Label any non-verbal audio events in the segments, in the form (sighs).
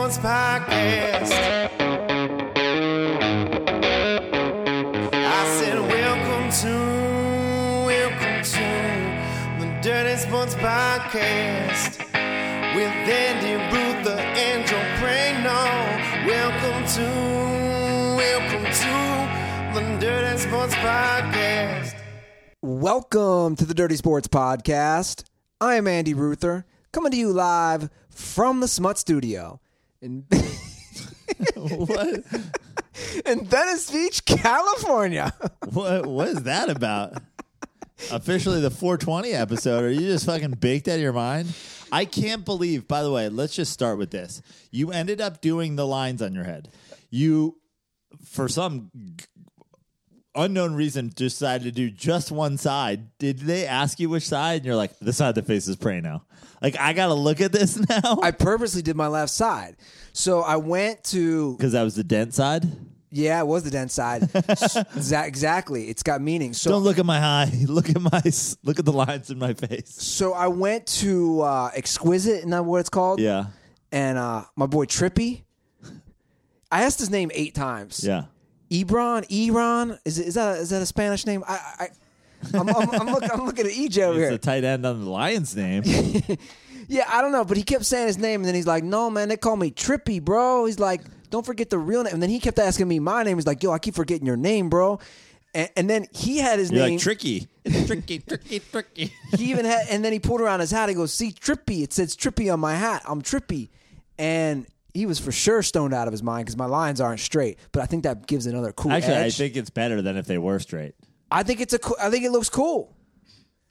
Podcast. I said, Welcome to, the Dirty Sports Podcast with Andy Ruther and Joe Prano. Welcome to, welcome to the Dirty Sports Podcast. Welcome to the Dirty Sports Podcast. I am Andy Ruther, coming to you live from the Smut Studio in, (laughs) what? in Venice Beach, California. (laughs) What? What is that about? Officially the 420 episode. Are you just fucking baked out of your mind? I can't believe. By the way, let's just start with this. You ended up doing the lines on your head. You, for some unknown reason, decided to do just one side. Did they ask you which side? And you're like, the side that faces Prano. Like I got to look at this (laughs) now I purposely did my left side. So I went to, because that was the dent side. yeah, it was the dent side. (laughs) Exa- exactly. It's got meaning. So Don't look at my eye. (laughs) Look at my look at the lines in my face. So I went to uh, Exquisite, isn't that what it's called? Yeah, And uh, my boy Trippy. I asked his name eight times. yeah. Ebron, Eron, is it, is that a, is that a Spanish name? I, I I'm, I'm, I'm, look, I'm looking at EJ over It's here. tight end on the Lions name. (laughs) yeah, I don't know, but he kept saying his name, and then he's like, "No, man, they call me Trippy, bro." He's like, "Don't forget the real name." And then he kept asking me my name. He's like, "Yo, I keep forgetting your name, bro." And, and then he had his You're name. like tricky. It's (laughs) tricky, tricky, tricky. he even had, and then he pulled around his hat. He goes, "See, Trippy." It says Trippy on my hat. I'm Trippy, and he was for sure stoned out of his mind because my lines aren't straight. But I think that gives another cool Actually, I think it's better than if they were straight. I think it's a. cool- I think it looks cool.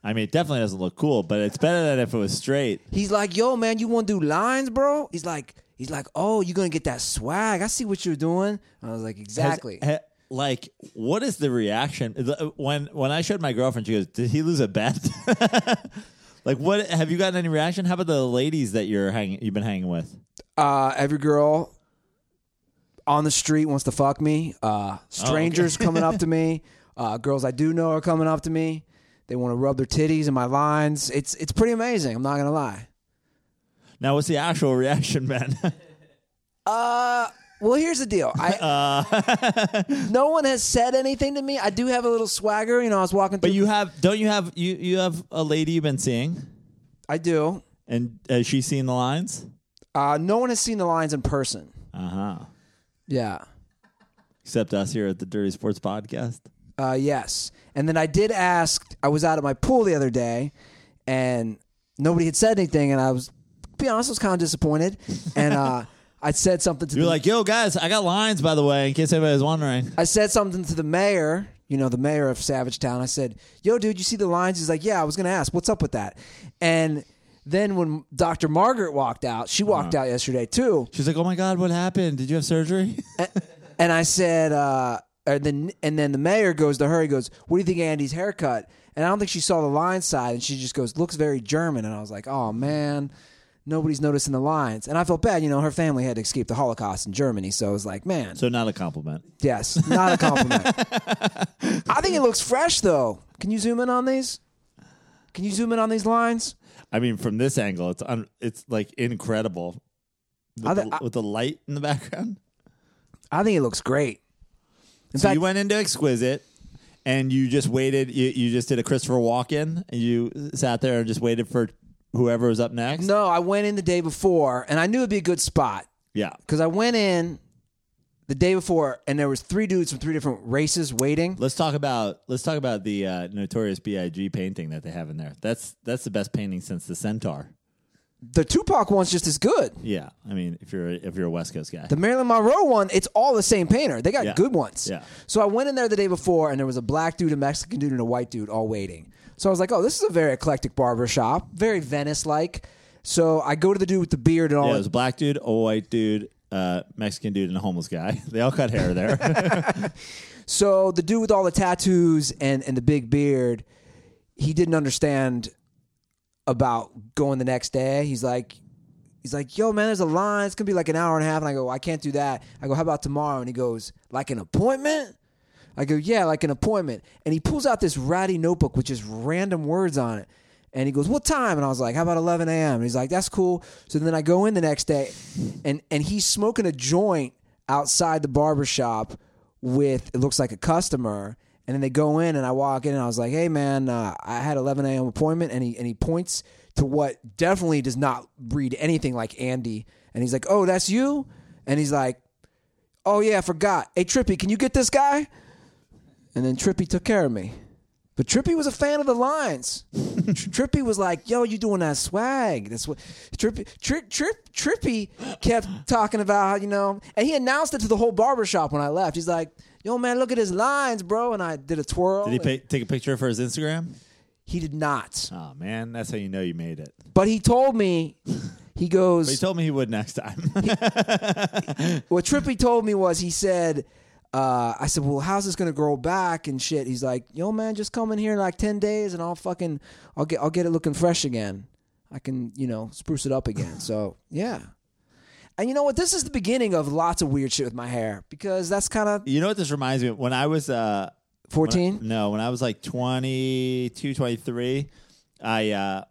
I mean, it definitely doesn't look cool, but it's better than if it was straight. He's like, "Yo, man, you want to do lines, bro?" He's like, "He's like, oh, you're gonna get that swag? I see what you're doing." And I was like, Has- "Exactly." ha- like, what is the reaction when when I showed my girlfriend? She goes, "Did he lose a bet?" (laughs) like, what have you gotten any reaction? How about the ladies that you're hanging, you've been hanging with? Uh, every girl on the street wants to fuck me. Uh, strangers coming up to (laughs) me. Uh, girls I do know are coming up to me. They want to rub their titties in my lines. It's it's pretty amazing. I'm not gonna lie. Now, what's the actual reaction, man? (laughs) Uh, well, here's the deal. I (laughs) (laughs) no one has said anything to me. I do have a little swagger. You know, I was walking through. but you have, don't you have you you have a lady you've been seeing, I do. and has she seen the lines? Uh, no one has seen the lines in person. Uh huh. Yeah. Except us here at the Dirty Sports Podcast. Uh, yes. And then I did ask, I was out at my pool the other day and nobody had said anything. And I was, to be honest, I was kind of disappointed. And uh, (laughs) I said something to You're the, like, yo, guys, I got lines, by the way, in case anybody was wondering. I said something to the mayor, you know, the mayor of Savage Town. I said, yo, dude, you see the lines? He's like, yeah, I was going to ask, what's up with that? And then when Dr. Margaret walked out, she walked Uh-huh. out yesterday too. She's like, oh my God, what happened? Did you have surgery? And I said, uh, and then and then the mayor goes to her. He goes, "What do you think of Andy's haircut?" And I don't think she saw the line side, and she just goes, "Looks very German." And I was like, "Oh man, nobody's noticing the lines." And I felt bad. You know, her family had to escape the Holocaust in Germany, so I was like, "Man, so, not a compliment. yes, not a compliment." (laughs) I think it looks fresh though. Can you zoom in on these? Can you zoom in on these lines? I mean, from this angle, it's un- it's like incredible with, I the, with the light in the background. I think it looks great. In So fact, you went into Exquisite, and you just waited. You, you just did a Christopher Walken, and you sat there and just waited for whoever was up next. no, I went in the day before, and I knew it'd be a good spot. Yeah. because I went in the day before and there was three dudes from three different races waiting. Let's talk about let's talk about the uh, Notorious B.I.G. painting that they have in there. That's that's the best painting since the Centaur. The Tupac one's just as good. Yeah, I mean, if you're if you're a West Coast guy, The Marilyn Monroe one, it's all the same painter. They got Yeah. good ones. Yeah. So I went in there the day before and there was a black dude, a Mexican dude, and a white dude all waiting. So I was like, oh, this is a very eclectic barber shop, very Venice like. So I go to the dude with the beard and all. yeah, it was a black dude, a white dude, uh, Mexican dude, and a homeless guy. (laughs) They all cut hair there. (laughs) (laughs) So the dude with all the tattoos and, and the big beard, he didn't understand about going the next day. He's like, he's like, yo, man, there's a line. It's gonna be like an hour and a half. And I go, I can't do that. I go, how about tomorrow? And he goes, like an appointment? I go, yeah, like an appointment. And he pulls out this ratty notebook with just random words on it. And he goes, "What time?" And I was like, "How about 11 a.m.?" And he's like, "That's cool." So then I go in the next day, and and he's smoking a joint outside the barber shop with it looks like a customer. And then they go in, and I walk in, and I was like, "Hey, man, uh, I had 11 a.m. appointment." And he and he points to what definitely does not read anything like Andy. And he's like, "Oh, that's you?" And he's like, "Oh yeah, I forgot. Hey, Trippy, can you get this guy?" And then Trippy took care of me. But Trippy was a fan of the lines. (laughs) Trippy was like, "Yo, you doing that swag?" That's what Trippy Trip Trip Trippy kept talking about. You know, and he announced it to the whole barbershop when I left. He's like, "Yo, man, look at his lines, bro." And I did a twirl. Did he pay, take a picture for his Instagram? He did not. Oh man, that's how you know you made it. But he told me, he goes. But he told me he would next time. (laughs) what Trippy told me was he said, uh, I said, well, how's this gonna grow back and shit? He's like, yo, man, just come in here in like ten days and I'll fucking, I'll get, I'll get it looking fresh again. I can, you know, spruce it up again. (laughs) So yeah. And you know what? This is the beginning of lots of weird shit with my hair because that's kind of you know what this reminds me of? When I was uh, when I- fourteen. no, when I was like 22, 23, I uh,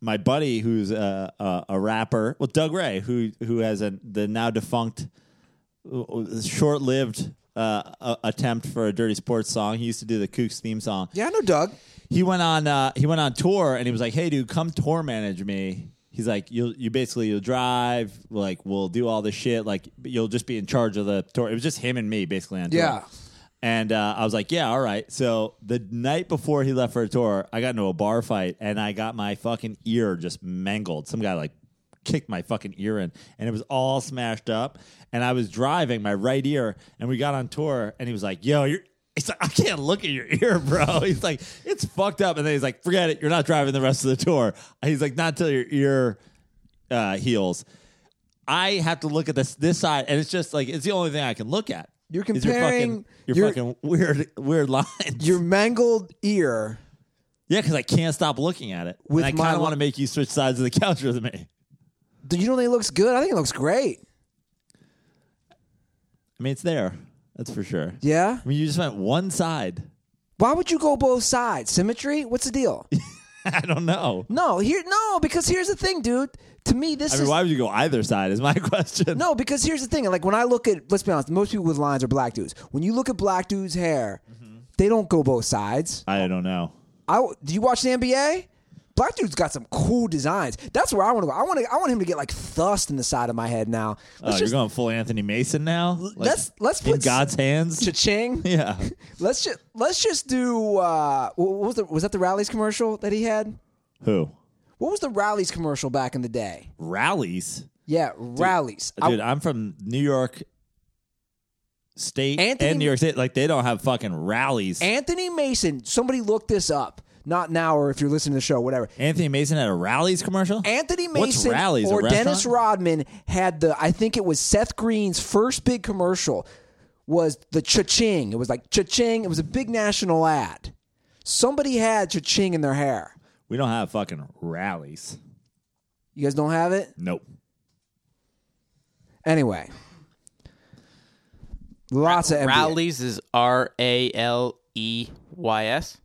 my buddy who's a, a, a rapper, well, Doug Ray, who who has a the now defunct, short lived uh, attempt for a dirty sports song. He used to do the Kooks theme song. Yeah, I know Doug. he went on uh, he went on tour and he was like, "Hey, dude, come tour manage me." He's like, "You'll you basically you'll drive, like we'll do all this shit, like you'll just be in charge of the tour." It was just him and me basically on tour. Yeah. And uh, I was like, "Yeah, all right." So the night before he left for a tour, I got into a bar fight and I got my fucking ear just mangled. Some guy like kicked my fucking ear in, and it was all smashed up. And I was driving my right ear, and we got on tour, and he was like, "Yo, you're." He's like, I can't look at your ear, bro. (laughs) He's like, it's fucked up. And then he's like, forget it. You're not driving the rest of the tour. He's like, not till your ear uh, heals. I have to look at this this side, and it's just like it's the only thing I can look at. You're Is your comparing- fucking, your you're- fucking weird weird lines. Your mangled ear. yeah, because I can't stop looking at it. With and I my kind of want to make you switch sides of the couch with me. Do you don't think it looks good? I think it looks great. I mean, it's there. That's for sure. Yeah. I mean, you just went one side. Why would you go both sides? Symmetry? What's the deal? (laughs) I don't know. No, here no, because here's the thing, dude. To me, this I mean, is why would you go either side? Is my (laughs) question. no, because here's the thing. Like when I look at, let's be honest, most people with lines are black dudes. When you look at black dudes' hair, Mm-hmm. they don't go both sides. I don't know. I do you watch the NBA? Black dude's got some cool designs. That's where I want to go. I want to. I want him to get like thust in the side of my head now. Oh, you're going full Anthony Mason now. Like, let's let's in put God's hands. cha-ching. (laughs) yeah. (laughs) Let's just let's just do. Uh, what was the was that the Rally's commercial that he had? Who? What was the Rally's commercial back in the day? Rally's. Yeah, Rally's. I- Dude, I'm from New York State Anthony- and New York State. Like they don't have fucking Rally's. Anthony Mason. Somebody look this up. Not now, or if you're listening to the show, whatever. Anthony Mason had a Rally's commercial. Anthony What's Mason Rally's, a or Dennis? Rodman had the. I think it was Seth Green's first big commercial. Was the cha-ching? It was like cha-ching. It was a big national ad. Somebody had cha-ching in their hair. we don't have fucking Rally's. You guys don't have it Nope. anyway. Lots of NBA. Rallies is R A L E Y S.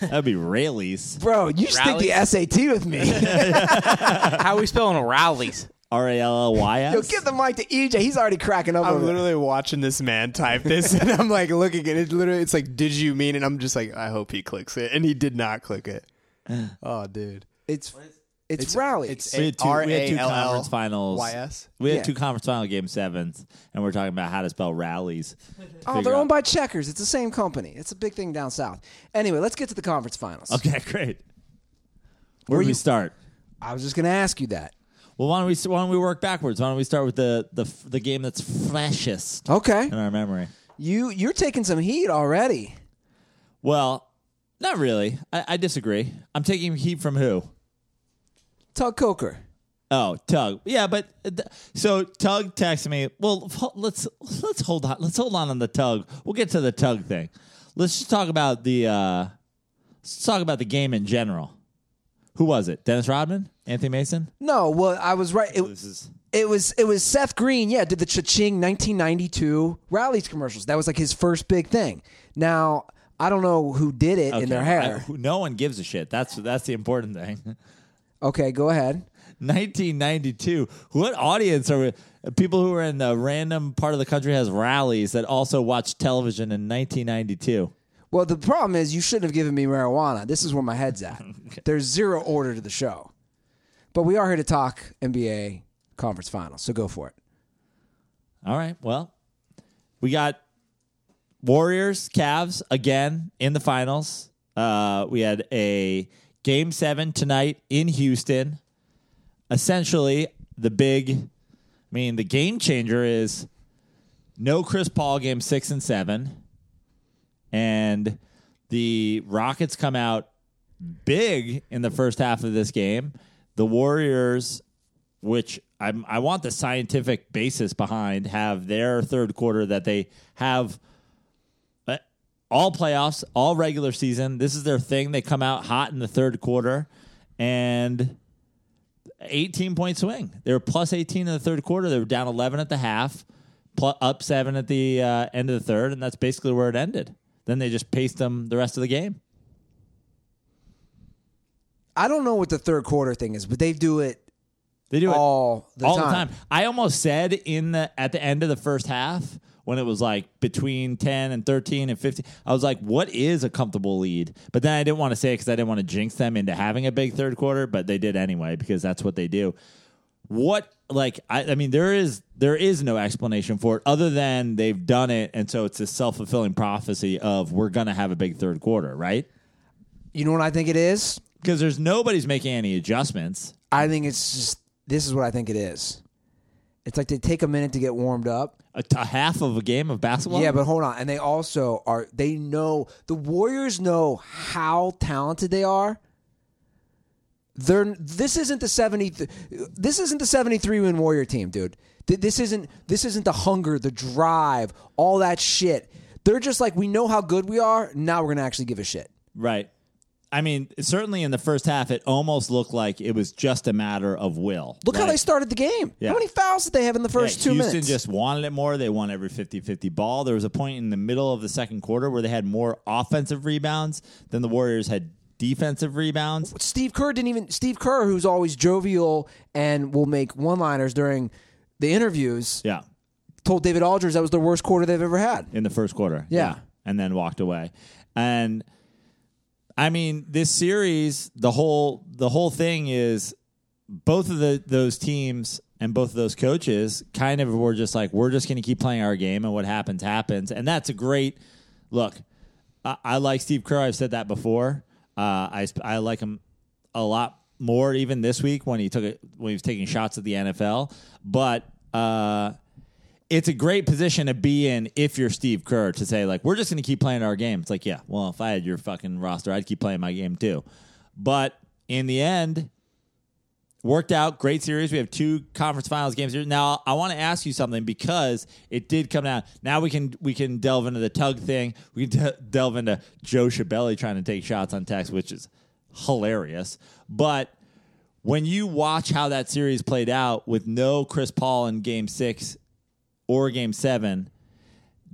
(laughs) That'd be rallies. Bro, you should take the SAT with me. (laughs) How are we spelling Rally's? R A L L Y Yo, give the mic to EJ. He's already cracking up. I'm over it. literally watching this man type this, (laughs) and I'm like looking at it. Literally, it's like, "Did you mean?" it? I'm just like, "I hope he clicks it," and he did not click it. (sighs) Oh, dude, It's it's, Rally's. It's We had two, we had two R-A-L-L conference finals. Y-S? We had Yeah. two conference final game sevens, and we're talking about how to spell Rally's. (laughs) oh, Figure they're out- owned by Checkers. It's the same company. It's a big thing down south. Anyway, let's get to the conference finals. Okay, (laughs) great. Where do we you- start? I was just going to ask you that. Well, why don't we why don't we work backwards? Why don't we start with the the the game that's freshest Okay, in our memory? you you're taking some heat already. Well, not really. I, I disagree. I'm taking heat from who? Tug Coker. Oh, Tug. Yeah, but th- so Tug texted me. Well, let's let's hold on. Let's hold on on the Tug. We'll get to the Tug thing. Let's just talk about the uh let's talk about the game in general. Who was it? Dennis Rodman? Anthony Mason? No, well, I was right. It, This is it was it was Seth Green. Yeah, did the cha-ching 1992 Rally's commercials. That was like his first big thing. Now, I don't know who did it in their hair. I- no one gives a shit. That's that's the important thing. (laughs) okay, go ahead. 1992. What audience are we? People who are in the random part of the country has Rally's that also watch television in 1992. Well, the problem is you shouldn't have given me marijuana. This is where my head's at. (laughs) There's zero order to the show. But we are here to talk NBA conference finals, so go for it. All right. Well, we got Warriors, Cavs again in the finals. Uh, we had a game seven tonight in Houston. Essentially, the big, I mean, the game changer is no Chris Paul game six and seven. And the Rockets come out big in the first half of this game. The Warriors which I'm, I want the scientific basis behind, have their third quarter that they have all playoffs, all regular season. This is their thing. They come out hot in the third quarter and 18 point swing. They were plus 18 in the third quarter. They were down 11 at the half, up seven at the uh, end of the third, and that's basically where it ended. Then they just paced them the rest of the game. I don't know what the third quarter thing is, but they do it They do it all the all time. the time. I almost said in the at the end of the first half when it was like between 10 and 13 and 15 I was like what is a comfortable lead but then I didn't want to say it cuz I didn't want to jinx them into having a big third quarter but they did anyway because that's what they do what like I, I mean there is there is no explanation for it other than they've done it and so it's a self-fulfilling prophecy of we're going to have a big third quarter right You know what I think it is? because there's nobody's making any adjustments I think it's just this is what I think it is. It's like they take a minute to get warmed up. a, a half of a game of basketball Yeah, but hold on. And they also are they know the Warriors know how talented they are. They're this isn't the 70 this isn't the 73 win Warrior team, dude. This isn't this isn't the hunger, the drive, all that shit. They're just like we know how good we are, now we're going to actually give a shit. Right. I mean, certainly in the first half, it almost looked like it was just a matter of will. Look how they started the game. Yeah. How many fouls did they have in the first yeah, two Houston minutes? just wanted it more. They won every 50-50 ball. There was a point in the middle of the second quarter where they had more offensive rebounds than the Warriors had defensive rebounds. Steve Kerr didn't even Steve Kerr, who's always jovial and will make one-liners during the interviews, Yeah, told David Aldridge that was the worst quarter they've ever had. in the first quarter. Yeah. And then walked away. And I mean, this series, the whole the whole thing is both of the those teams and both of those coaches kind of were just like, we're just going to keep playing our game, and what happens happens, and that's a great look. I, I like Steve Kerr. I've said that before. Uh, I I like him a lot more even this week when he took it when he was taking shots at the NFL, but. Uh, it's a great position to be in if you're Steve Kerr to say like we're just going to keep playing our game. It's like yeah, well if I had your fucking roster, I'd keep playing my game too. But in the end, worked out. Great series. We have two conference finals games here. Now I want to ask you something because it did come down. Now we can we can delve into the tug thing. We can de- delve into Joe Shabelli trying to take shots on text, which is hilarious. But when you watch how that series played out with no Chris Paul in Game Six or game seven,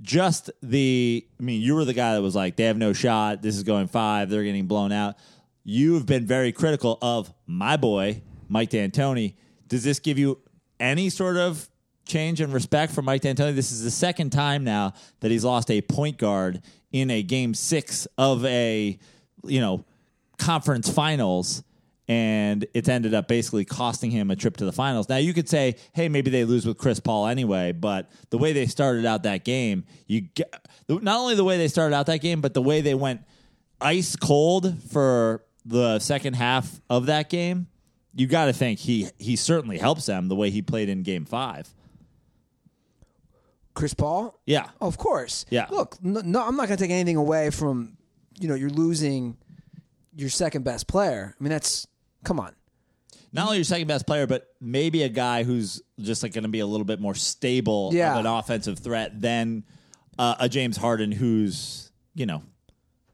just the I mean, you were the guy that was like, they have no shot, this is going five, they're getting blown out. You've been very critical of my boy, Mike D'Antoni. Does this give you any sort of change in respect for Mike D'Antoni? This is the second time now that he's lost a point guard in a game six of a you know conference finals and it's ended up basically costing him a trip to the finals. Now you could say, hey, maybe they lose with Chris Paul anyway, but the way they started out that game, you get, not only the way they started out that game, but the way they went ice cold for the second half of that game, you got to think he he certainly helps them the way he played in Game Five. Chris Paul? Yeah, Oh, of course. Yeah. Look, no, no I'm not going to take anything away from, you know, you're losing your second best player. I mean, that's, come on. not only your second best player, but maybe a guy who's just like going to be a little bit more stable Yeah. of an offensive threat than uh, a James Harden, who's you know,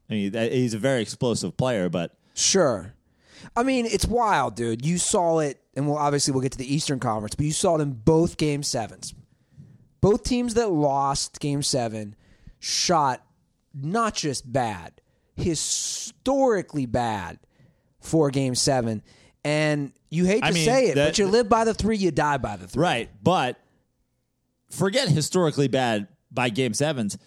I mean, he's a very explosive player, but Sure. I mean, it's wild, dude. You saw it, and we'll obviously we'll get to the Eastern Conference, but you saw it in both game sevens. Both teams that lost game seven shot not just bad, historically bad for Game Seven. And you hate to I mean, say it, that- but you live by the three, you die by the three. Right, but forget historically bad by game sevens.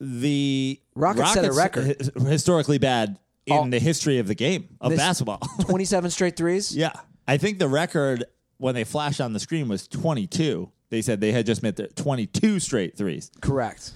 The Rockets set a record. hi- historically bad in Oh. the history of the game of basketball. (laughs) Twenty-seven straight threes. yeah, I think the record when they flashed on the screen was twenty two. They said they had just made their twenty two straight threes. Correct.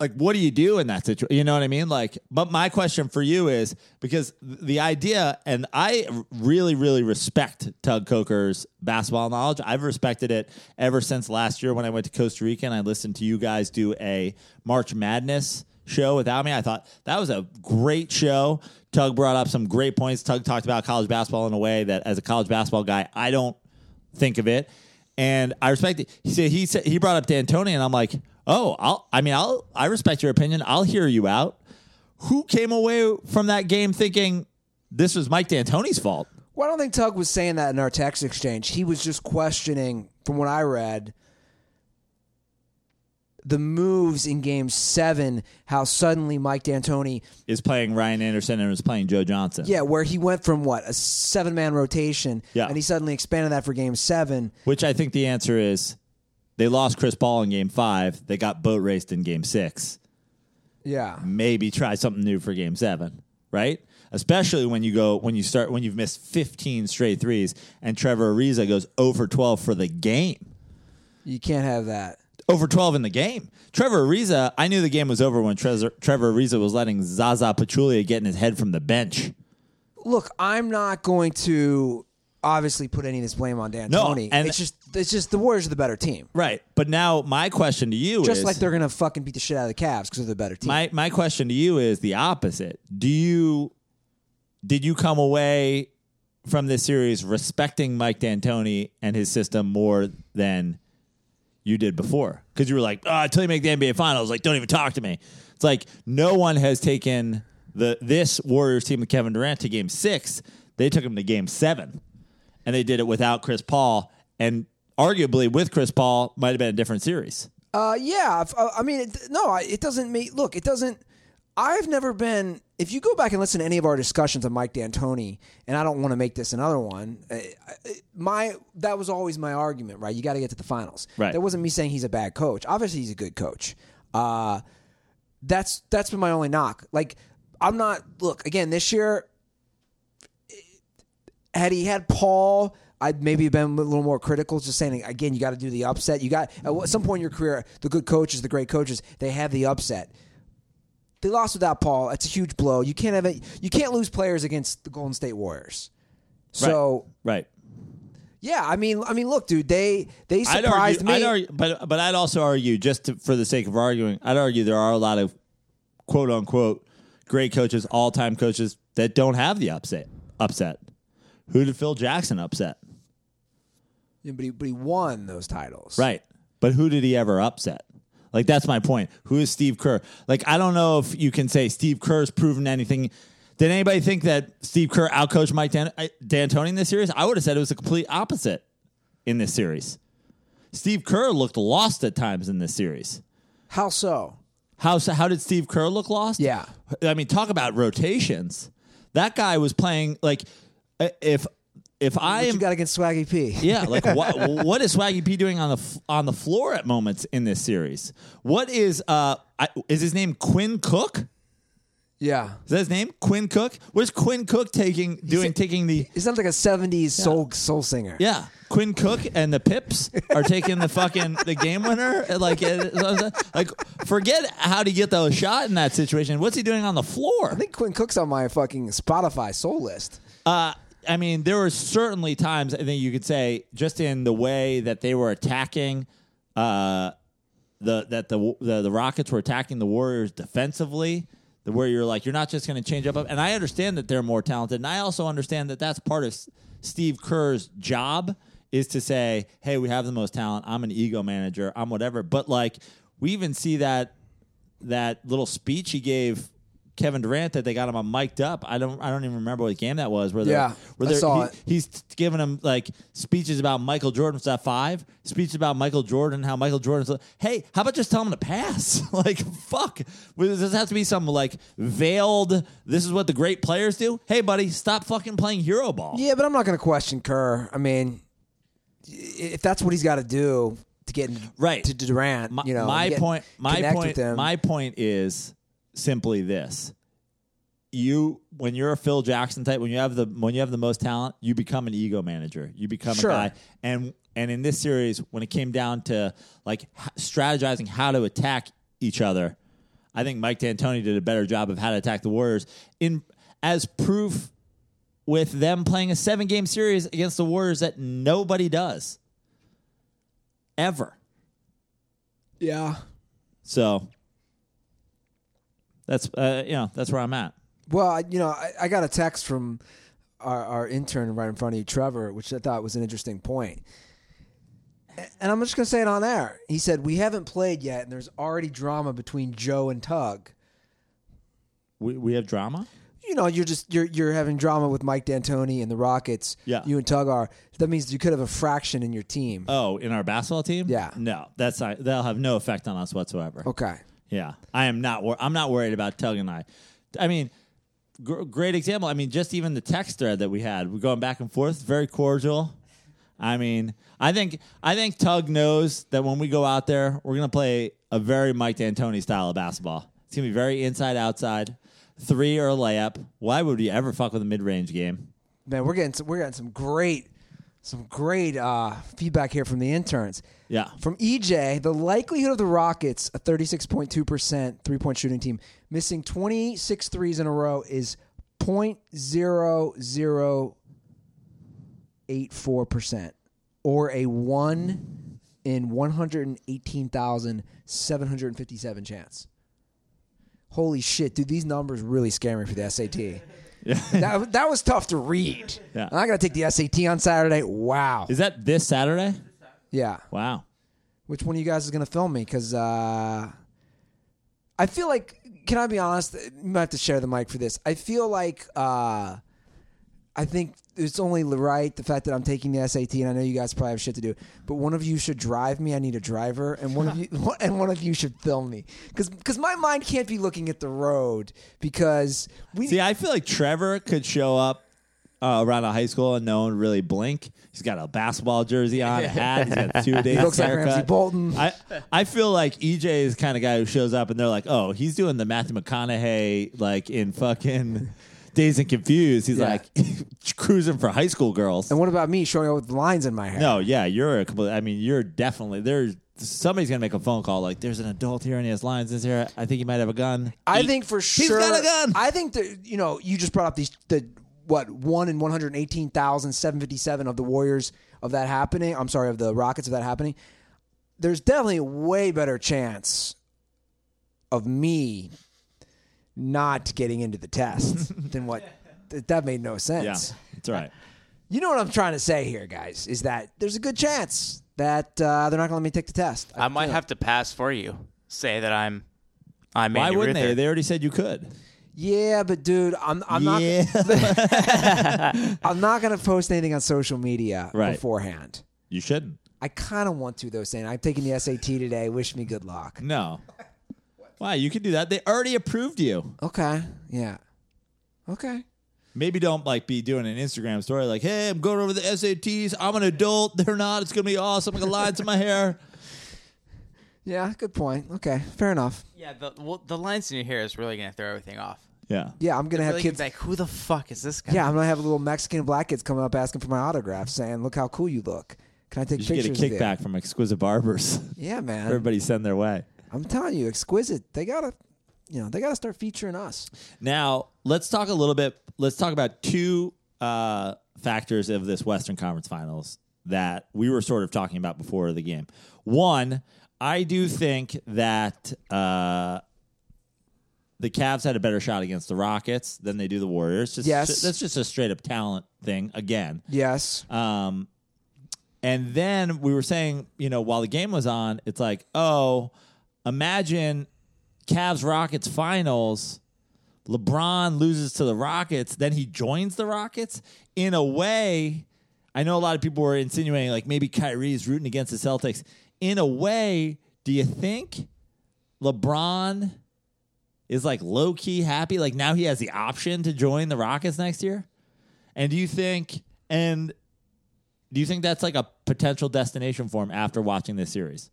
Like what do you do in that situation you know what i mean? Like but my question for you is because the idea and i really really respect tug coker's basketball knowledge. I've respected it ever since last year when i went to costa rica and i listened to you guys do a march madness show without me. I thought that was a great show. Tug brought up some great points. Tug talked about college basketball in a way that as a college basketball guy i don't think of it. And I respect it. He said he said he brought up D'Antoni, and I'm like, oh, I'll. I mean, I'll. I respect your opinion. I'll hear you out. Who came away from that game thinking this was Mike D'Antoni's fault? Well, I don't think Tug was saying that in our text exchange. He was just questioning, from what I read, the moves in Game Seven. How suddenly Mike D'Antoni, Is playing Ryan Anderson and was playing Joe Johnson. yeah, where he went from what a seven-man rotation, Yeah. and he suddenly expanded that for Game Seven. Which I think the answer is they lost Chris Paul in Game Five. They got boat raced in Game Six. Yeah, maybe try something new for game seven, right? Especially when you go when you start when you've missed 15 straight threes and Trevor Ariza goes over 12 for the game. you can't have that. Over 12 in the game. Trevor Ariza, I knew the game was over when Trezor, Trevor Ariza was letting Zaza Pachulia get in his head from the bench. Look, I'm not going to obviously put any of this blame on D'Antoni. and- it's just it's just the Warriors are the better team. Right. But now my question to you is Just is like they're gonna fucking beat the shit out of the Cavs because they're the better team. my my question to you is the opposite. Do you did you come away from this series respecting Mike D'Antoni and his system more than you did before? Because you were like, oh, until you make the NBA Finals, like don't even talk to me. It's like no one has taken the this Warriors team with Kevin Durant to Game Six. They took him to Game Seven, and they did it without Chris Paul, and arguably with Chris Paul might have been a different series. Uh, yeah. uh, I mean, it, no, it doesn't make. Look, it doesn't. I've never been. If you go back and listen to any of our discussions of Mike D'Antoni, and I don't want to make this another one. uh, My that was always my argument, right? You got to get to the finals. Right. That wasn't me saying he's a bad coach. Obviously, he's a good coach. Uh, that's that's been my only knock. Like, I'm not. Look again this year. Had he had Paul, I'd maybe been a little more critical. Just saying again, you got to do the upset. You got at some point in your career, the good coaches, the great coaches, they have the upset. They lost without Paul. It's a huge blow. You can't have it. You can't lose players against the Golden State Warriors. So Right. yeah, I mean, I mean, look, dude, they they I'd surprised argue, me. I'd argue, but but I'd also argue, just to, for the sake of arguing, I'd argue there are a lot of quote unquote great coaches, all time coaches that don't have the upset. Upset. Who did Phil Jackson upset? Yeah, but he, but he won those titles. Right. But who did he ever upset? Like that's my point. Who is Steve Kerr? Like I don't know if you can say Steve Kerr's proven anything. Did anybody think that Steve Kerr outcoached Mike Dan- D'Antoni in this series? I would have said it was the complete opposite in this series. Steve Kerr looked lost at times in this series. How so? How how did Steve Kerr look lost? Yeah. I mean, talk about rotations. That guy was playing like if if I What am you got against Swaggy P? (laughs) yeah, like what (laughs) what is Swaggy P doing on the f- on the floor at moments in this series? What is uh I, is his name Quinn Cook? Yeah. Is that his name? Quinn Cook? Where's Quinn Cook taking doing taking the It sounds like a '70s soul soul singer. yeah Quinn Cook and the Pips are taking the fucking the game winner like uh, like forget how to get the shot in that situation. What's he doing on the floor? I think Quinn Cook's on my fucking Spotify soul list. Uh, I mean, there were certainly times I think you could say just in the way that they were attacking, uh, the that the, the the Rockets were attacking the Warriors defensively. The where you're like you're not just going to change up, and I understand that they're more talented, and I also understand that that's part of Steve Kerr's job is to say, hey, we have the most talent. I'm an ego manager. I'm whatever. But like we even see that that little speech he gave Kevin Durant that they got him on mic'd up. I don't I don't even remember what game that was. Where Yeah, where I saw he- it. He's giving him like speeches about Michael Jordan. Was that five? Speeches about Michael Jordan, how Michael Jordan's. like, Hey, how about just tell him to pass? (laughs) like fuck. Does this have to be some like veiled? This is what the great players do. Hey, buddy, stop fucking playing hero ball. Yeah, but I'm not going to question Kerr. I mean, if that's what he's got to do to get Right. to Durant, my, you know, my point my point my point is simply this. You when you're a Phil Jackson type when you have the when you have the most talent you become an ego manager. You become Sure. a guy. And and in this series when it came down to like strategizing how to attack each other I think Mike D'Antoni did a better job of how to attack the Warriors in as proof with them playing a seven game series against the Warriors that nobody does. Ever. Yeah. so that's uh, you know that's where I'm at. Well, I- you know, I, I got a text from our, our intern right in front of you, Trevor, which I thought was an interesting point. And I'm just going to say it on air. He said, We haven't played yet, and there's already drama between Joe and Tug. We we have drama. You know, you're just you're you're having drama with Mike D'Antoni and the Rockets. Yeah. You and Tug are. That means you could have a fraction in your team. Oh, in our basketball team? Yeah. No, that's not. That'll have no effect on us whatsoever. Okay. Yeah, I am not. Wor- I'm not worried about Tug and I. I mean, gr- great example. I mean, just even the text thread that we had, we're going back and forth, very cordial. I mean, I think I think Tug knows that when we go out there, we're gonna play a very Mike D'Antoni style of basketball. It's gonna be very inside outside, three or a layup. Why would we ever fuck with a mid range game? Man, we're getting some, we're getting some great some great uh, feedback here from the interns. Yeah. From EJ, the likelihood of the Rockets, a 36.2% three point shooting team, missing 26 threes in a row is 0.0084%, or a 1 in 118,757 chance. Holy shit, dude, these numbers really scare me for the SAT. (laughs) that, that was tough to read. Yeah. I got to take the SAT on Saturday. Wow. Is that this Saturday? Yeah. Wow. Which one of you guys is going to film me? Because uh, I feel like, can I be honest? You might have to share the mic for this. I feel like uh, I think it's only right the fact that I'm taking the SAT, and I know you guys probably have shit to do. But one of you should drive me. I need a driver, and one of you (laughs) and one of you should film me. Because because my mind can't be looking at the road because we. See, I feel like Trevor could show up uh, around a high school and no one really blink. He's got a basketball jersey on, a hat. He's got two (laughs) days. looks like. Ramsay Bolton. I I feel like EJ is the kind of guy who shows up and they're like, oh, he's doing the Matthew McConaughey like in fucking Dazed and Confused. He's Yeah. like (laughs) cruising for high school girls. and what about me showing up with lines in my hair? No, yeah, you're a complete. I mean, you're definitely there's somebody's gonna make a phone call like, there's an adult here and he has lines in his hair. I think he might have a gun. I He- think for He's sure. got a gun. I think that you know you just brought up these the what one in one hundred eighteen thousand seven fifty seven of the Warriors of that happening. I'm sorry of the Rockets of that happening. There's definitely a way better chance of me not getting into the test (laughs) than what that that made no sense. yeah, that's right. You know what I'm trying to say here, guys, is that there's a good chance that uh, they're not going to let me take the test. I might have to pass for you. Say that I'm. I'm. Why Andy wouldn't they? Ruther. They already said you could. Yeah, but dude, I'm I'm not yeah. (laughs) I'm not (laughs) going to post anything on social media Right. beforehand. you shouldn't. I kind of want to though, saying I'm taking the SAT today. Wish me good luck. No. Why? You can do that. They already approved you. Okay, yeah, okay. Maybe don't like be doing an Instagram story like, "Hey, I'm going over the SATs. I'm an adult. They're not. It's gonna be awesome. I got lines in my hair." (laughs) Yeah, good point. Okay, fair enough. Yeah, the well, the lines in your hair is really gonna throw everything off. Yeah. Yeah, I'm gonna have Really kids. like, who the fuck is this guy? Yeah, I'm gonna have little Mexican black kids coming up asking for my autograph, saying, "Look how cool you look. Can I take You should get a of you?" kickback from exquisite barbers. Yeah, (laughs) man. Everybody send their way. I'm telling you, exquisite. They gotta, you know, they gotta start featuring us. Now let's talk a little bit. Let's talk about two uh, factors of this Western Conference Finals that we were sort of talking about before the game. One, I do think that uh, the Cavs had a better shot against the Rockets than they do the Warriors. Just, Yes. that's just a straight up talent thing again. Yes. Um, and then we were saying, you know, while the game was on, it's like, oh, imagine Cavs Rockets finals LeBron loses to the Rockets, then he joins the Rockets. In a way, I know a lot of people were insinuating like maybe Kyrie's rooting against the Celtics. In a way, do you think LeBron is like low key happy? Like now he has the option to join the Rockets next year? And do you think and do you think that's like a potential destination for him after watching this series?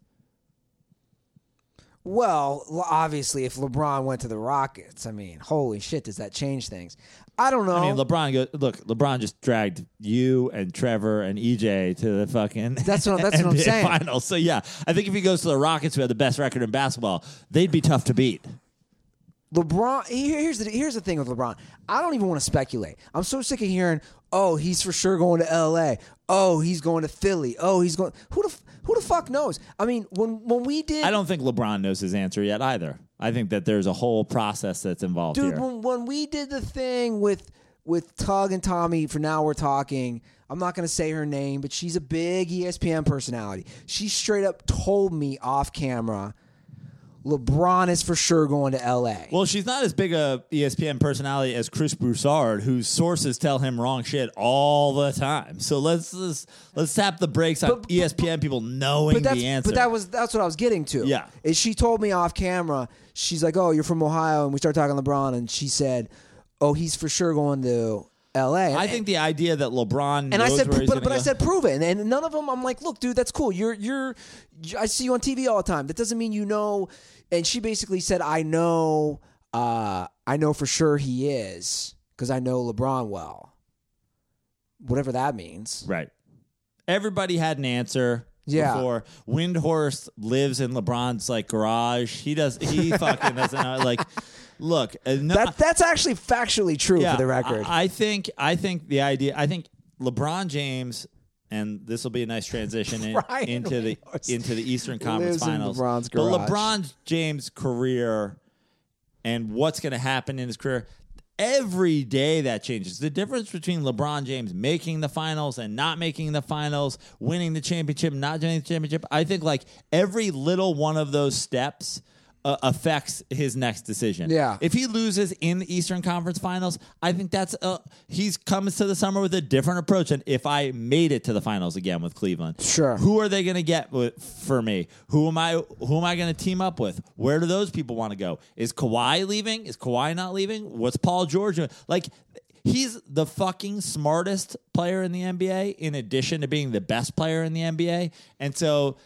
Well, obviously, if LeBron went to the Rockets, I mean, holy shit, does that change things? I don't know. I mean, LeBron go look. LeBron just dragged you and Trevor and EJ to the fucking That's what- that's (laughs) what I'm saying. Finals. So yeah, I think if he goes to the Rockets, who have the best record in basketball, they'd be tough to beat. LeBron. Here's the here's the thing with LeBron. I don't even want to speculate. I'm so sick of hearing, oh, he's for sure going to L.A. Oh, he's going to Philly. Oh, he's going. Who the who the fuck knows? I mean, when when we did, I don't think LeBron knows his answer yet either. I think that there's a whole process that's involved dude. here. When, when we did the thing with with Tug and Tommy, for now we're talking. I'm not going to say her name, but she's a big ESPN personality. She straight up told me off camera, LeBron is for sure going to L.A. Well, she's not as big a ESPN personality as Chris Broussard, whose sources tell him wrong shit all the time. So let's let's, let's tap the brakes on But- ESPN people knowing but the answer. But that was that's what I was getting to. Yeah. Is she told me off camera, she's like, Oh, you're from Ohio, and we start talking LeBron, and she said, Oh, he's for sure going to LA. I think the idea that LeBron and I said, but, but I said, prove it. And, and none of them, I'm like, look, dude, that's cool. You're, you're, I see you on TV all the time. That doesn't mean you know. And she basically said, I know, uh, I know for sure he is because I know LeBron well. Whatever that means. Right. Everybody had an answer. Yeah. Before Windhorst lives in LeBron's like garage. He does. He (laughs) fucking doesn't know. Like, look. Uh, no, That, that's actually factually true yeah, for the record. I, I think. I think the idea. I think LeBron James. And this will be a nice transition (laughs) in- into the into the Eastern Conference Finals. LeBron's But. LeBron James' career and what's going to happen in his career every day that changes the difference between lebron james making the finals and not making the finals winning the championship not winning the championship i think like every little one of those steps uh, affects his next decision Yeah. if he loses in the eastern conference finals i think that's uh, he's comes to the summer with a different approach and if i made it to the finals again with cleveland Sure. who are they going to get with, for me? Who am I? Who am I going to team up with? Where do those people want to go? Is Kawhi leaving? Is Kawhi not leaving? What's Paul George doing? Like, he's the fucking smartest player in the NBA. In addition to being the best player in the NBA, and so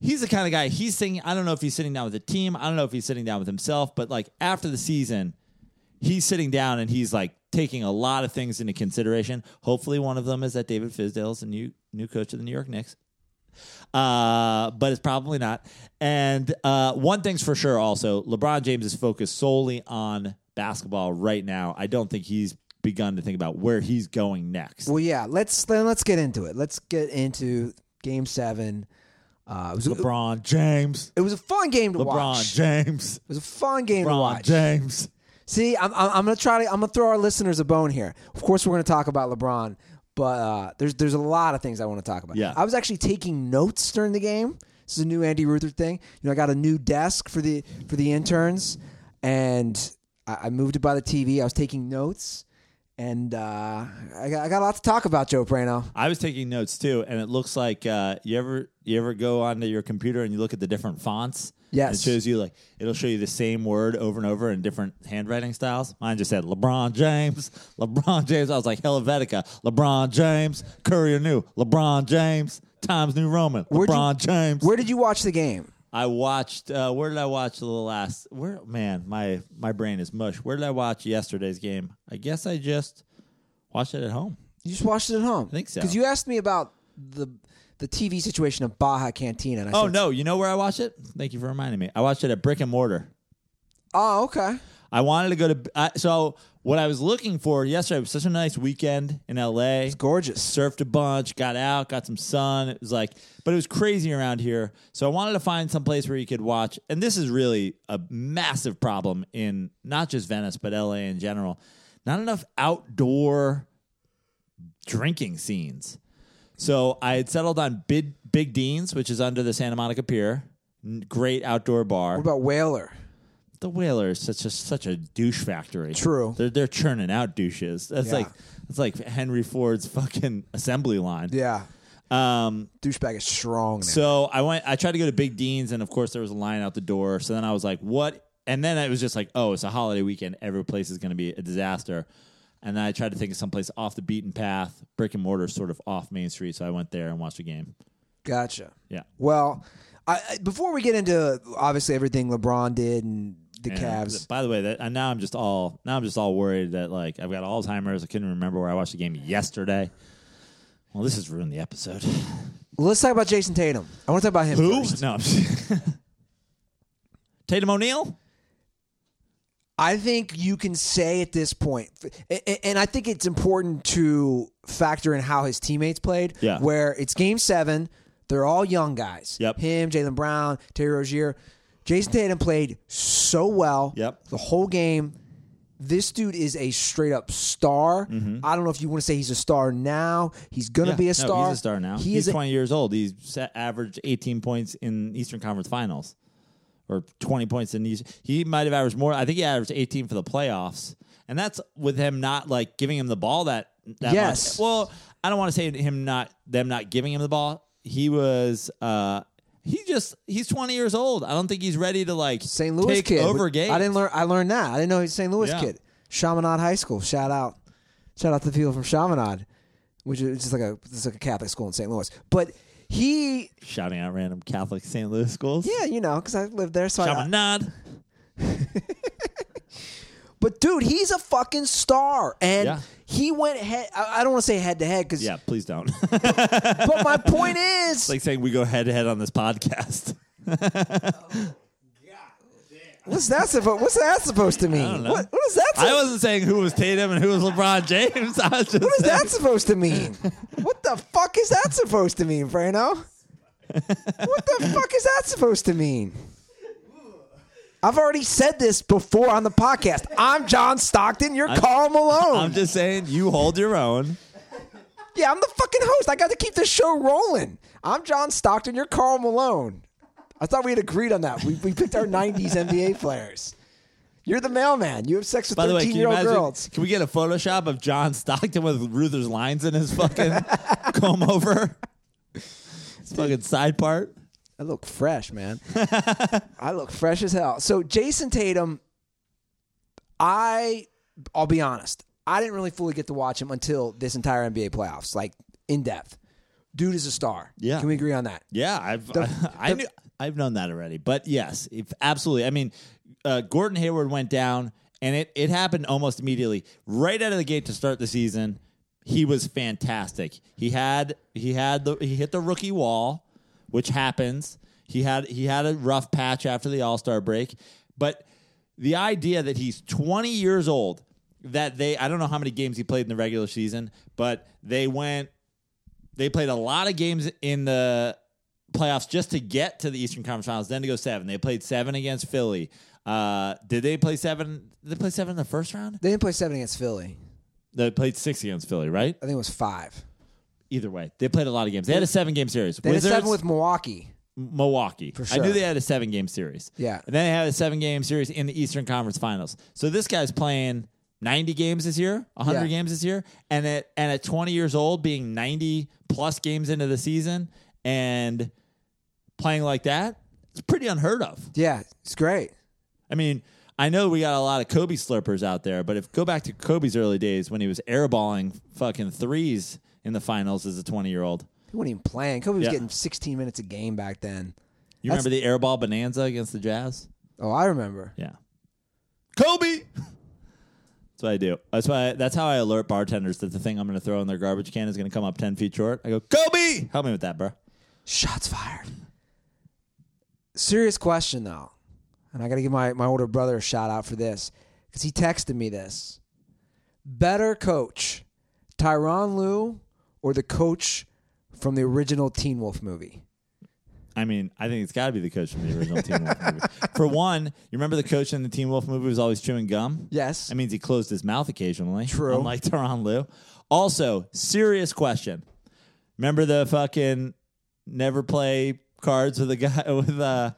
he's the kind of guy. He's sitting. I don't know if he's sitting down with the team. I don't know if he's sitting down with himself. But like after the season, he's sitting down and he's like taking a lot of things into consideration. Hopefully, one of them is that David Fizdale is the new new coach of the New York Knicks. Uh, but it's probably not. And uh, one thing's for sure also, LeBron James is focused solely on basketball right now. I don't think he's begun to think about where he's going next. Well, yeah. Let's then let's get into it. Let's get into Game Seven. Uh, it was a, LeBron James. it was a fun game to LeBron watch. LeBron James. It was a fun game to LeBron watch. James. See, I'm, I'm, I'm gonna try to I'm gonna throw our listeners a bone here. Of course, we're gonna talk about LeBron, but uh, there's there's a lot of things I want to talk about. Yeah. I was actually taking notes during the game. This is a new Andy Ruther thing. You know, I got a new desk for the for the interns, and I, I moved it by the TV. I was taking notes, and uh, I got I got a lot to talk about, Joe Prano. I was taking notes too, and it looks like uh, you ever you ever go onto your computer and you look at the different fonts. Yes. it shows you like it'll show you the same word over and over in different handwriting styles. Mine just said LeBron James, LeBron James. I was like Helvetica, LeBron James, Courier New, LeBron James, Times New Roman, LeBron James. Where did you watch the game? I watched. Uh, where did I watch the last? Where man, my my brain is mush. Where did I watch yesterday's game? I guess I just watched it at home. You just watched it at home. I think so. Because you asked me about the the TV situation of Baja Cantina. And I Oh said, no, you know where I watched it? Thank you for reminding me. I watched it at Brick and Mortar. Oh, okay. I wanted to go to. So what I was looking for yesterday was such a nice weekend in L.A. It's gorgeous. Surfed a bunch, got out, got some sun. It was like, but it was crazy around here. So I wanted to find some place where you could watch. And this is really a massive problem in not just Venice but L.A. in general. Not enough outdoor drinking scenes. So I had settled on Big Big Dean's, which is under the Santa Monica Pier. Great outdoor bar. What about Whaler? The Whalers such a such a douche factory. True. They're they're churning out douches. That's Yeah. like it's like Henry Ford's fucking assembly line. Yeah. Um. Douchebag is strong. Now. So I went. I tried to go to Big Dean's, and of course there was a line out the door. So then I was like, "What?" And then it was just like, "Oh, it's a holiday weekend. Every place is going to be a disaster." And then I tried to think of someplace off the beaten path, brick and mortar, sort of off Main Street. So I went there and watched the game. Gotcha. Yeah. Well, I, I- before we get into obviously everything LeBron did and the And, Cavs, By the way, that and now I'm just all now I'm just all worried that like I've got Alzheimer's. I couldn't remember where I watched the game yesterday. Well, this has ruined the episode. let's talk about Jayson Tatum. I want to talk about him first. No. I'm (laughs) Tatum O'Neal. I think you can say at this point, and I think it's important to factor in how his teammates played. Yeah. Where it's game seven, they're all young guys. Yep. Him, Jaylen Brown, Terry Rozier. Jayson Tatum played so well. Yep. The whole game. This dude is a straight up star. Mm-hmm. I don't know if you want to say he's a star now. He's gonna be a No, star. he's a star now. He he's is a- 20 years old. He's set, averaged 18 points in Eastern Conference Finals, or 20 points in these. He might have averaged more. I think he averaged 18 for the playoffs, and that's with him not like giving him the ball that. that Yes. Much. Well, I don't want to say him not them not giving him the ball. He was. uh he just he's 20 years old. I don't think he's ready to like St. Louis take kid. over games. I didn't learn. I learned that. I didn't know he's St. Louis Yeah. kid. Chaminade High School. Shout out. Shout out to the people from Chaminade, which is just like a it's like a Catholic school in St. Louis. But he, shouting out random Catholic St. Louis schools. yeah, you know, because I lived there, so I, Chaminade. (laughs) But dude, he's a fucking star, and Yeah. He went head. I, I don't want to say head to head because, Yeah, please don't. (laughs) but my point is, It's like saying we go head to head on this podcast. (laughs) what's that supposed? What's that supposed to mean? don't know. What, what is that? I supposed- wasn't saying who was Tatum and who was LeBron James. (laughs) I was just What is that supposed to mean? What the fuck is that supposed to mean, Prano? What the fuck is that supposed to mean? I've already said this before on the podcast. I'm John Stockton. You're Karl Malone. I'm just saying you hold your own. yeah, I'm the fucking host. I got to keep this show rolling. I'm John Stockton. You're Karl Malone. I thought we had agreed on that. We, we picked our 90s NBA players. You're the mailman. You have sex with By the way, 13 can year old imagine? girls. Can we get a Photoshop of John Stockton with Ruther's lines in his fucking (laughs) comb over? His fucking side part. I look fresh, man. (laughs) I look fresh as hell. So Jayson Tatum, I I'll be honest, I didn't really fully get to watch him until this entire NBA playoffs, like in depth. Dude is a star. Yeah. Can we agree on that? Yeah, I've The- (laughs) I the- knew I've known that already. But yes, if, absolutely. I mean, uh, Gordon Hayward went down, and it it happened almost immediately, right out of the gate to start the season. He was fantastic. He had he had the he hit the rookie wall, which happens. He had he had a rough patch after the All Star break, but the idea that he's 20 years old, that they I don't know how many games he played in the regular season, but they went they played a lot of games in the playoffs just to get to the Eastern Conference Finals, then to go seven. They played seven against Philly. Uh, did they play seven? Did they play seven in the first round? They didn't play seven against Philly. They played six against Philly, right? I think it was five. Either way, they played a lot of games. They had a seven game series. They had a seven with Milwaukee. Milwaukee. For I knew they had a seven game series. Yeah. And then they had a seven game series in the Eastern Conference Finals. So this guy's playing 90 games this year, 100 Yeah. games this year, and at and at 20 years old, being 90 plus games into the season and playing like that, it's pretty unheard of. Yeah, it's great. I mean, I know we got a lot of Kobe slurpers out there, but if go back to Kobe's early days when he was airballing fucking threes in the finals as a 20 year old. He wasn't even playing. Kobe was Yeah. getting 16 minutes a game back then. You That's- remember the airball bonanza against the Jazz? Oh, I remember. Yeah. Kobe. (laughs) That's what I do. That's why. that's how I alert bartenders that the thing I'm going to throw in their garbage can is going to come up ten feet short. I go, Kobe, help me with that, bro. Shots fired. Serious question though, and I got to give my, my older brother a shout out for this because he texted me this. Better coach, Tyronn Lue or the coach from the original Teen Wolf movie? I mean, I think it's got to be the coach from the original Teen Wolf movie. For one, you remember the coach in the Teen Wolf movie was always chewing gum. Yes. That means he closed his mouth occasionally. True. Unlike Tyronn Lue. Also, serious question. Remember the fucking never play cards with a guy (laughs) with a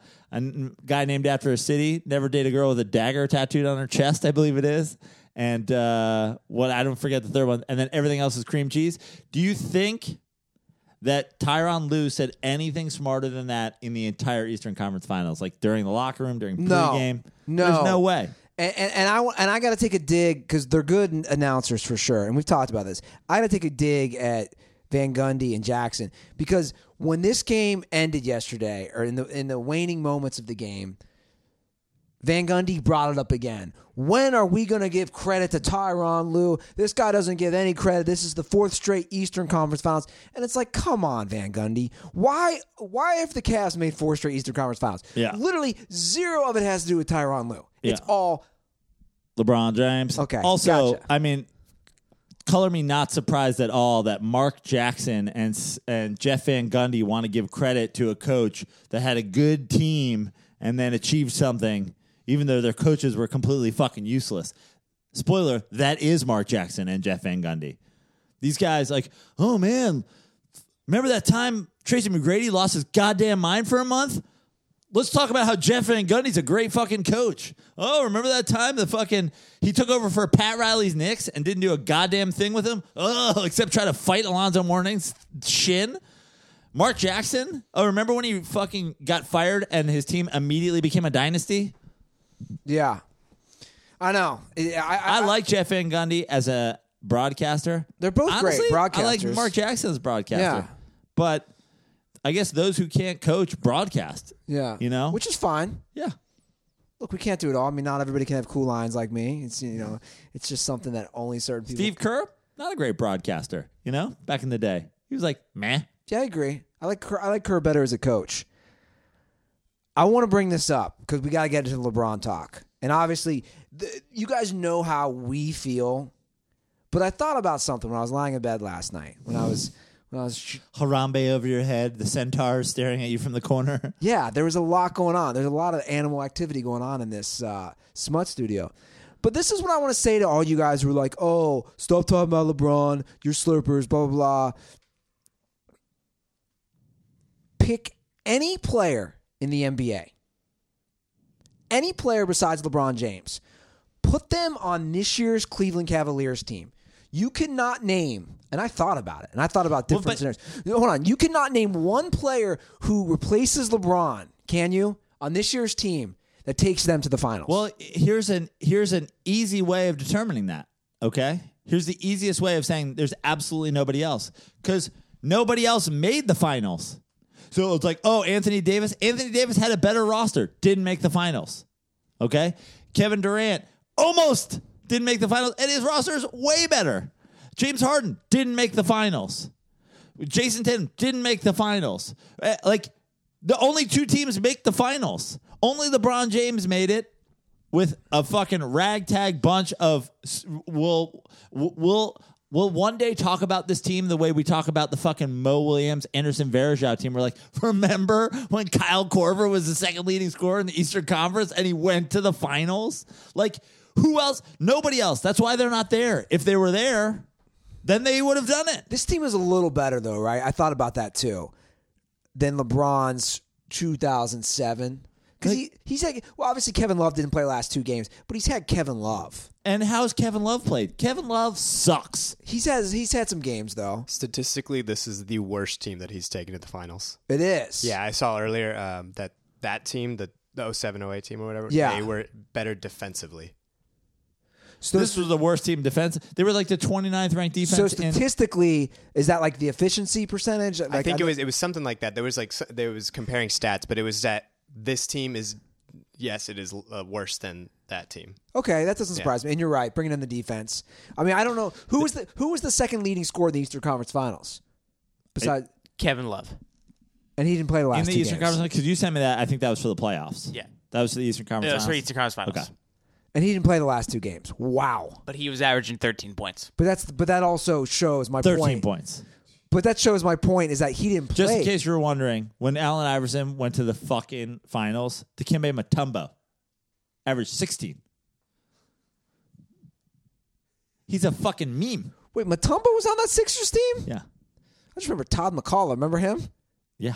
guy named after a city. Never date a girl with a dagger tattooed on her chest. I believe it is. And uh, what I don't forget the third one. And then everything else is cream cheese. Do you think that Tyronn Lue said anything smarter than that in the entire Eastern Conference Finals, like during the locker room, during No. pregame? No. There's no way. And, and, and I and I got to take a dig because they're good announcers for sure, and we've talked about this. I got to take a dig at Van Gundy and Jackson because when this game ended yesterday, or in the in the waning moments of the game, Van Gundy brought it up again. When are we going to give credit to Tyronn Lue? This guy doesn't give any credit. This is the fourth straight Eastern Conference Finals, and it's like, come on, Van Gundy. Why? Why have the Cavs made four straight Eastern Conference Finals? Yeah. literally zero of it has to do with Tyronn Lue. It's all LeBron James. Okay, Also, gotcha. I mean, color me not surprised at all that Mark Jackson and and Jeff Van Gundy want to give credit to a coach that had a good team and then achieved something, even though their coaches were completely fucking useless. Spoiler: that is Mark Jackson and Jeff Van Gundy. These guys, like, oh man, remember that time Tracy McGrady lost his goddamn mind for a month? Let's talk about how Jeff Van Gundy's a great fucking coach. Oh, remember that time the fucking he took over for Pat Riley's Knicks and didn't do a goddamn thing with him? Oh, (laughs) except try to fight Alonzo Mourning's shin. Mark Jackson. Oh, remember when he fucking got fired and his team immediately became a dynasty? Yeah. I know. I, I, I like Jeff Van Gundy as a broadcaster. They're both great broadcasters. I like. Mark Jackson's broadcaster. Yeah. But I guess those who can't coach broadcast. yeah, You know? which is fine. Yeah. Look, we can't do it all. I mean, not everybody can have cool lines like me. It's you know, it's just something that only certain people. Steve Kerr, not a great broadcaster, you know, back in the day. He was like, meh. Yeah, I agree. I like Kerr, I like Kerr better as a coach. I want to bring this up because we got to get into LeBron talk, and obviously, the, you guys know how we feel. But I thought about something when I was lying in bed last night. When I was when I was sh- Harambe over your head, the centaur staring at you from the corner. (laughs) Yeah, there was a lot going on. There's a lot of animal activity going on in this uh, smut studio. But this is what I want to say to all you guys who are like, oh, stop talking about LeBron, you're slurpers, blah, blah, blah. Pick any player in the NBA, any player besides LeBron James, put them on this year's Cleveland Cavaliers team. You cannot name, and I thought about it, and I thought about different but- scenarios. Hold on, you cannot name one player who replaces LeBron, can you, on this year's team that takes them to the finals? Well, here's an here's an easy way of determining that. Okay, here's the easiest way of saying there's absolutely nobody else because nobody else made the finals. So it's like, oh, Anthony Davis. Anthony Davis had a better roster, didn't make the finals. Okay, Kevin Durant almost didn't make the finals, and his roster is way better. James Harden didn't make the finals. Jayson Tatum didn't make the finals. Eh, Like the only two teams make the finals. Only LeBron James made it with a fucking ragtag bunch of. We'll we'll we'll one day talk about this team the way we talk about the fucking Mo Williams, Anderson Varejao team. We're like, (laughs) remember when Kyle Korver was the second leading scorer in the Eastern Conference and he went to the finals? Like who else? Nobody else. That's why they're not there. If they were there, then they would have done it. this team is a little better, though, right? I thought about that too, than LeBron's 2007. Because he, he's had, well, obviously Kevin Love didn't play last two games, but he's had Kevin Love. And how's Kevin Love played? Kevin Love sucks. He's has he's had some games though. Statistically, this is the worst team that he's taken to the finals. It is. Yeah, I saw earlier um, that that team, the, the 07 08 team or whatever, Yeah. they were better defensively. So, This was the worst team defense. They were like the 29th ranked defense. so in- statistically, is that like the efficiency percentage? I Like, think it was it was something like that. There was like s- there was comparing stats, but it was that this team is yes, it is uh, worse than that team. Okay, that doesn't surprise me. And you're right, bringing in the defense. I mean, I don't know who was the who was the second leading scorer in the Eastern Conference Finals. Besides, Kevin Love. and he didn't play the last in the two Eastern games. Conference, because you sent me that. I think that was for the playoffs. Yeah. that was for the Eastern Conference. It was for Finals. Eastern Conference Finals. Okay. and he didn't play the last two games. Wow. But he was averaging 13 points. But that's but that also shows my Thirteen point. points. But that shows my point is that he didn't play. Just in case you were wondering, when Allen Iverson went to the fucking finals, Dikembe Mutombo averaged sixteen. He's a fucking meme. Wait, Mutombo was on that Sixers team? Yeah, I just remember Todd MacCulloch. Remember him? yeah.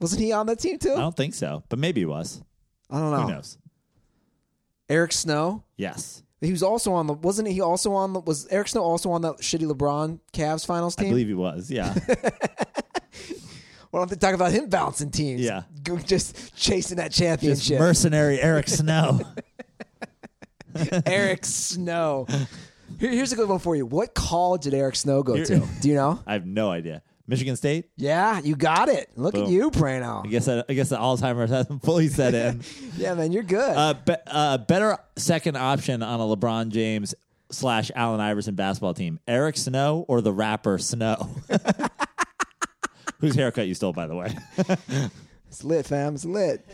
Wasn't he on that team too? I don't think so, but maybe he was. I don't know. Who knows? Eric Snow. Yes, He was also on the. Wasn't he also on the? Was Eric Snow also on that shitty LeBron Cavs finals team? I believe he was. Yeah, (laughs) Why don't they talk about him bouncing teams? Yeah. Go- just chasing that just championship. mercenary Eric (laughs) Snow. (laughs) Eric Snow. Here- here's a good one for you. What college did Eric Snow go to? Do you know? I have no idea. Michigan State. Yeah, you got it. Look at you, Prano. I guess I, I guess the Alzheimer's hasn't fully set in. (laughs) Yeah, man, you're good. uh, be, uh, better second option on a LeBron James slash Allen Iverson basketball team: Eric Snow or the rapper Snow, (laughs) whose haircut you stole, by the way. (laughs) It's lit, fam. It's lit.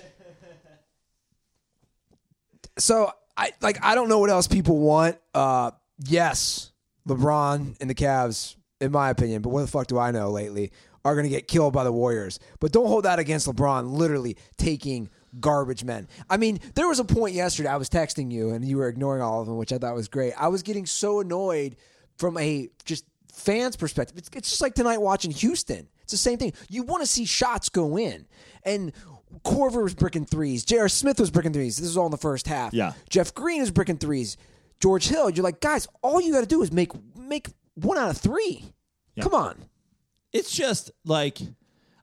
So I like I don't know what else people want. Uh yes, LeBron and the Cavs, in my opinion, but what the fuck do I know lately, are gonna get killed by the Warriors. But don't hold that against LeBron literally taking garbage men. I mean, there was a point yesterday I was texting you and you were ignoring all of them, which I thought was great. I was getting so annoyed from a just fans' perspective. It's, it's just like tonight watching Houston. It's the same thing. You want to see shots go in. And Korver was bricking threes. J.R. Smith was bricking threes. This is all in the first half. Yeah. Jeff Green is bricking threes. George Hill, you're like, guys, all you got to do is make make one out of three. Come on. it's just like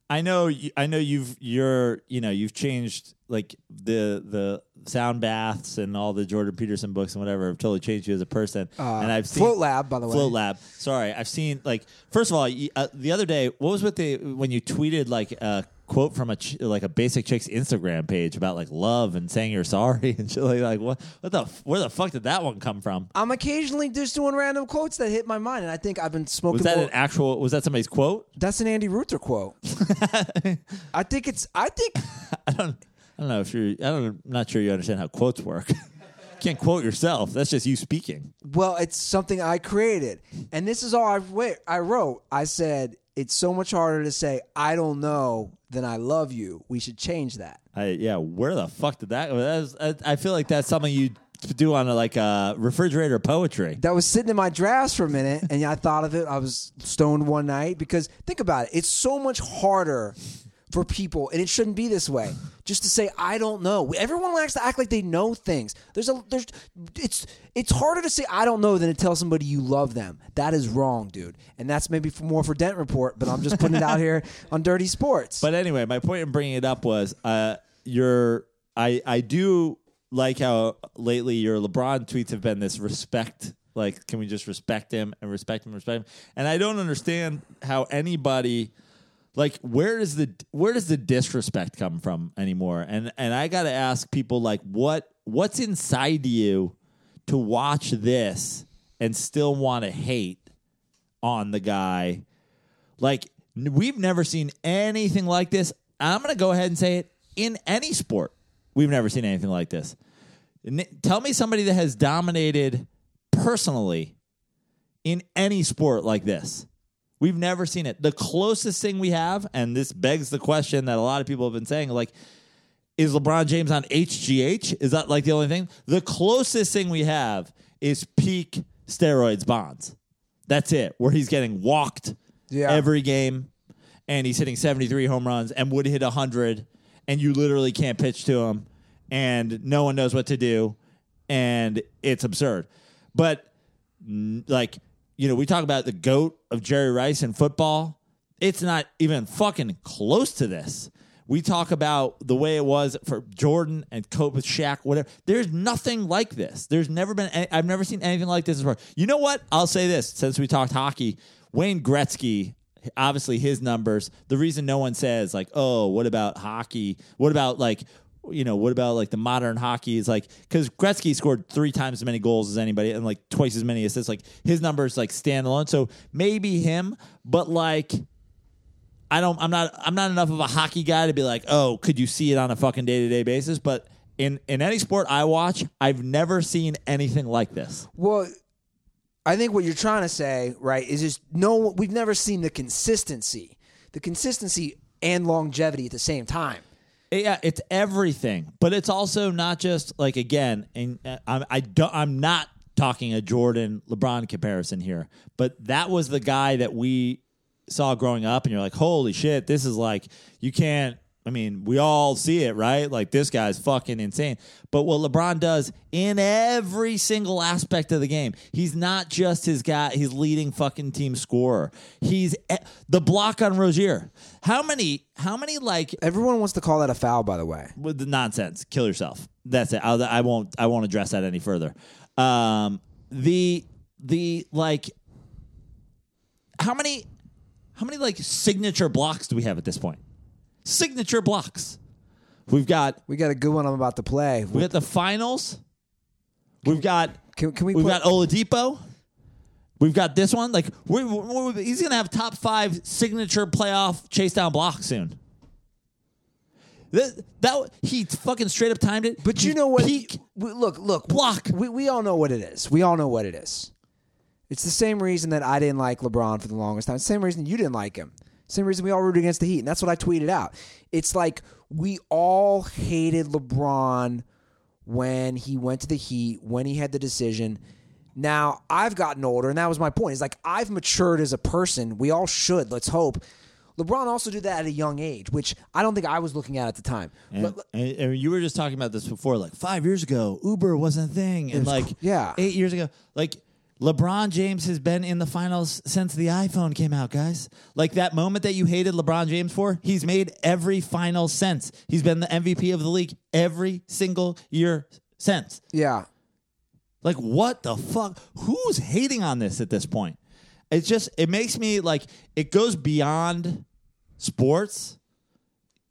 I know I know you've you're you know you've changed like the the sound baths and all the Jordan Peterson books and whatever have totally changed you as a person. and I've seen Uh, Float Lab, by the way. Float Lab. Sorry, I've seen like first of all you- uh, the other day. What was with the when you tweeted like a quote from a ch- like a basic chick's Instagram page about like love and saying you're sorry (laughs) and shit like like what what the f- where the fuck did that one come from? I'm occasionally just doing random quotes that hit my mind, and I think I've been smoking. Was that more- an actual? Was that somebody's quote? That's an Andy Ruther quote. (laughs) I think it's. I think (laughs) I don't. I don't know if you're. I don't. I'm not sure you understand how quotes work. Can't quote yourself. That's just you speaking. Well, it's something I created, and this is all I wait. I wrote. I said it's so much harder to say I don't know than I love you. We should change that. I yeah. Where the fuck did that? That's, I, I feel like that's something you do on a, like a refrigerator poetry. That was sitting in my drafts for a minute, and I thought of it. I was stoned one night because think about it. It's so much harder for people, and it shouldn't be this way. (sighs) Just to say I don't know. Everyone likes to act like they know things. There's a there's it's it's harder to say I don't know than to tell somebody you love them. That is wrong, dude. And that's maybe for more for Dent Report, but I'm just putting it out here (laughs) on Dirty Sports. But anyway, my point in bringing it up was uh, your. I I do like how lately your LeBron tweets have been this respect. Like, can we just respect him and respect him, respect him? And I don't understand how anybody like where does the where does the disrespect come from anymore? And and I got to ask people like what what's inside you to watch this and still want to hate on the guy like we've never seen anything like this. I'm to go ahead and say it in any sport. We've never seen anything like this. N- Tell me somebody that has dominated personally in any sport like this. We've never seen it. The closest thing we have, and this begs the question that a lot of people have been saying, like, is LeBron James on HGH? Is that like the only thing? The closest thing we have is peak steroids bonds. That's it, where he's getting walked Yeah. every game and he's hitting 73 home runs and would hit 100 and you literally can't pitch to him and no one knows what to do and it's absurd. But like, you know, we talk about the goat of Jerry Rice in football. It's not even fucking close to this. We talk about the way it was for Jordan and Kobe, Shaq, whatever. There's nothing like this. There's never been. Any, I've never seen anything like this before. You know what? I'll say this since we talked hockey. Wayne Gretzky, obviously his numbers. The reason no one says like, oh, what about hockey? What about like, you know, what about like the modern hockey? Is like because Gretzky scored three times as many goals as anybody and like twice as many assists. Like his numbers like stand alone. So maybe him, but like. I don't I'm not I'm not enough of a hockey guy to be like, "Oh, could you see it on a fucking day-to-day basis?" But in in any sport I watch, I've never seen anything like this. Well, I think what you're trying to say, right, is just no. We've never seen the consistency, the consistency and longevity at the same time. Yeah, it's everything, but it's also not just like again, and uh, I'm I don't I'm not talking a Jordan LeBron comparison here, but that was the guy that we saw growing up, and you're like, holy shit, this is like you can't I mean, we all see it, right? Like this guy's fucking insane. But what LeBron does in every single aspect of the game, he's not just his guy, he's leading fucking team scorer. He's the block on Rozier. How many how many like Everyone wants to call that a foul, by the way. with the nonsense. Kill yourself. That's it. I'll, I won't. I won't address that any further. Um, the the like, how many how many like signature blocks do we have at this point? Signature blocks. We've got We got a good one I'm about to play. we got the finals. We've got Can, can we we've put, got Oladipo. We've got this one. Like we we he's gonna have top five signature playoff chase down blocks soon. That, that he fucking straight up timed it. But you He know what? Peak. we- look, look, Block. We we all know what it is. We all know what it is. It's the same reason that I didn't like LeBron for the longest time. Same reason you didn't like him. Same reason we all rooted against the Heat, and that's what I tweeted out. It's like we all hated LeBron when he went to the Heat, when he had the decision. Now I've gotten older, and that was my point. It's like I've matured as a person. We all should. Let's hope. LeBron also did that at a young age, which I don't think I was looking at at the time. And, But- and- and you were just talking about this before, like five years ago, Uber wasn't a thing, and was like yeah. eight years ago, like LeBron James has been in the finals since the iPhone came out, guys. Like that moment that you hated LeBron James for, he's made every final since. He's been the MVP of the league every single year since. yeah, Like, what the fuck? Who's hating on this at this point? It's just, it makes me like, it goes beyond sports.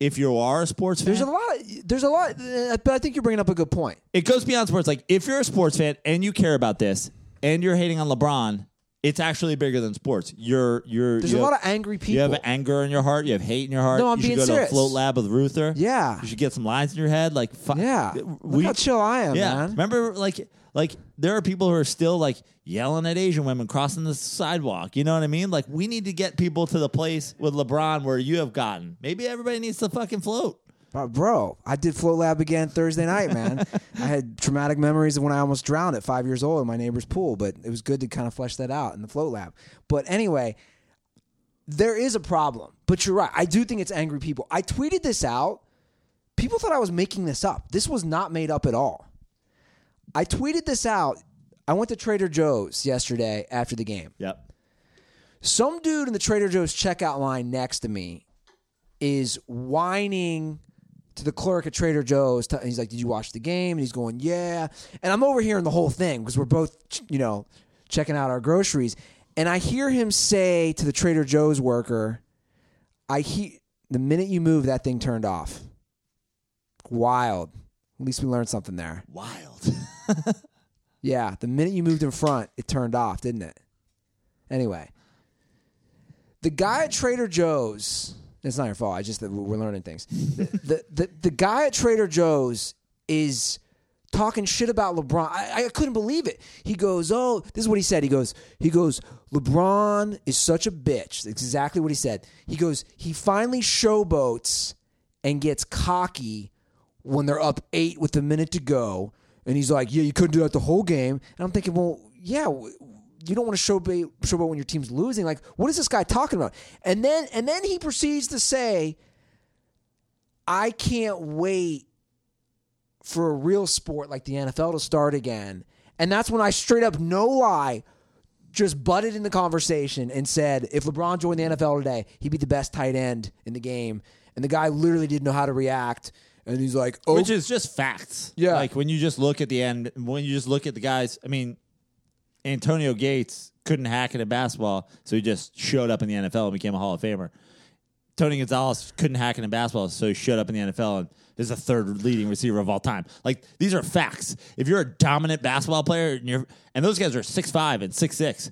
If you are a sports fan, There's a lot. There's a lot. Eh, but I think you're bringing up a good point. it goes beyond sports. Like, if you're a sports fan and you care about this and you're hating on LeBron, it's actually bigger than sports. You're, you're, There's you a have- lot of angry people. You have anger in your heart. You have hate in your heart. No, I'm you should being go serious. to a float lab with Ruther. Yeah. You should get some lines in your head. Like, fu- yeah. we, Look how chill I am, yeah. man. Remember, like, like there are people who are still like yelling at Asian women crossing the sidewalk. You know what I mean? Like, we need to get people to the place with LeBron where you have gotten. Maybe everybody needs to fucking float. Uh, bro, I did float lab again Thursday night, man. I had (laughs) traumatic memories of when I almost drowned at five years old in my neighbor's pool, but it was good to kind of flesh that out in the float lab. But anyway, there is a problem. But you're right. I do think it's angry people. I tweeted this out. People thought I was making this up. This was not made up at all. I tweeted this out. I went to Trader Joe's yesterday after the game. Yep. Some dude in the Trader Joe's checkout line next to me is whining to the clerk at Trader Joe's. T- he's like, "Did you watch the game?" And he's going, "Yeah." And I'm overhearing the whole thing because we're both, you know, checking out our groceries. And I hear him say to the Trader Joe's worker, "I he the minute you move, that thing turned off." Wild. At least we learned something there. Wild. (laughs) Yeah, the minute you moved in front, it turned off, didn't it? Anyway, the guy at Trader Joe's. It's not your fault. I just we're learning things. The, the the the guy at Trader Joe's is talking shit about LeBron. I, I couldn't believe it. He goes, "Oh, this is what he said." He goes, "He goes, LeBron is such a bitch." That's exactly what he said. He goes, "He finally showboats and gets cocky when they're up eight with a minute to go." And he's like, "Yeah, you couldn't do that the whole game." And I'm thinking, "Well, yeah." w- You don't want to showboat, showboat when your team's losing. Like, what is this guy talking about? And then, and then he proceeds to say, "I can't wait for a real sport like the NFL to start again. And that's when I straight up, no lie, just butted in the conversation and said, if LeBron joined the NFL today, he'd be the best tight end in the game. And the guy literally didn't know how to react. And he's like, oh, Which is just facts. Yeah. Like when you just look at the end, when you just look at the guys, I mean, Antonio Gates couldn't hack it in basketball, so he just showed up in the NFL and became a Hall of Famer. Tony Gonzalez couldn't hack it in basketball, so he showed up in the NFL and is the third leading receiver of all time. Like these are facts. If you're a dominant basketball player and you're and those guys are six five and six six,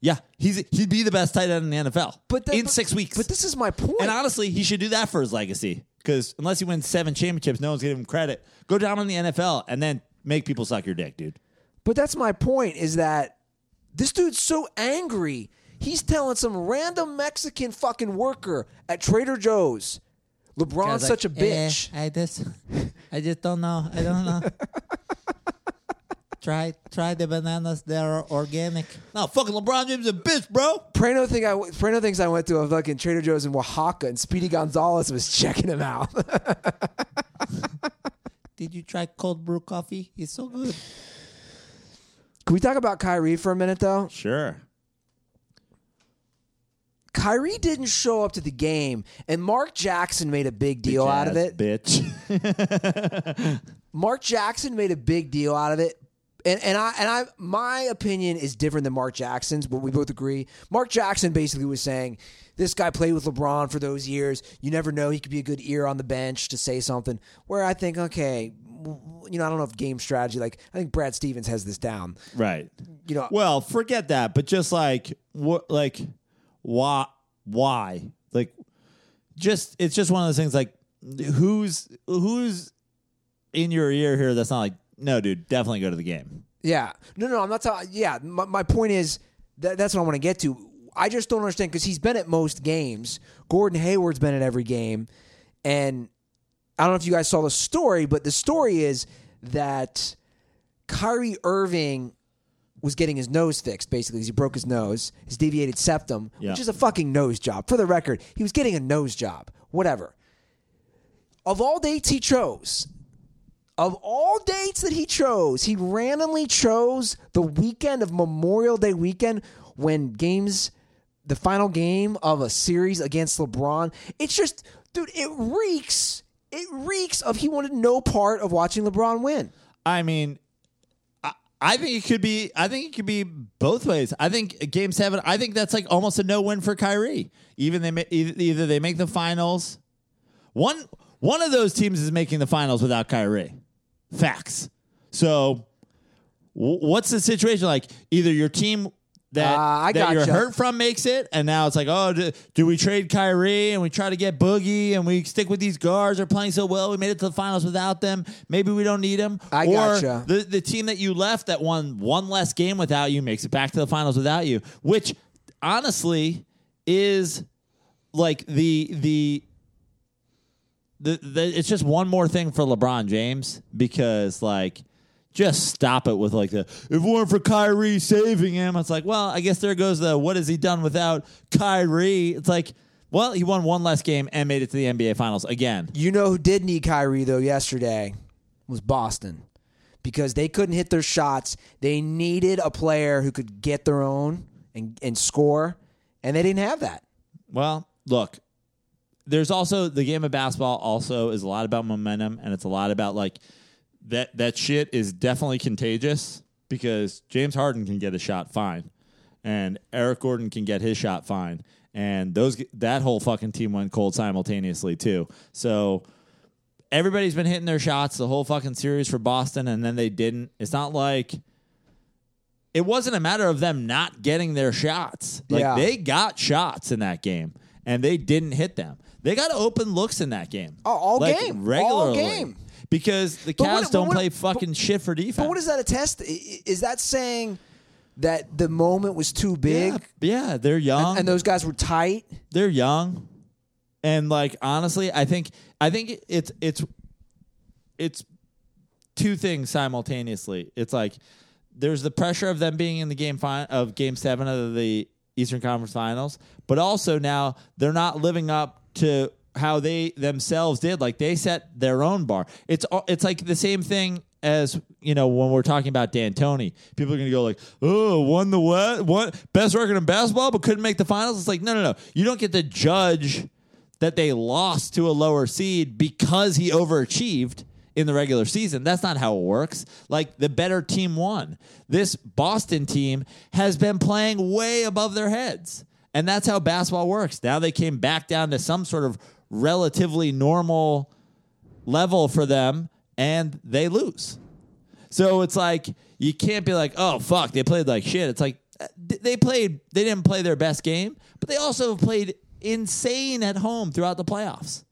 yeah, he's he'd be the best tight end in the NFL. but that- in but- six weeks. But this is my point. And honestly, he should do that for his legacy. Because unless he wins seven championships, no one's giving him credit. Go down in the NFL and then make people suck your dick, dude. But that's my point is that this dude's so angry. He's telling some random Mexican fucking worker at Trader Joe's, LeBron's such a eh, bitch. I just, (laughs) I just don't know. I don't know. (laughs) try try the bananas. They're organic. No, fucking LeBron James is a bitch, bro. Prano think I Prano thinks I went to a fucking Trader Joe's in Oaxaca and Speedy Gonzales was checking him out. (laughs) Did you try cold brew coffee? It's so good. Can we talk about Kyrie for a minute though? Sure. Kyrie didn't show up to the game, and Mark Jackson made a big deal out of it. bitch. (laughs) Mark Jackson made a big deal out of it. And and I and I my opinion is different than Mark Jackson's, but we both agree. Mark Jackson basically was saying this guy played with LeBron for those years. You never know; he could be a good ear on the bench to say something. Where I think, okay, you know, I don't know if game strategy. Like I think Brad Stevens has this down. right. You know, Well, forget that. But just like what, like why, why, like, just it's just one of those things. Like, who's who's in your ear here? That's not like, no, dude, definitely go to the game. Yeah. No, no, I'm not talking. Yeah, my, my point is that that's what I want to get to. I just don't understand because he's been at most games. Gordon Hayward's been at every game, and I don't know if you guys saw the story, but the story is that Kyrie Irving was getting his nose fixed basically 'cause he broke his nose, his deviated septum, Yeah. which is a fucking nose job. For the record, he was getting a nose job. Whatever. Of all dates he chose, of all dates that he chose, he randomly chose the weekend of Memorial Day weekend when games, the final game of a series against LeBron. It's just, dude, it reeks. It reeks of he wanted no part of watching LeBron win. I mean, I, I think it could be. I think it could be both ways. I think Game Seven. I think that's like almost a no win for Kyrie. Even they either, either they make the finals. One one of those teams is making the finals without Kyrie. Facts. So, w- what's the situation like? Either your team. That, Uh, I that you're hurt from makes it, and now it's like, oh, do, do we trade Kyrie and we try to get Boogie and we stick with these guards? They're playing so well. We made it to the finals without them. Maybe we don't need them. I or gotcha. the the team that you left that won one less game without you makes it back to the finals without you, which honestly is like the the the, the it's just one more thing for LeBron James because like just stop it with like the if it weren't for Kyrie saving him, it's like, well, I guess there goes the what has he done without Kyrie? It's like, well, he won one less game and made it to the NBA finals again. You know who did need Kyrie though yesterday was Boston because they couldn't hit their shots. They needed a player who could get their own and, and score, and they didn't have that. Well, look, there's also the game of basketball also is a lot about momentum and it's a lot about like that that shit is definitely contagious because James Harden can get a shot fine and Eric Gordon can get his shot fine and those that whole fucking team went cold simultaneously too. So everybody's been hitting their shots the whole fucking series for Boston and then they didn't. It's not like it wasn't a matter of them not getting their shots. Like Yeah. they got shots in that game and they didn't hit them. They got open looks in that game. Oh, all Like, game. All regularly. game. Because the But Cavs what- don't what- play but- fucking shit for defense. But what does that a i- Is that saying that the moment was too big Yeah, yeah, they're young. and, and those guys were tight? they're young and like honestly i think i think it's it's it's two things simultaneously it's like there's the pressure of them being in the game of game 7 of the eastern conference finals but also now they're not living up to how they themselves did like they set their own bar it's it's like the same thing as you know when we're talking about D'Antoni, people are going to go like, "Oh, won the what? What best record in basketball, but couldn't make the finals." It's like, no, no, no. You don't get to judge that they lost to a lower seed because he overachieved in the regular season. That's not how it works. Like the better team won. This Boston team has been playing way above their heads. And that's how basketball works. Now they came back down to some sort of relatively normal level for them and they lose. So it's like you can't be like, "Oh fuck, they played like shit." It's like uh, they played they didn't play their best game, but they also played insane at home throughout the playoffs.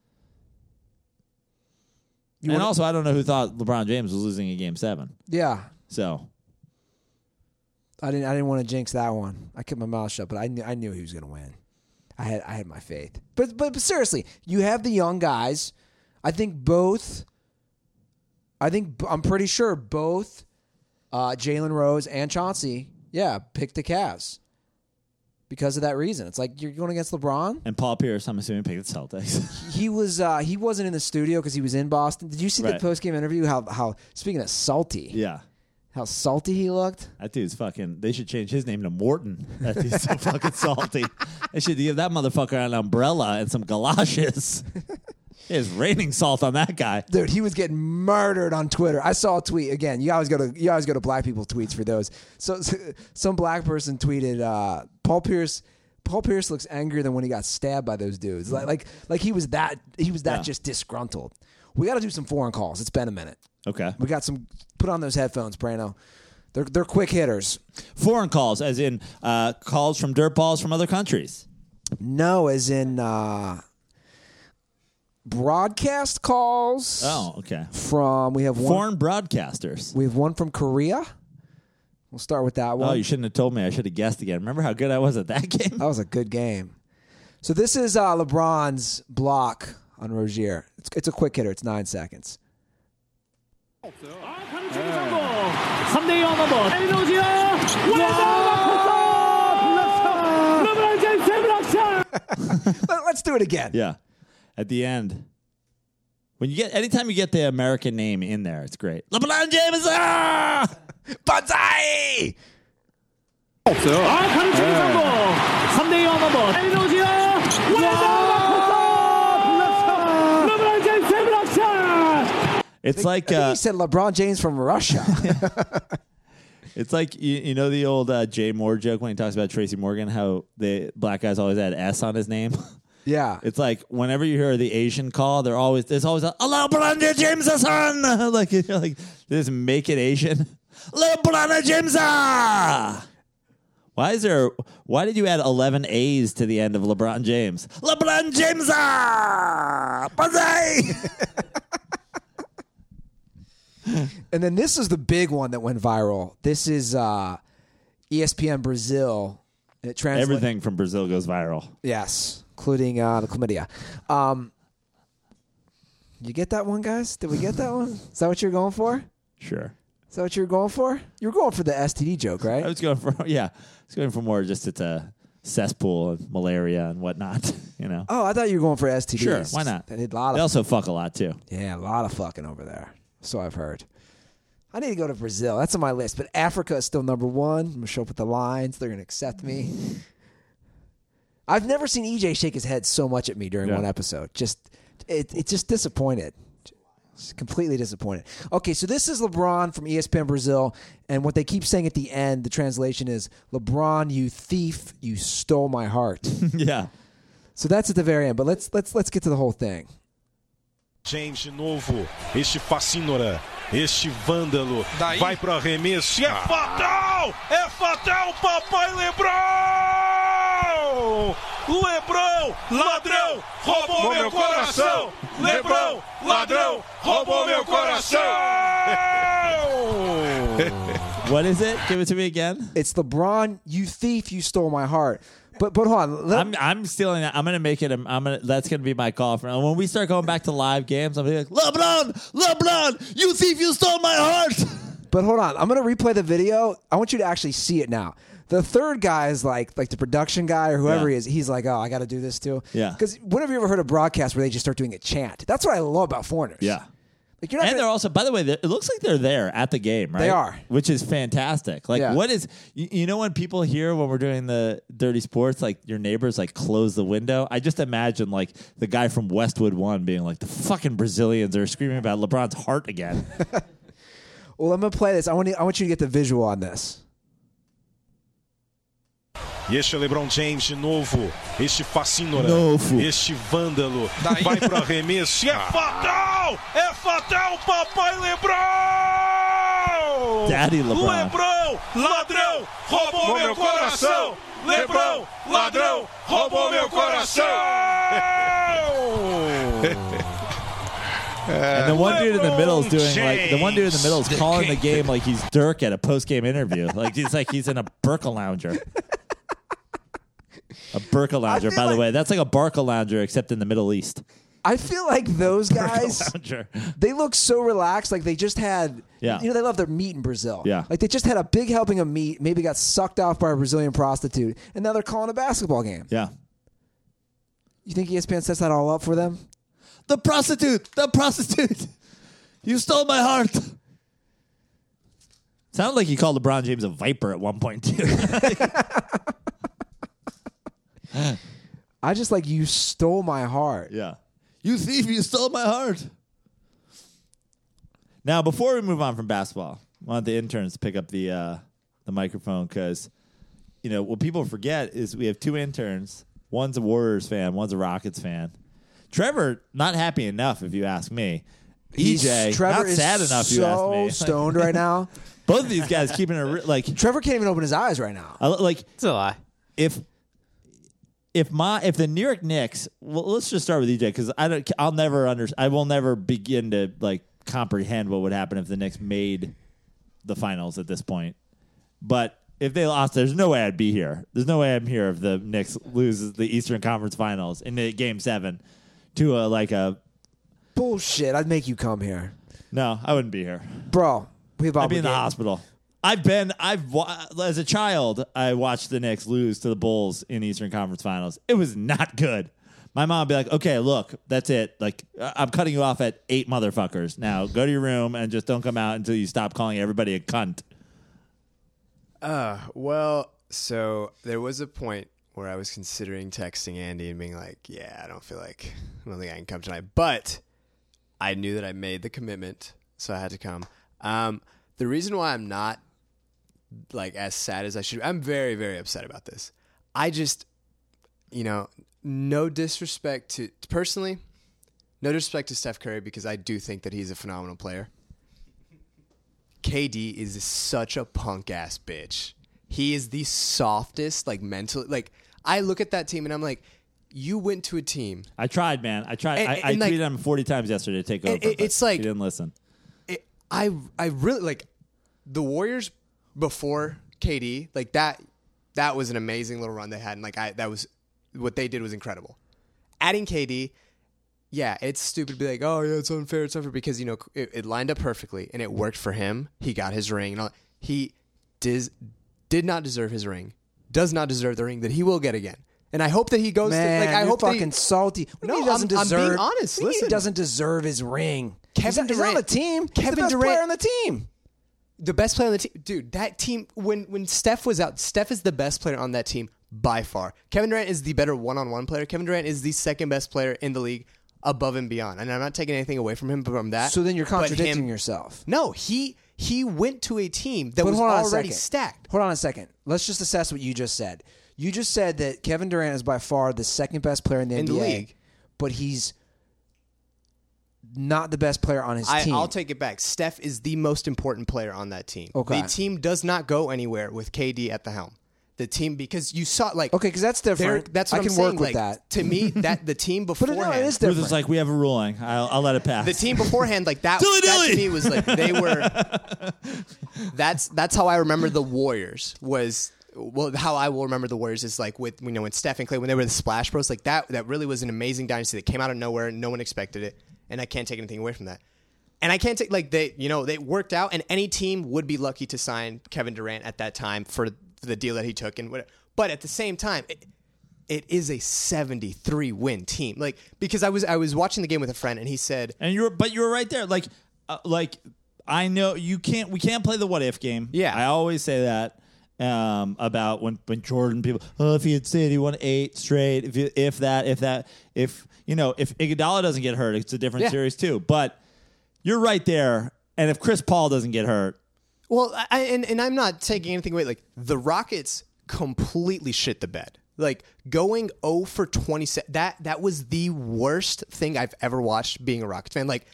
and also, I don't know who thought LeBron James was losing in Game Seven. Yeah, So I didn't. I didn't want to jinx that one. I kept my mouth shut, but I knew. I knew he was going to win. I had. I had my faith. But, but but seriously, you have the young guys. I think both. I think I'm pretty sure both uh, Jalen Rose and Chauncey, yeah, picked the Cavs because of that reason. It's like you're going against LeBron. And Paul Pierce, I'm assuming, picked the Celtics. (laughs) He was uh, he wasn't in the studio because he was in Boston. Did you see the post game interview? How how speaking of salty, yeah. How salty he looked. That dude's fucking. They should change his name to Morton. That dude's so fucking salty. They should give that motherfucker an umbrella and some galoshes. (laughs) It's raining salt on that guy. Dude, he was getting murdered on Twitter. I saw a tweet again. You always go to you always go to black people tweets for those. So, (laughs) some black person tweeted uh, Paul Pierce. Paul Pierce looks angrier than when he got stabbed by those dudes. Like like like he was that he was that Yeah. just disgruntled. We got to do some foreign calls. It's been a minute. Okay. We got some. Put on those headphones, Prano. They're they're quick hitters. Foreign calls, as in uh, calls from dirt balls from other countries. No, as in uh, broadcast calls. Oh, okay. From we have one. Foreign broadcasters. We have one from Korea. We'll start with that one. Oh, you shouldn't have told me. I should have guessed again. Remember how good I was at that (laughs) game? That was a good game. So this is uh, LeBron's block on Rozier. It's, it's a quick hitter. It's nine seconds. 성공 3대2 원넘버 에리노지어 와 르브론 제임스 블락샷 Let- Let's do it again. Yeah. At the end. When you get anytime you get the American name in there, it's great. LeBron James. Ah! Banzai! 아 가르치기 성공 3대2 원넘버 에리노지어 와 It's think, like uh, he said LeBron James from Russia. (laughs) It's like you, you, know the old uh, Jay Mohr joke when he talks about Tracy Morgan, how the black guys always had S on his name. (laughs) Yeah, it's like whenever you hear the Asian call, they're always there's always a LeBron Jameson, (laughs) like you're like just make it Asian. LeBron James. Why is there? Why did you add eleven A's to the end of LeBron James? LeBron James. (laughs) And then this is the big one that went viral. This is uh, ESPN Brazil. It Everything from Brazil goes viral. Yes, including uh, the chlamydia. Um, you get that one, guys? Did we get that one? (laughs) Is that what you're going for? Sure. Is that what you're going for? You're going for the STD joke, right? I was going for (laughs) yeah. I was going for more just it's a cesspool of malaria and whatnot. You know. Oh, I thought you were going for STDs. Sure, why not? They did a lot They also fuck a lot too. yeah, a lot of fucking over there. So I've heard. I need to go to Brazil. That's on my list. But Africa is still number one. I'm gonna show up with the lines. They're gonna accept me. I've never seen EJ shake his head so much at me during Yeah. one episode. Just it, it's just disappointed. Just completely disappointed. Okay, so this is LeBron from ESPN Brazil, and what they keep saying at the end, the translation is LeBron, you thief, you stole my heart. (laughs) yeah. so that's at the very end. But let's let's let's get to the whole thing. James de novo, este fascínora, este vândalo, Daí? vai pro arremesso e é fatal! É fatal, papai Lebrão! Lebrão, ladrão, roubou meu coração! Lebrão, ladrão, roubou meu coração! (laughs) What is it? Give it to me again. It's LeBron, you thief, you stole my heart. But but hold on. Let- I'm I'm stealing that. I'm gonna make it. A, I'm gonna. That's gonna be my call for when we start going back to live games. I'm gonna be like, LeBron, LeBron, you thief, you stole my heart. (laughs) But hold on, I'm gonna replay the video. I want you to actually see it now. The third guy is like like the production guy or whoever Yeah. he is. He's like, oh, I got to do this too. Yeah. Because when have you ever heard a broadcast where they just start doing a chant? That's what I love about foreigners. Like. And gonna- they're also, by the way, it looks like they're there at the game, right? They are. which is fantastic. Like, Yeah. what is you, you know when people hear when we're doing the dirty sports, like your neighbors like close the window. I just imagine like the guy from Westwood One being like, the fucking Brazilians are screaming about LeBron's heart again. (laughs) well, I'm gonna play this. I want you, I want you to get the visual on this. E este é LeBron James de novo, este fascínora, Novo. este vândalo, vai pro arremesso e é fatal! É fatal, papai Lebrão! Daddy LeBron. Lebrão, ladrão, roubou meu coração! Lebrão, ladrão, roubou meu coração! and the one dude in the middle is doing like the one dude in the middle is calling the game like he's Dirk at a post game interview. Like he's like he's in a Burka lounger. A Burka lounger, by the like- way. That's like a Barca lounger except in the Middle East. I feel like those guys, Lounger. they look so relaxed. Like they just had, Yeah. you know, they love their meat in Brazil. Yeah. Like they just had a big helping of meat, maybe got sucked off by a Brazilian prostitute, and now they're calling a basketball game. Yeah. You think ESPN sets that all up for them? The prostitute. The prostitute. (laughs) You stole my heart. Sounded like you called LeBron James a viper at one point too. (laughs) (laughs) I just like you stole my heart. yeah. You thief, you stole my heart. Now, before we move on from basketball, I want the interns to pick up the uh, the microphone because you know what people forget is we have two interns. One's a Warriors fan, one's a Rockets fan. Trevor, not happy enough, if you ask me. He's- EJ, Trevor not is sad enough, so you ask me. stoned right now. (laughs) Both of these guys keeping it re- like Trevor can't even open his eyes right now. I like It's a lie. if if my if the New York Knicks well let's just start with EJ because I don't I'll never under I will never begin to like comprehend what would happen if the Knicks made the finals at this point. But if they lost, there's no way I'd be here. There's no way I'm here if the Knicks loses the Eastern Conference Finals in the game seven to a like a Bullshit. I'd make you come here, no, I wouldn't be here. bro. We have I'd be in the hospital. I've been. I've as a child. I watched the Knicks lose to the Bulls in Eastern Conference Finals. It was not good. My mom would be like, "Okay, look, that's it. Like, I'm cutting you off at eight motherfuckers. Now go to your room and just don't come out until you stop calling everybody a cunt." Uh, well, so there was a point where I was considering texting Andy and being like, "Yeah, I don't feel like I don't think I can come tonight," but I knew that I made the commitment, so I had to come. Um, the reason why I'm not like as sad as I should, I'm very, very upset about this. I just, you know, no disrespect to personally, no disrespect to Steph Curry because I do think that he's a phenomenal player. KD is such a punk ass bitch. He is the softest, like mentally. Like I look at that team and I'm like, you went to a team. I tried, man. I tried. And- I, I and, like- tweeted him forty times yesterday to take over. It- it's like- he didn't listen. It, I I really like the Warriors before KD. Like that, that was an amazing little run they had, and like I that was what they did was incredible. Adding KD, yeah, it's stupid to be like, oh yeah, it's unfair, it's unfair because you know it, it lined up perfectly and it worked for him. He got his ring and all. He did did not deserve his ring. Does not deserve the ring that he will get again. And I hope that he goes. Man, to, like I you're hope that he- fucking salty. What do you No, he doesn't I'm- I'm being deserve. honest. what do you mean Listen. he doesn't deserve his ring. Kevin he's, not- he's on the team. he's Kevin the best Durant- player on the team. The best player on the team, dude. That team when when Steph was out, Steph is the best player on that team by far. Kevin Durant is the better one-on-one player. Kevin Durant is the second best player in the league, above and beyond. And I'm not taking anything away from him from that. So then you're contradicting him- yourself. No, he he went to a team that But was already stacked. Hold on a second. Let's just assess what you just said. You just said that Kevin Durant is by far the second best player in the In the league. but he's not the best player on his I, team. I'll take it back. Steph is the most important player on that team. Okay. The team does not go anywhere with KD at the helm. The team because you saw like okay because that's they're- different. That's what I am can saying. work with like, that. To me, (laughs) that the team but it, no, beforehand. it is Ruth different. is like, we have a ruling. I'll, I'll let it pass. the team beforehand, like that, Dilly that to me was like they (laughs) were. that's that's how I remember the Warriors was. Well, how I will remember the Warriors is like with you know when Steph and Clay when they were the Splash Bros like that. That really was an amazing dynasty that came out of nowhere. And no one expected it, and I can't take anything away from that. And I can't take like they you know they worked out, and any team would be lucky to sign Kevin Durant at that time for the deal that he took and whatever. But at the same time. It, it is a 73 win team. Like because I was I was watching the game with a friend and he said And you're, but you're right there. Like, uh, like I know you can't. We can't play the what if game. Yeah. I always say that um, about when when Jordan people. Oh, if he had said he won eight straight, if you, if that, if that, if you know, if Iguodala doesn't get hurt, it's a different Yeah. series too. But you're right there. And if Chris Paul doesn't get hurt, Well, I, and and I'm not taking anything away. Like the Rockets completely shit the bed. Like going 0 for 27. That that was the worst thing I've ever watched being a Rockets fan. Like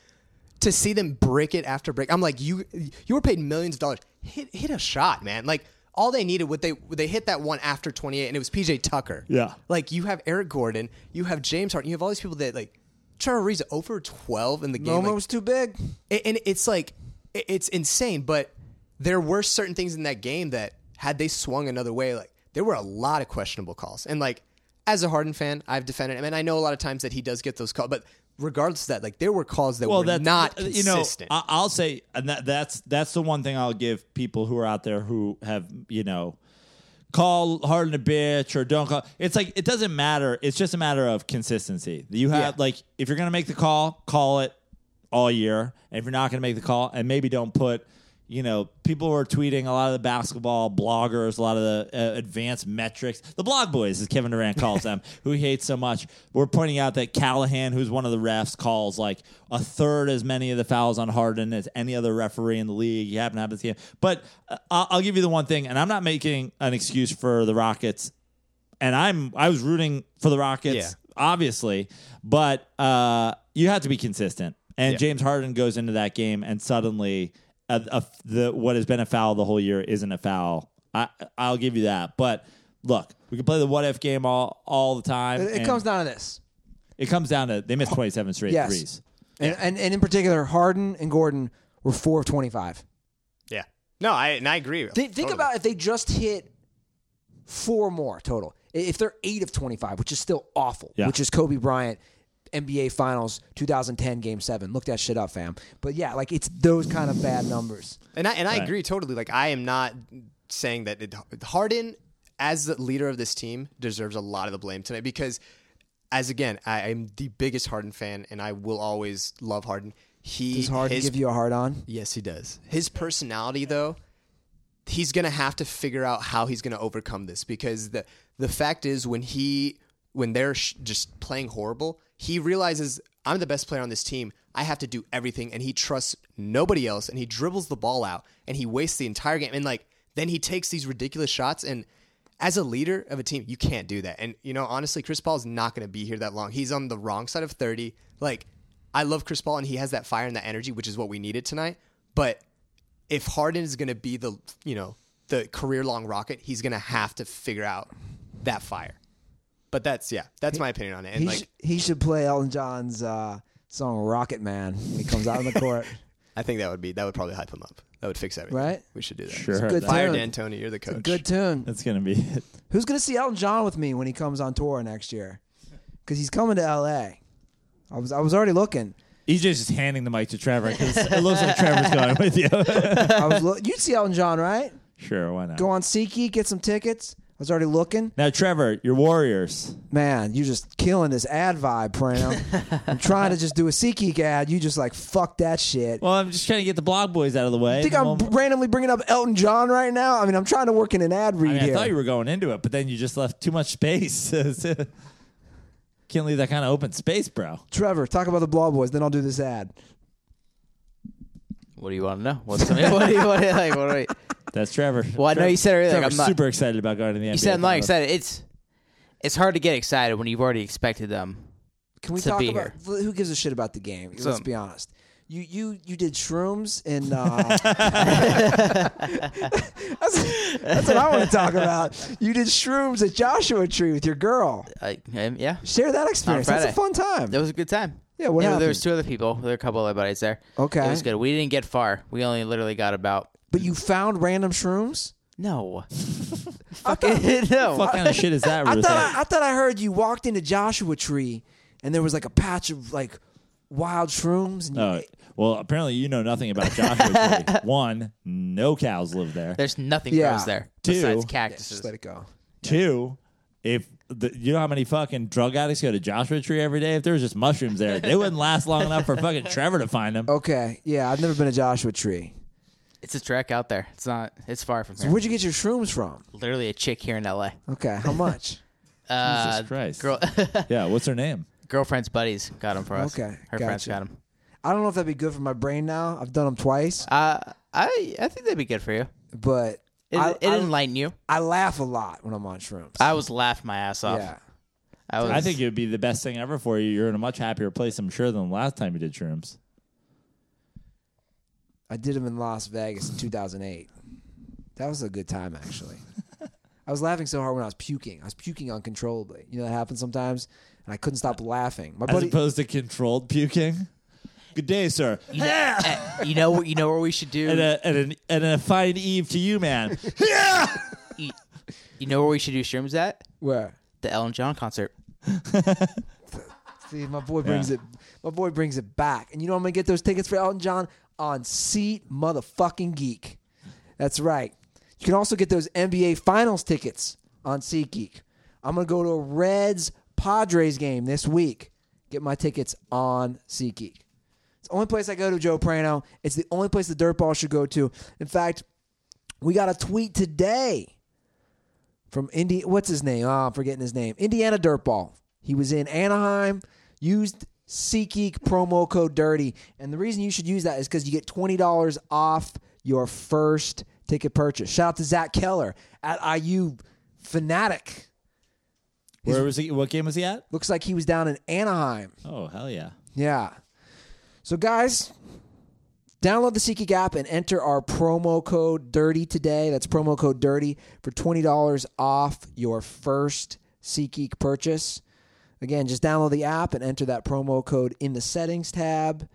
to see them break it after break. I'm like you you were paid millions of dollars. Hit hit a shot, man. Like all they needed what they they hit that one after 28 and it was PJ Tucker. Yeah. Like you have Eric Gordon, you have James Harden, you have all these people that like Trevor Ariza oh over 12 in the game. Like, was too big. and- it's like it- it's insane but there were certain things in that game that had they swung another way like there were a lot of questionable calls and like as a Harden fan I've defended him and I know a lot of times that he does get those calls but regardless of that, like there were calls that well, were that's not uh, you know. consistent. I'll say, and that, that's that's the one thing I'll give people who are out there who have you know call Harden a bitch or don't call. It's like it doesn't matter. It's just a matter of consistency. You have Yeah. like if you're gonna make the call, call it all year, and if you're not gonna make the call, and maybe don't put. You know, people were tweeting a lot of the basketball bloggers, a lot of the uh, advanced metrics. The blog boys, as Kevin Durant calls them, (laughs) who he hates so much, were pointing out that Callahan, who's one of the refs, calls like a third as many of the fouls on Harden as any other referee in the league. You happen to have this game. But uh, I'll, I'll give you the one thing, and I'm not making an excuse for the Rockets and I'm I was rooting for the Rockets, Yeah. obviously, but uh, you have to be consistent. And Yeah. James Harden goes into that game, and suddenly, a, a, the what has been a foul the whole year isn't a foul. I I'll give you that. But look, we can play the what if game all all the time. It, it comes down to this. It comes down to they missed 27 straight Yes. threes. And, and and in particular, Harden and Gordon were four of twenty five. yeah, no, I and I agree. Think, think Totally. about if they just hit four more total. If they're eight of twenty five, which is still awful, Yeah. which is Kobe Bryant, NBA Finals 2010 Game Seven. Look that shit up, fam. But yeah, like it's those kind of bad numbers. And I and I Right. agree totally. Like I am not saying that it, Harden, as the leader of this team, deserves a lot of the blame tonight because, as again, I am the biggest Harden fan, and I will always love Harden. He Does Harden his- give you a hard on? Yes, he does. His personality, though, he's gonna have to figure out how he's gonna overcome this because the the fact is when he when they're sh- just playing horrible, he realizes I'm the best player on this team. I have to do everything, and he trusts nobody else, and he dribbles the ball out, and he wastes the entire game, and like then he takes these ridiculous shots and. As a leader of a team, you can't do that. And you know, honestly, Chris Paul is not going to be here that long. He's on the wrong side of 30. Like I love Chris Paul and he has that fire and that energy, which is what we needed tonight. But if Harden is going to be the you know the career long rocket, he's going to have to figure out that fire. But that's yeah, that's my opinion on it. And He, like sh- he should play Elton John's uh, song "Rocket Man" when he comes out on the (laughs) court. I think that would be that would probably hype him up. That would fix everything. Right? We should do that. Sure. good Fire tune. D'Antoni, you're the coach. Good tune. That's gonna be it. Who's gonna see Elton John with me when he comes on tour next year? Because he's coming to L.A. I was I was already looking. EJ's just handing the mic to Trevor because it looks like Trevor's (laughs) going with you. I was lo- you'd see Elton John, right? sure, why not? Go on SeatGeek, get some tickets. I was already looking. Now, Trevor, your Warriors. Man, you're just killing this ad vibe, Pram. I'm trying to just do a SeatGeek ad. You just like fuck that shit. Well, I'm just trying to get the blog boys out of the way. I think I'm we'll- randomly bringing up Elton John right now. I mean, I'm trying to work in an ad read I, mean, I here. thought you were going into it, but then you just left too much space. (laughs) Uh, can't leave that kind of open space, bro. Trevor, talk about the blog Boys, then I'll do this ad. What do you want to know? What's the, (laughs) what do you want to like? What do I, That's Trevor. Well, I know you said earlier, like, I'm not- super excited about going to the NBA. you said I'm not Finals. excited. It's it's hard to get excited when you've already expected them. Can we To talk be about who gives a shit about the game? Let's be honest. You you you did shrooms and uh, (laughs) (laughs) that's, that's what I want to talk about. You did shrooms at Joshua Tree with your girl. I, um, yeah, Share that experience. That's a Friday. fun time. that was a good time. Yeah, what Yeah, happened? there was two other people. There were a couple other buddies there. Okay. it was good. We didn't get far. We only literally got about But you found random shrooms. no, (laughs) fucking no. (laughs) What kind of shit is that, I Russo? thought I, I thought I heard you walked into Joshua Tree and there was like a patch of like wild shrooms. And you Oh, well, apparently you know nothing about Joshua Tree. (laughs) One, no cows live there. There's nothing Yeah. grows there Two. besides Yeah, cactuses. just let it go. Two, if the, you know how many fucking drug addicts go to Joshua Tree every day, if there was just mushrooms there, they wouldn't last long enough for fucking Trevor to find them. Okay, yeah, I've never been to Joshua Tree. It's a trek out there. It's not. It's far from So here. where'd you get your shrooms from? Literally a chick here in L.A. Okay, how much? (laughs) Uh, Jesus Christ. Girl, (laughs) Yeah, what's her name? girlfriend's buddies got them for us. Okay, her friends gotcha. got them. I don't know if that'd be good for my brain now. I've done them twice, Uh, I I think they'd be good for you. but It, I, it I, enlighten you. I laugh a lot when I'm on shrooms. I was laughing my ass off. yeah, I was. I think it would be the best thing ever for you. You're in a much happier place, I'm sure, than the last time you did shrooms. I did them in Las Vegas in 2008. That was a good time, actually. (laughs) I was laughing so hard when I was puking. I was puking uncontrollably. You know that happens sometimes, and I couldn't stop laughing. My As buddy, opposed to controlled puking. Good day, sir. You know, uh, you know what? You know what we should do. And a, and, an, and a fine eve to you, man. (laughs) (laughs) you, you know where we should do shrooms at? where The Elton John concert. See, my boy brings it. My boy brings it back. And you know I'm gonna get those tickets for Elton John on Seat Motherfucking Geek. That's right. You can also get those NBA Finals tickets on SeatGeek. I'm gonna go to a Reds Padres game this week. Get my tickets on SeatGeek. It's the only place I go to, Joe Prano. It's the only place the Dirtball should go to. In fact, we got a tweet today from Indi. What's his name? Oh, I'm forgetting his name. Indiana Dirtball. He was in Anaheim. Used SeatGeek promo code Dirty, and the reason you should use that is because you get twenty dollars off your first ticket purchase. Shout out to Zach Keller at IU Fanatic. Where was he? What game was he at? Looks like he was down in Anaheim. Oh hell yeah! Yeah. So guys, download the SeatGeek app and enter our promo code Dirty today. That's promo code Dirty for twenty dollars off your first SeatGeek purchase. Again, just download the app and enter that promo code in the settings tab.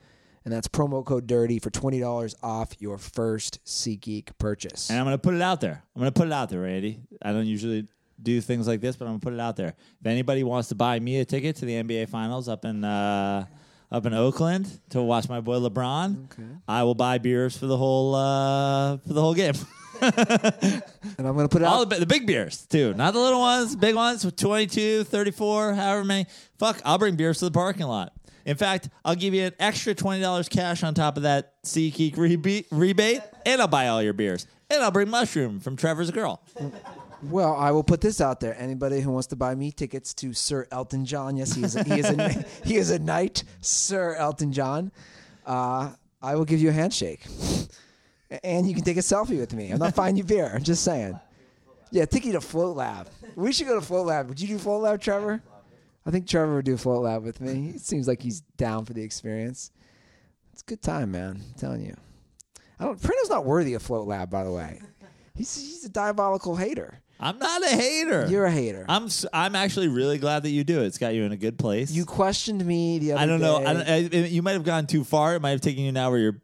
And that's promo code DIRTY for $20 off your first SeatGeek purchase. And I'm gonna put it out there. I'm gonna put it out there, Randy. I don't usually do things like this, but I'm gonna put it out there. If anybody wants to buy me a ticket to the NBA Finals up in uh, up in Oakland to watch my boy LeBron, I will buy beers for the whole uh, for the whole game. (laughs) (laughs) And I'm going to put it All out. the, the big beers, too. Not the little ones, big ones with 22, 34, however many. Fuck, I'll bring beers to the parking lot. In fact, I'll give you an extra $20 cash on top of that SeatGeek rebate, rebate, and I'll buy all your beers. And I'll bring Mushroom from Trevor's Girl. Well, I will put this out there. Anybody who wants to buy me tickets to Sir Elton John, yes, he is a, he is a, (laughs) he is a knight, Sir Elton John. Uh, I will give you a handshake, and you can take a selfie with me. I'm not buying you beer. I'm just saying. Yeah, take you to Float Lab. We should go to Float Lab. Would you do Float Lab, Trevor? I think Trevor would do Float Lab with me. It seems like he's down for the experience. It's a good time, man. I'm telling you. I don't. Prino's not worthy of Float Lab, by the way. He's he's a diabolical hater. I'm not a hater. You're a hater. I'm s- I'm actually really glad that you do it. It's got you in a good place. You questioned me the other I don't know. day. I don't, I, you might have gone too far. It might have taken you now where you're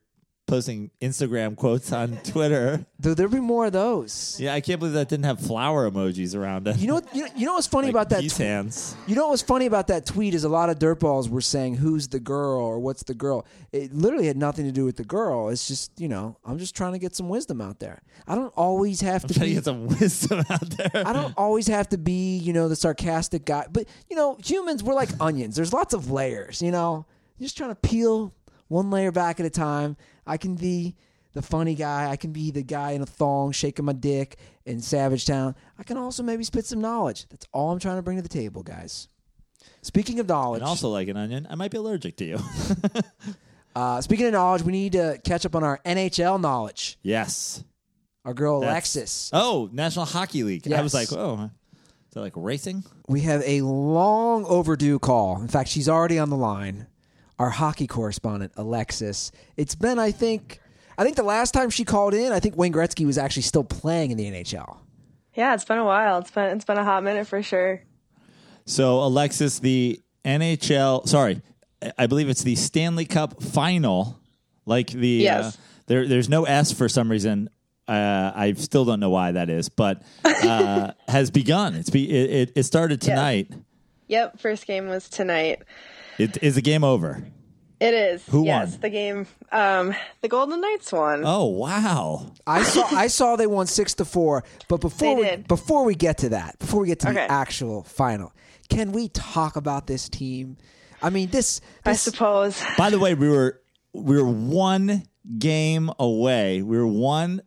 posting Instagram quotes on (laughs) Twitter. Though there'll be more of those. Yeah, I can't believe that didn't have flower emojis around it. You know what? You know, you know what's funny Like about that? peace hands. you know what's funny about that tweet is a lot of dirtballs were saying who's the girl or what's the girl. It literally had nothing to do with the girl. It's just you know I'm just trying to get some wisdom out there. I don't always have to Trying to be. get some wisdom (laughs) out there. I don't always have to be, you know, the sarcastic guy. But you know, humans we're like (laughs) onions. There's lots of layers. You know, just trying to peel one layer back at a time. I can be the funny guy. I can be the guy in a thong shaking my dick in Savage Town. I can also maybe spit some knowledge. That's all I'm trying to bring to the table, guys. Speaking of knowledge, And also, like an onion, I might be allergic to you. (laughs) uh, speaking of knowledge, we need to catch up on our NHL knowledge. yes. Our girl That's- Alexis. Oh, National Hockey League. I was like, oh, is that like racing? We have a long overdue call. In fact, she's already on the line. Our hockey correspondent, Alexis. It's been, I think, I think the last time she called in, I think Wayne Gretzky was actually still playing in the NHL. Yeah, it's been a while. It's been it's been a hot minute for sure. So, Alexis, the NHL, sorry, I- I believe it's the Stanley Cup final. Like the, Yes. uh, there, there's no S for some reason. Uh, I still don't know why that is, but uh, (laughs) has begun. It's be, it, it, it started tonight. Yep, first game was tonight. It, is the game over? It is. Who yes, won? the game. Um, the Golden Knights won. Oh wow! I saw I saw they won six to four, but before They we, did. before we get to that, before we get to Okay. the actual final, can we talk about this team? I mean, this, I suppose. By the way, we were we were one game away. We were one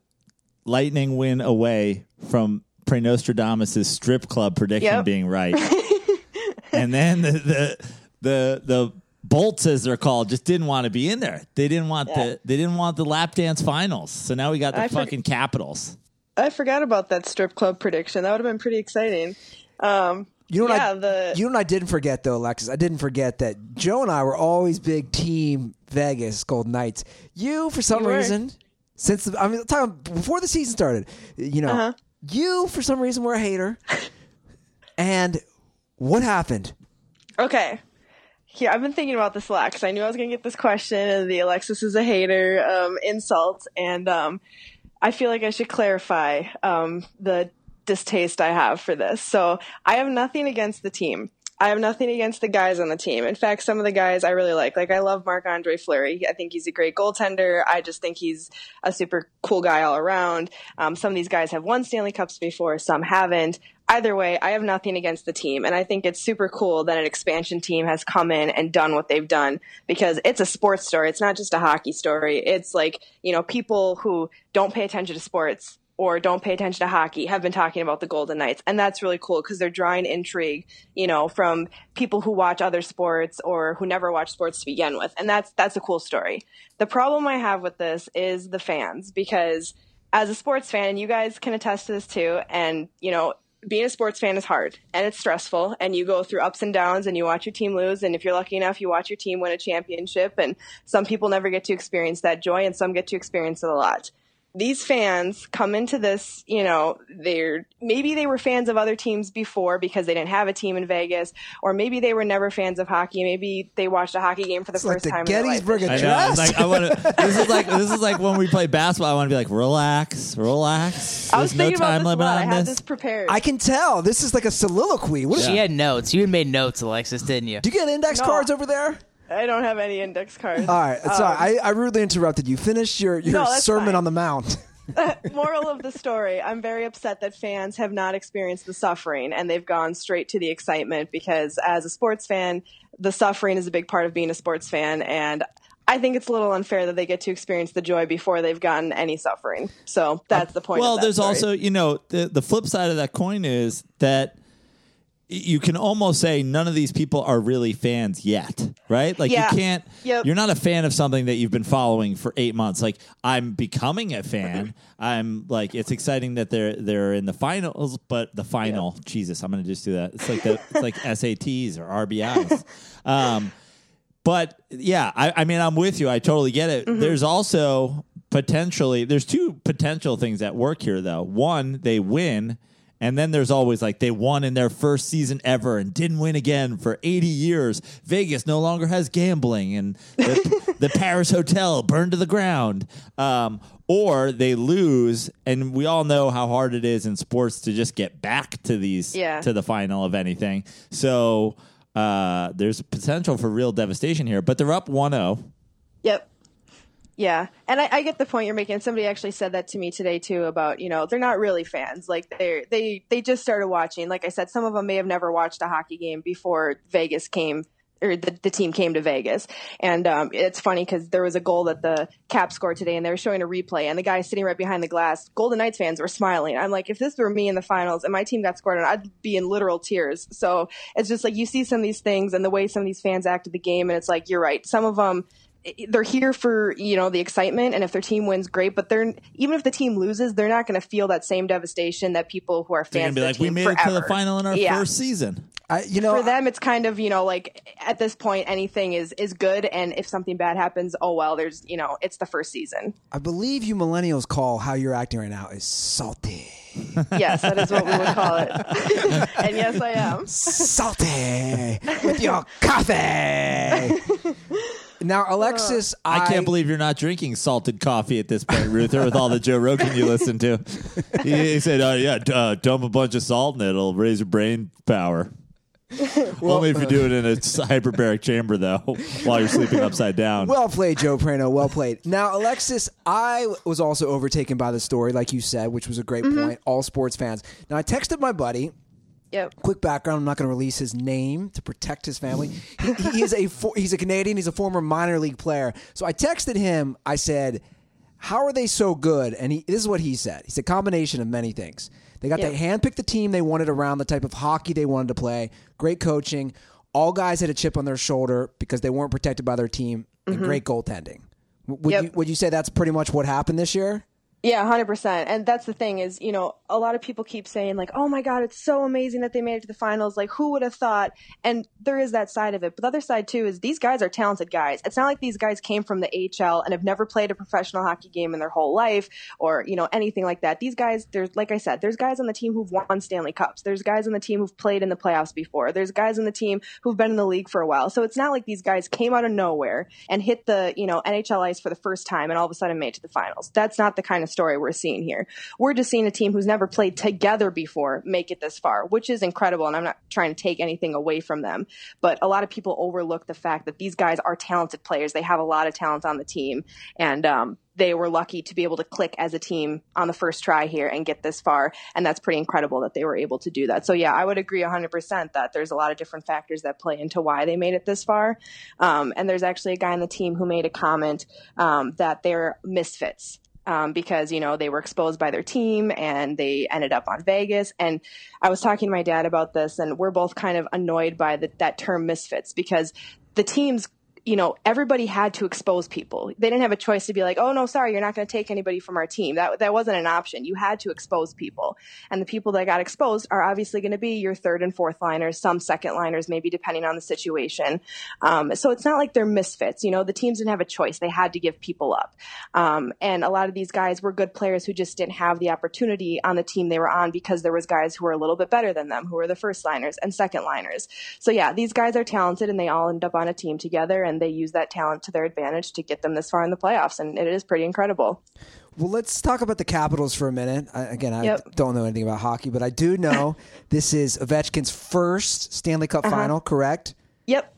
lightning win away from Prenostradamus' strip club prediction Yep. being right. (laughs) and then the, the the the bolts as they're called just didn't want to be in there. They didn't want Yeah. the they didn't want the lap dance finals. So now we got the I forg- fucking Capitals. I forgot about that strip club prediction. That would have been pretty exciting. Um, You know what yeah, I, the you know what I didn't forget though, Alexis. I didn't forget that Joe and I were always big team Vegas Golden Knights. You, for some You were. reason, since the, I mean, time before the season started, you know, Uh-huh. you for some reason were a hater. and what happened? Okay. Here, I've been thinking about this a lot because I knew I was going to get this question and the Alexis is a hater um, insult. And um, I feel like I should clarify um, the distaste I have for this. So I have nothing against the team. I have nothing against the guys on the team. In fact, some of the guys I really like. Like I love Marc Andre Fleury. I think he's a great goaltender. I just think he's a super cool guy all around. Um, some of these guys have won Stanley Cups before, some haven't. Either way, I have nothing against the team, and I think it's super cool that an expansion team has come in and done what they've done because it's a sports story. It's not just a hockey story. It's like you know people who don't pay attention to sports or don't pay attention to hockey have been talking about the Golden Knights. And that's really cool because they're drawing intrigue, you know, from people who watch other sports or who never watch sports to begin with. And that's that's a cool story. The problem I have with this is the fans because as a sports fan, you guys can attest to this too, and you know, being a sports fan is hard and it's stressful and you go through ups and downs and you watch your team lose. And if you're lucky enough you watch your team win a championship. And some people never get to experience that joy and some get to experience it a lot these fans come into this, you know, they're maybe they were fans of other teams before because they didn't have a team in Vegas, or maybe they were never fans of hockey. Maybe they watched a hockey game for the It's like first the time. in their life. Gettysburg I Address. like I want to. (laughs) This is like this is like when we play basketball. I want to be like relax, relax. I was There's no thinking about time this limit lot. I on had this. this prepared. I can tell. This is like a soliloquy. What is She had notes. You even made notes, Alexis, didn't you? Do you get index No. cards over there? I don't have any index cards. All right. Um, Sorry, I, I rudely interrupted you. Finish your, your No, sermon fine. on the mount. (laughs) (laughs) moral of the story i'm very upset that fans have not experienced the suffering and they've gone straight to the excitement because as a sports fan the suffering is a big part of being a sports fan and i think it's a little unfair that they get to experience the joy before they've gotten any suffering so that's the point Well, of that there's story. also you know the the flip side of that coin is that y- you can almost say none of these people are really fans yet, right? Like Yeah. you can't. Yep. You're not a fan of something that you've been following for eight months. Like I'm becoming a fan. I'm like it's exciting that they're they're in the finals, but the final. Jesus, I'm going to just do that. It's like the it's like (laughs) SATs or RBIs. Um, but yeah, I, I mean, I'm with you. I totally get it. There's also potentially there's two potential things at work here, though. One, they win, and then there's always like they won in their first season ever and didn't win again for 80 years. Vegas no longer has gambling, and the, (laughs) the Paris hotel burned to the ground. Um, or they lose, and we all know how hard it is in sports to just get back to these Yeah. to the final of anything. So uh, there's potential for real devastation here, but they're up 1 0. Yep. Yeah, and I, I get the point you're making. Somebody actually said that to me today too about you know they're not really fans. Like they they they just started watching. Like I said, some of them may have never watched a hockey game before Vegas came or the, the team came to Vegas. And um, it's funny because there was a goal that the Cap scored today, and they were showing a replay, and the guy sitting right behind the glass, Golden Knights fans were smiling. I'm like, if this were me in the finals and my team got scored, on, I'd be in literal tears. So it's just like you see some of these things and the way some of these fans act at the game, and it's like you're right. Some of them they're here for you know the excitement and if their team wins great but they're even if the team loses they're not going to feel that same devastation that people who are They're fans going to be of like, the we team made it to the final in our Yeah. first season. I, you know, for them it's kind of you know like at this point anything is is good and if something bad happens oh well there's you know it's the first season I believe you millennials call how you're acting right now is salty. yes that is what we would call it (laughs) and yes i am Salty with your coffee. (laughs) now, Alexis, I, I can't believe you're not drinking salted coffee at this point, Ruther, with all the Joe Rogan you listen to. (laughs) He, he said, oh, yeah, d- uh, dump a bunch of salt in it. It'll raise your brain power. (laughs) Only if you do it in a hyperbaric chamber, though, (laughs) while you're sleeping upside down. Well played, Joe Prano. Well played. Now, Alexis, I was also overtaken by the story, like you said, which was a great point. All sports fans. Now, I texted my buddy. Yep Quick background: I'm not going to release his name to protect his family. He, he is a for, he's a Canadian. He's a former minor league player. So I texted him. I said, "How are they so good?" And he, this is what he said. He said, "Combination of many things. They got Yeah. to handpick the team they wanted around the type of hockey they wanted to play. Great coaching. All guys had a chip on their shoulder because they weren't protected by their team. And mm-hmm. great goaltending. Would Yep. you would you say that's pretty much what happened this year? Yeah, hundred percent. And that's the thing is, you know, a lot of people keep saying like, "Oh my God, it's so amazing that they made it to the finals." Like, who would have thought? And there is that side of it, but the other side too is these guys are talented guys. It's not like these guys came from the HL and have never played a professional hockey game in their whole life, or you know anything like that. These guys, there's like I said, there's guys on the team who've won Stanley Cups. There's guys on the team who've played in the playoffs before. There's guys on the team who've been in the league for a while. So it's not like these guys came out of nowhere and hit the you know NHL ice for the first time and all of a sudden made it to the finals. That's not the kind of story we're seeing here. We're just seeing a team who's never never played together before make it this far, which is incredible. And I'm not trying to take anything away from them, but a lot of people overlook the fact that these guys are talented players. They have a lot of talent on the team, and um, they were lucky to be able to click as a team on the first try here and get this far. And that's pretty incredible that they were able to do that. So, yeah, I would agree 100% that there's a lot of different factors that play into why they made it this far. Um, and there's actually a guy on the team who made a comment um, that they're misfits. Um, because you know they were exposed by their team and they ended up on Vegas. And I was talking to my dad about this, and we're both kind of annoyed by the, that term misfits because the teams you know, everybody had to expose people. They didn't have a choice to be like, "Oh no, sorry, you're not going to take anybody from our team." That that wasn't an option. You had to expose people, and the people that got exposed are obviously going to be your third and fourth liners, some second liners, maybe depending on the situation. Um, so it's not like they're misfits. You know, the teams didn't have a choice; they had to give people up. Um, and a lot of these guys were good players who just didn't have the opportunity on the team they were on because there was guys who were a little bit better than them, who were the first liners and second liners. So yeah, these guys are talented, and they all end up on a team together, and they use that talent to their advantage to get them this far in the playoffs, and it is pretty incredible. Well, let's talk about the Capitals for a minute. I, again, I Yep. don't know anything about hockey, but I do know (laughs) this is Ovechkin's first Stanley Cup Uh-huh. final, correct? Yep.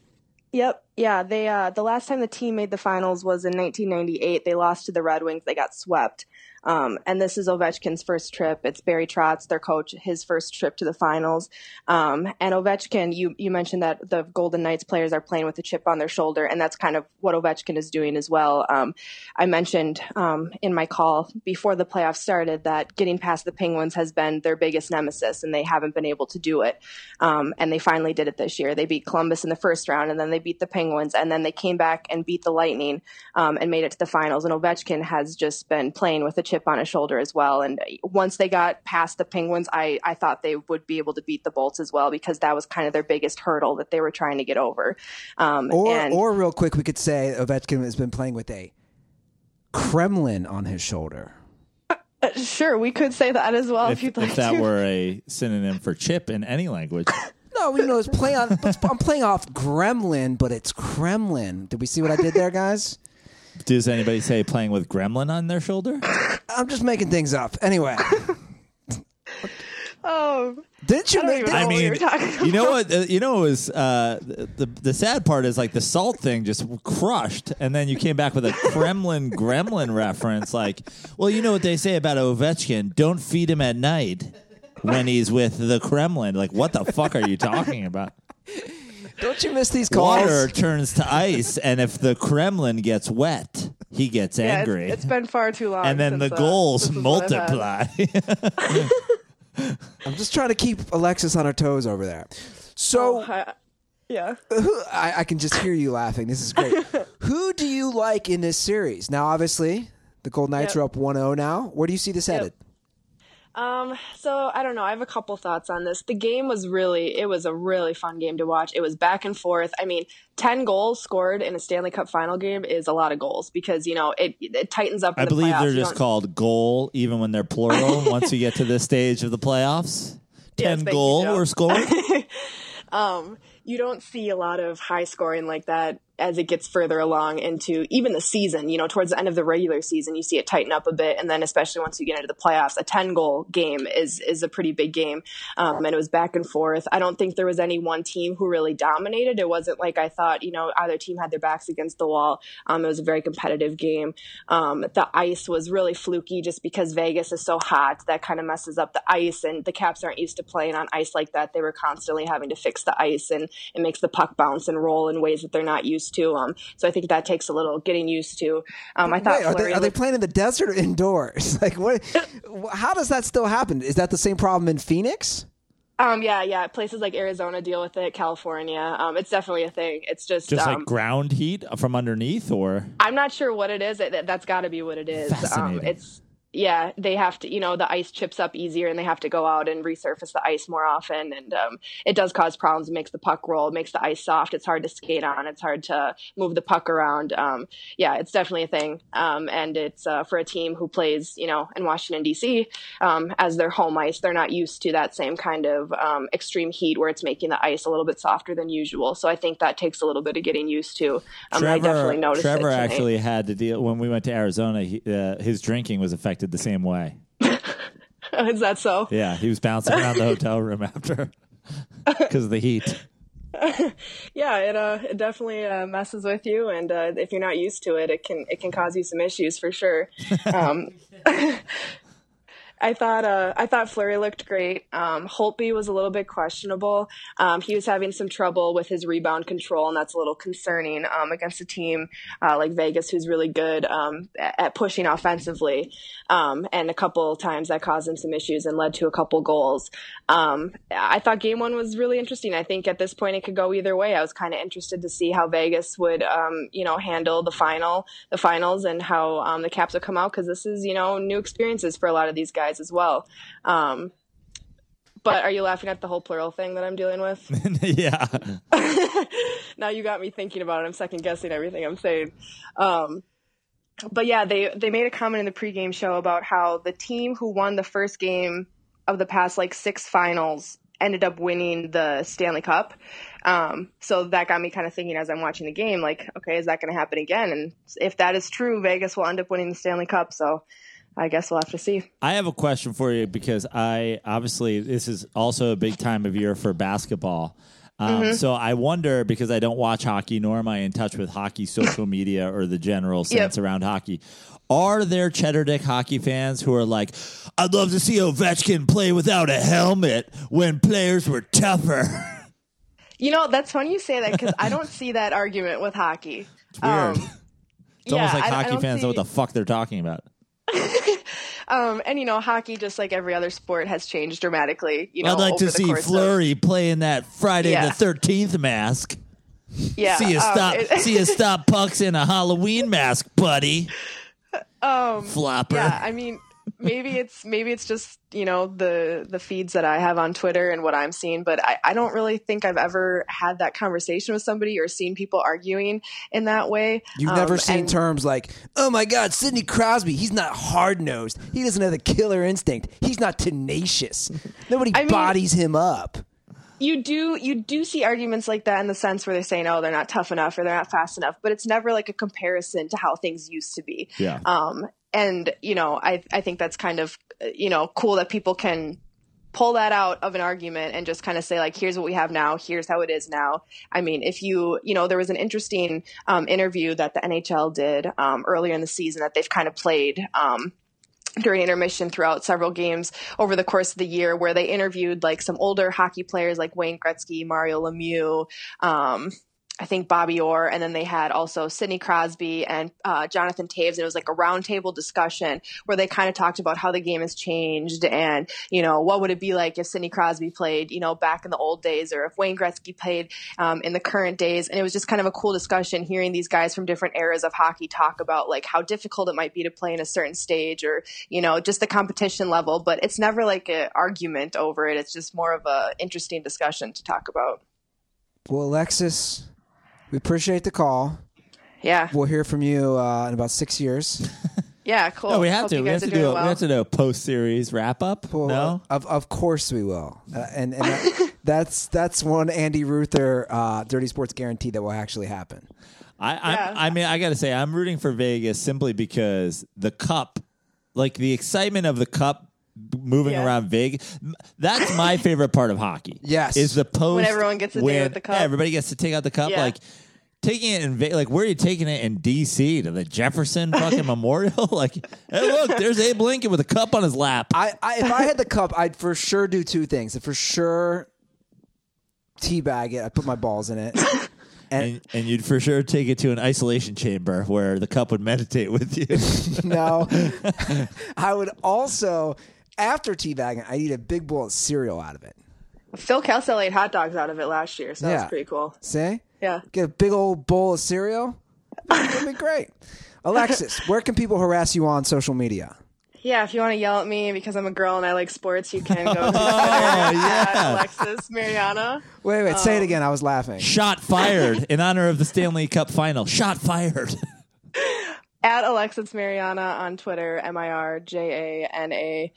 Yep. Yeah, they uh the last time the team made the finals was in 1998. They lost to the Red Wings. They got swept. Um, and this is Ovechkin's first trip. It's Barry Trotz, their coach, his first trip to the finals. Um, and Ovechkin, you you mentioned that the Golden Knights players are playing with a chip on their shoulder, and that's kind of what Ovechkin is doing as well. Um, I mentioned um, in my call before the playoffs started that getting past the Penguins has been their biggest nemesis, and they haven't been able to do it. Um, and they finally did it this year. They beat Columbus in the first round, and then they beat the Penguins, and then they came back and beat the Lightning um, and made it to the finals. And Ovechkin has just been playing with a chip on his shoulder as well. And once they got past the Penguins, I, I thought they would be able to beat the Bolts as well because that was kind of their biggest hurdle that they were trying to get over. Um, Or, and or real quick, we could say Ovechkin has been playing with a Kremlin on his shoulder. sure, we could say that as well if, if, you'd like if that to. were a synonym for chip in any language. (laughs) No, you know, it's play on. (laughs) I'm playing off Gremlin, but it's Kremlin. Did we see what I did there, guys? Does anybody say playing with gremlin on their shoulder? I'm just making things up. Anyway, (laughs) oh, didn't you? I make- even I mean, were you know what? Uh, you know, it was uh, the the sad part is like the salt thing just crushed, and then you came back with a Kremlin (laughs) Gremlin reference. Like, well, you know what they say about Ovechkin: don't feed him at night when he's with the Kremlin. Like, what the fuck are you talking about? (laughs) don't you miss these calls? Water turns to ice, and if the Kremlin gets wet, he gets Yeah, it's- angry. it's been far too long. and then the uh, goals this is what I've had. multiply. (laughs) I'm just trying to keep Alexis on her toes over there. So Uh, yeah. (laughs) I, I can just hear you laughing. This is great. (laughs) Who do you like in this series? Now, obviously, the Gold Knights Yep. are up 1-0 now. Where do you see this headed? Um, so I don't know. I have a couple thoughts on this. The game was really, it was a really fun game to watch. It was back and forth. I mean, 10 goals scored in a Stanley Cup final game is a lot of goals because, you know, it, it tightens up. I the believe playoffs. they're You just don't- called goal, even when they're plural. (laughs) once you get to this stage of the playoffs, ten thank you, goal Joe. were scored. (laughs) um, you don't see a lot of high scoring like that as it gets further along into even the season. You know, towards the end of the regular season, you see it tighten up a bit, and then especially once you get into the playoffs, a ten goal game is is a pretty big game. Um, and it was back and forth. I don't think there was any one team who really dominated. It wasn't like I thought. You know, either team had their backs against the wall. Um, it was a very competitive game. Um, the ice was really fluky just because Vegas is so hot. That kind of messes up the ice, and the Caps aren't used to playing on ice like that. They were constantly having to fix the ice, and it makes the puck bounce and roll in ways that they're not used to. Um, so I think that takes a little getting used to. Um, I thought Wait, are they, Fleury are they playing in the desert or indoors? (laughs) Like, what? how does that still happen? Is that the same problem in Phoenix? Um, yeah, yeah. Places like Arizona deal with it. California, um, it's definitely a thing. It's just, just um, like ground heat from underneath, or I'm not sure what it is. That, that's got to be what it is. Um, Fascinating. it's yeah, they have to. You know, the ice chips up easier, and they have to go out and resurface the ice more often, and um, it does cause problems. It makes the puck roll. It makes the ice soft. It's hard to skate on. It's hard to move the puck around. Um, yeah, it's definitely a thing. Um, and it's uh, for a team who plays, you know, in Washington D.C. Um, as their home ice. They're not used to that same kind of um, extreme heat where it's making the ice a little bit softer than usual. So I think that takes a little bit of getting used to. Um, I definitely noticed Trevor actually had to deal when we went to Arizona. He, uh, his drinking was affected the same way. (laughs) Is that so? Yeah, he was bouncing around the hotel room after (laughs) because of the heat. (laughs) Yeah, it uh, it definitely uh, messes with you, and uh, if you're not used to it, it can it can cause you some issues for sure. Um, I thought uh, I thought Fleury looked great. Um, Holtby was a little bit questionable. Um, he was having some trouble with his rebound control, and that's a little concerning um, against a team uh, like Vegas, who's really good um, at, pushing offensively. Um, and a couple times that caused him some issues and led to a couple goals. Um, I thought game one was really interesting. I think at this point it could go either way. I was kind of interested to see how Vegas would, you know, handle the final, the finals, and how the Caps would come out because this is, you know, new experiences for a lot of these guys as well. Um, but are you laughing at the whole plural thing that I'm dealing with? (laughs) yeah, (laughs) now you got me thinking about it. I'm second guessing everything I'm saying. Um, but yeah, they they made a comment in the pregame show about how the team who won the first game of the past like six finals ended up winning the Stanley Cup. Um, so that got me kind of thinking as I'm watching the game, like, okay, is that going to happen again? And if that is true, Vegas will end up winning the Stanley Cup. So I guess we'll have to see. I have a question for you because I obviously this is also a big time of year for basketball. Um, Mm-hmm. So I wonder because I don't watch hockey, nor am I in touch with hockey social media or the general sense Yep. around hockey. Are there cheddar dick hockey fans who are like, I'd love to see Ovechkin play without a helmet when players were tougher? (laughs) You know, that's funny you say that because I don't see that argument with hockey. It's weird. Um, it's almost like I- I hockey don't fans know what the fuck they're talking about. (laughs) Um, and you know, hockey, just like every other sport, has changed dramatically. You know, I'd like to see of- Fleury play in that Friday Yeah. the Thirteenth mask. yeah, See you um, stop. it- see you stop pucks in a Halloween mask, buddy. (laughs) um, Flopper. yeah, I mean, maybe it's maybe it's just you know the the feeds that I have on Twitter and what I'm seeing, but I, I don't really think I've ever had that conversation with somebody or seen people arguing in that way. You've Um, never seen and- terms like, "Oh my God, Sidney Crosby. He's not hard nosed. He doesn't have the killer instinct. He's not tenacious. (laughs) Nobody I mean- bodies him up." you do you do see arguments like that in the sense where they're saying oh they're not tough enough or they're not fast enough but it's never like a comparison to how things used to be Yeah. um and you know i i think that's kind of you know cool that people can pull that out of an argument and just kind of say like here's what we have now. Here's how it is now. I mean if you you know there was an interesting um, interview that the nhl did um, earlier in the season that they've kind of played um, during intermission throughout several games over the course of the year where they interviewed like some older hockey players like Wayne Gretzky, Mario Lemieux, um, I think Bobby Orr, and then they had also Sidney Crosby and uh, Jonathan Toews. And it was like a roundtable discussion where they kind of talked about how the game has changed and, you know, what would it be like if Sidney Crosby played, you know, back in the old days or if Wayne Gretzky played um, in the current days. And it was just kind of a cool discussion hearing these guys from different eras of hockey talk about like how difficult it might be to play in a certain stage or, you know, just the competition level. But it's never like an argument over it. It's just more of a interesting discussion to talk about. Well, Alexis, we appreciate the call. Yeah. We'll hear from you uh, in about six years. (laughs) Yeah, cool. No, we have Hope to. We have to do. A, well. We have to do a post series wrap up. Well, no. of of course we will, uh, and and that, (laughs) that's that's one Andy Ruther uh, Dirty Sports guarantee that will actually happen. I, Yeah. I, I mean, I got to say, I'm rooting for Vegas simply because the cup, like the excitement of the cup b- moving Yeah. around big. That's my (laughs) favorite part of hockey. Yes. is the post When everyone gets when- with the cup. Yeah, everybody gets to take out the cup. Yeah. Like taking it in like where are you taking it in D.C. to the Jefferson fucking (laughs) Memorial? (laughs) Like, hey, look, there's Abe Lincoln with a cup on his lap. I, I if I had the cup, I'd for sure do two things. I'd for sure teabag it. I'd put my balls in it. and, and you'd for sure take it to an isolation chamber where the cup would meditate with you. no, I would also after teabagging, I'd eat a big bowl of cereal out of it. Phil Kessel ate hot dogs out of it last year, so Yeah. that's pretty cool. See? Yeah. Get a big old bowl of cereal. That'd be (laughs) great. Alexis, where can people harass you on social media? Yeah, if you want to yell at me because I'm a girl and I like sports, you can go (laughs) to Twitter Oh, yeah. Alexis Mirjana. Wait, wait, Um, say it again. I was laughing. Shot fired (laughs) in honor of the Stanley Cup final. Shot fired. At Alexis Mirjana on Twitter, M I R J A N A.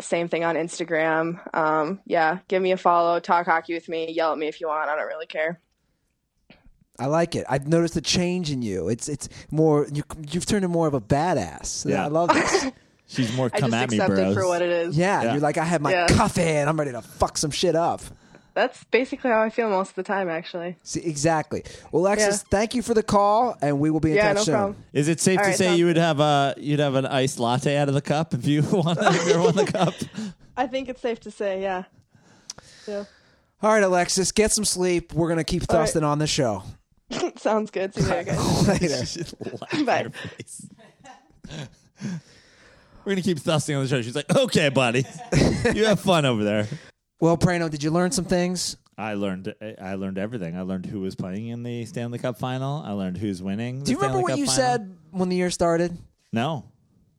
Same thing on Instagram. Um, yeah, give me a follow, talk hockey with me, yell at me if you want. I don't really care. I like it. I've noticed a change in you. It's it's more you you've turned into more of a badass. Yeah. I love this. (laughs) She's more I come just at me, accept bros. it for what it is. Yeah, Yeah. you're like, I have my Yeah. coffee and I'm ready to fuck some shit up. That's basically how I feel most of the time, actually. See, exactly. Well, Alexis, Yeah. thank you for the call, and we will be in Yeah, touch no soon. problem. Is it safe All to right, say sounds you would have a you'd have an iced latte out of the cup if you (laughs) won if you won the cup? I think it's safe to say, yeah. Yeah. All right, Alexis, get some sleep. We're gonna keep All right. thrusting on the show. (laughs) Sounds good. See you (laughs) later, guys. Later. Bye. We're gonna keep thrusting on the show. She's like, "Okay, buddy, you have fun over there." Well, Prano, did you learn some things? I learned I learned everything. I learned who was playing in the Stanley Cup final. I learned who's winning. Do you remember what you said when the year started? No.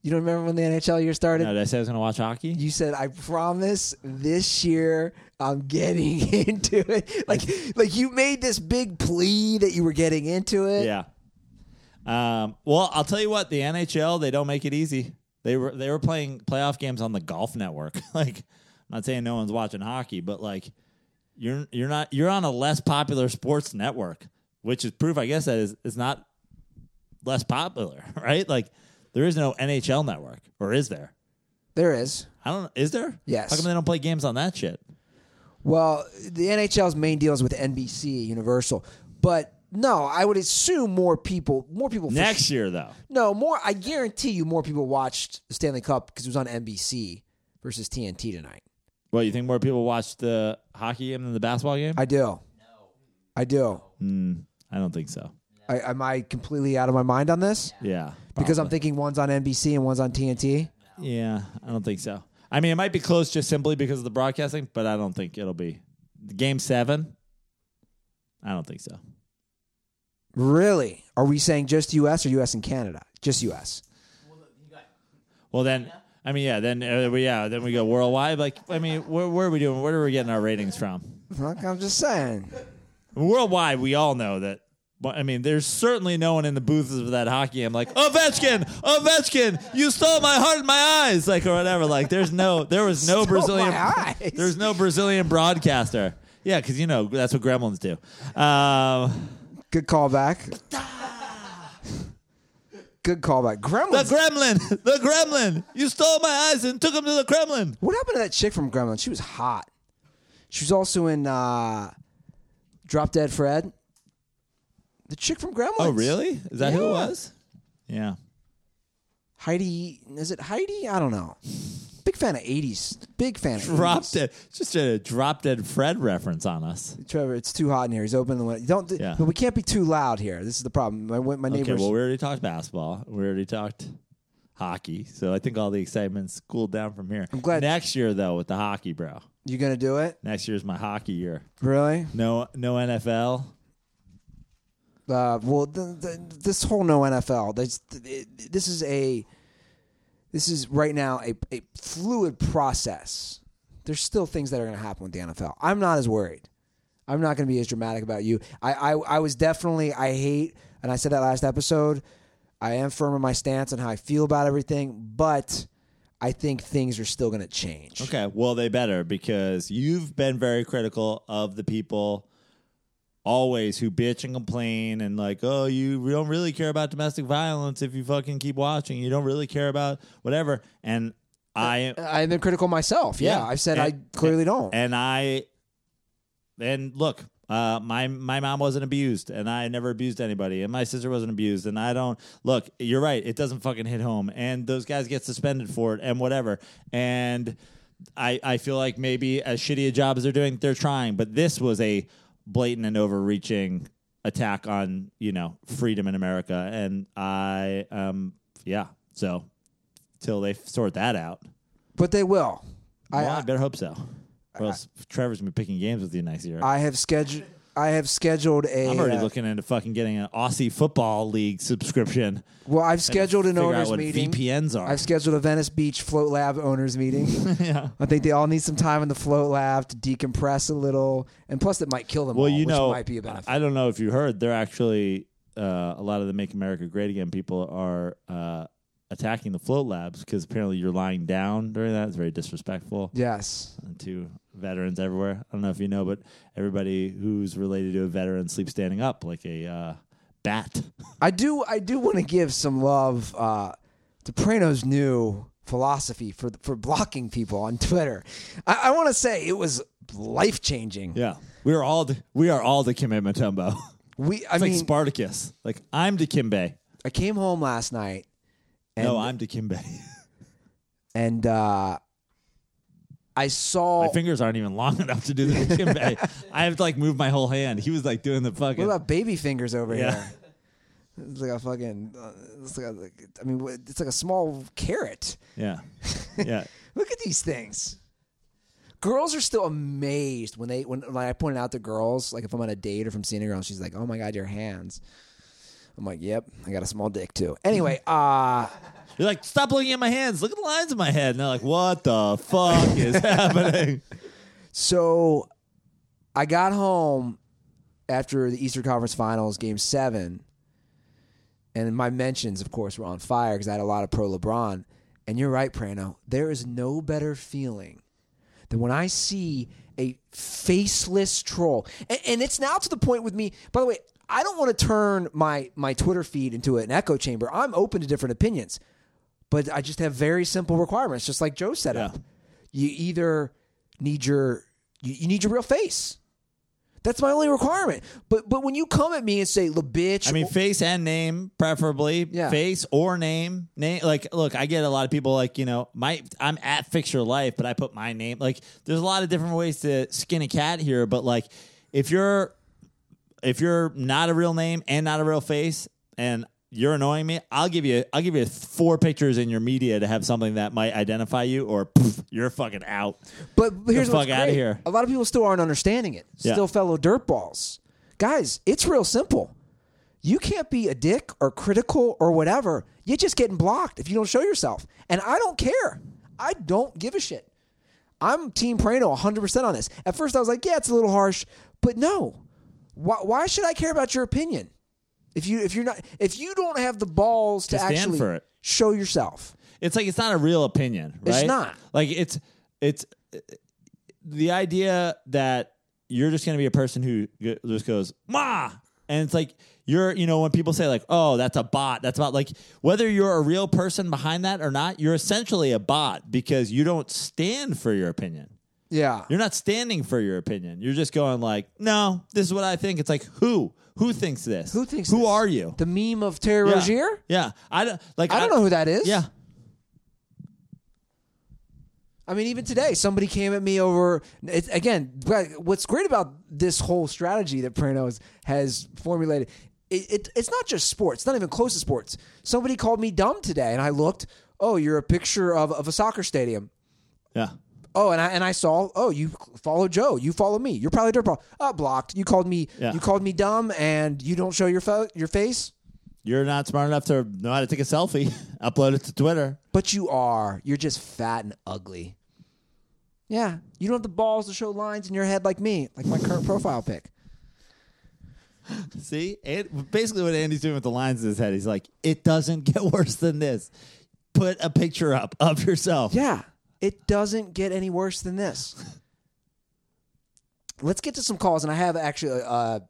You don't remember when the NHL year started? No, did I say I was going to watch hockey? You said, "I promise this year I'm getting (laughs) into it." Like, like you made this big plea that you were getting into it. Yeah. Um, well, I'll tell you what. The NHL they don't make it easy. They were they were playing playoff games on the Golf Network. (laughs) like, not saying no one's watching hockey, but like, you're you're not you're on a less popular sports network, which is proof, I guess, that is is not less popular, (laughs) right? Like, there is no NHL network, or is there? There is. I don't. Is there? Yes. How come they don't play games on that shit? Well, the NHL's main deal is with NBC Universal, but no, I would assume more people, more people Next sh- year, though. No, more. I guarantee you, more people watched the Stanley Cup because it was on NBC versus TNT tonight. What you think? More people watch the hockey game than the basketball game? I do. I do. Mm, I don't think so. I, am I completely out of my mind on this? Yeah, Because I'm probably. thinking one's on NBC and one's on TNT. Yeah, I don't think so. I mean, it might be close just simply because of the broadcasting, but I don't think it'll be game seven. I don't think so. Really? Are we saying just U.S. or U.S. and Canada? Just U.S. Well, then, I mean, yeah, then uh, we, yeah, then we go worldwide. Like, I mean, where, where are we doing? Where are we getting our ratings from? Fuck, I'm just saying. Worldwide, we all know that. But I mean, there's certainly no one in the booths of that hockey game like Ovechkin, Ovechkin, you stole my heart and my eyes, like or whatever. Like, there's no, there was no (laughs) Stole Brazilian, there's no Brazilian broadcaster. Yeah, because you know that's what Gremlins do. Um, Good callback. Good callback. Gremlin. The Gremlin, (laughs) the Gremlin, you stole my eyes and took them to the Kremlin. what happened to that chick from Gremlin? She was hot. She was also in uh, Drop Dead Fred. The chick from Gremlins. Oh, really? Is that who it was? Yeah. Heidi. Is it Heidi? I don't know. Big fan of 80s. Big fan of Drop 80s. dead, just a drop dead Fred reference on us. Trevor, it's too hot in here. He's opening the window. Don't. Yeah. But we can't be too loud here. This is the problem. My, my Okay, neighbors. well, we already talked basketball. We already talked hockey. So I think all the excitement's cooled down from here. I'm glad- Next year, though, with the hockey, bro. you gonna do it? Next year's my hockey year. Really? No, no NFL. Uh, well, the, the, this whole no NFL. This, this is a. This is right now a, a fluid process. There's still things that are going to happen with the NFL. I'm not as worried. I'm not going to be as dramatic about you. I, I I was definitely I hate, and I said that last episode. I am firm in my stance on how I feel about everything, but I think things are still going to change. Okay, well, they better because you've been very critical of the people always who bitch and complain and like, oh, you don't really care about domestic violence if you fucking keep watching. You don't really care about whatever. And I I've been critical myself. Yeah, Yeah. I've said And- I clearly don't. And I and look, uh, my my mom wasn't abused, and I never abused anybody, and my sister wasn't abused, and I don't look. You're right; it doesn't fucking hit home, and those guys get suspended for it, and whatever. And I I feel like maybe as shitty a job as they're doing, they're trying, but this was a blatant and overreaching attack on you know freedom in America, and I um yeah, so till they sort that out. but they will. I, Well, I, better hope so. Or else Trevor's gonna be picking games with you next year. I have scheduled. I have scheduled a. I'm already uh, looking into fucking getting an Aussie Football League subscription. Well, I've scheduled an owners what meeting. VPNs are. I've scheduled a Venice Beach Float Lab owners meeting. (laughs) yeah. I think they all need some time in the float lab to decompress a little, and plus it might kill them Well, all, you which know, might be a benefit. I don't know if you heard, they're actually uh, a lot of the Make America Great Again people are uh, attacking the float labs because apparently you're lying down during that. It's very disrespectful yes. to veterans everywhere. I don't know if you know, but everybody who's related to a veteran sleeps standing up like a uh, bat. I do. I do want to give some love uh, to Prano's new philosophy for for blocking people on Twitter. I, I want to say it was life changing. Yeah, we are all the, we are all the Kimbe Mutombo. (laughs) We, I It's mean, like Spartacus. Like I'm Dikembe. I came home last night. And, No, I'm Dikembe. (laughs) and uh, I saw. my fingers aren't even long (laughs) enough to do the (laughs) Dikembe. I have to like move my whole hand. He was like doing the fucking. What about baby fingers over Yeah. here? It's like a fucking. Uh, it's like a, I mean, it's like a small carrot. yeah, (laughs) yeah. Look at these things. Girls are still amazed when they when, like I pointed out to girls, like if I'm on a date or if I'm seeing a girl, she's like, "Oh my god, your hands." I'm like, "Yep, I got a small dick too." Anyway, uh You're like, stop looking at my hands. Look at the lines in my head. And they're like, what the fuck is (laughs) happening? so I got home after the Eastern Conference Finals, Game Seven, and my mentions, of course, were on fire because I had a lot of pro LeBron. And you're right, Prano. There is no better feeling than when I see a faceless troll, and, and it's now to the point with me. By the way, I don't want to turn my my Twitter feed into an echo chamber. I'm open to different opinions, but I just have very simple requirements, just like Joe set up. You either need your you, you need your real face. That's my only requirement. But but when you come at me and say, "La bitch," I mean, face and name, preferably. Yeah. Face or name. Name. Like, look, I get a lot of people like, you know, my I'm at Fix Your Life, but I put my name. Like, there's a lot of different ways to skin a cat here. But like, if you're if you're not a real name and not a real face, and you're annoying me, I'll give you I'll give you four pictures in your media to have something that might identify you, or poof, you're fucking out. But here's the fuck what's outta great. here. A lot of people still aren't understanding it. Yeah. Still fellow dirtballs. Guys, it's real simple. You can't be a dick or critical or whatever. You're just getting blocked if you don't show yourself. And I don't care. I don't give a shit. I'm Team Prano 100% on this. At first, I was like, yeah, it's a little harsh, but no. Why, why should I care about your opinion? If you if you're not if you don't have the balls to, To stand actually for it. show yourself, it's like it's not a real opinion, right? It's not. Like it's it's the idea that you're just going to be a person who just goes ma, and it's like you're you know when people say like oh that's a bot that's about like whether you're a real person behind that or not you're essentially a bot because you don't stand for your opinion. Yeah, you're not standing for your opinion. You're just going like no this is what i think. It's like who who thinks this Who thinks who this? are you the meme of Terry yeah. Rozier. yeah i don't like I don't know who that is. yeah I mean, even today, somebody came at me over. It, again, but what's great about this whole strategy that Prano has, has formulated, it, it, it's not just sports. It's not even close to sports. Somebody called me dumb today, and I looked. Oh, you're a picture of, of a soccer stadium. yeah Oh, and I and I saw. Oh, you follow Joe. You follow me. You're probably dirtball. Oh, uh, blocked. You called me. Yeah. You called me dumb, and you don't show your fo- your face. You're not smart enough to know how to take a selfie, (laughs) upload it to Twitter. But you are. You're just fat and ugly. Yeah. You don't have the balls to show lines in your head like me, like my current profile pic. See, and basically what Andy's doing with the lines in his head, he's like, it doesn't get (laughs) worse than this. Put a picture up of yourself. Yeah. It doesn't get any worse than this. Let's get to some calls, and I have actually a, a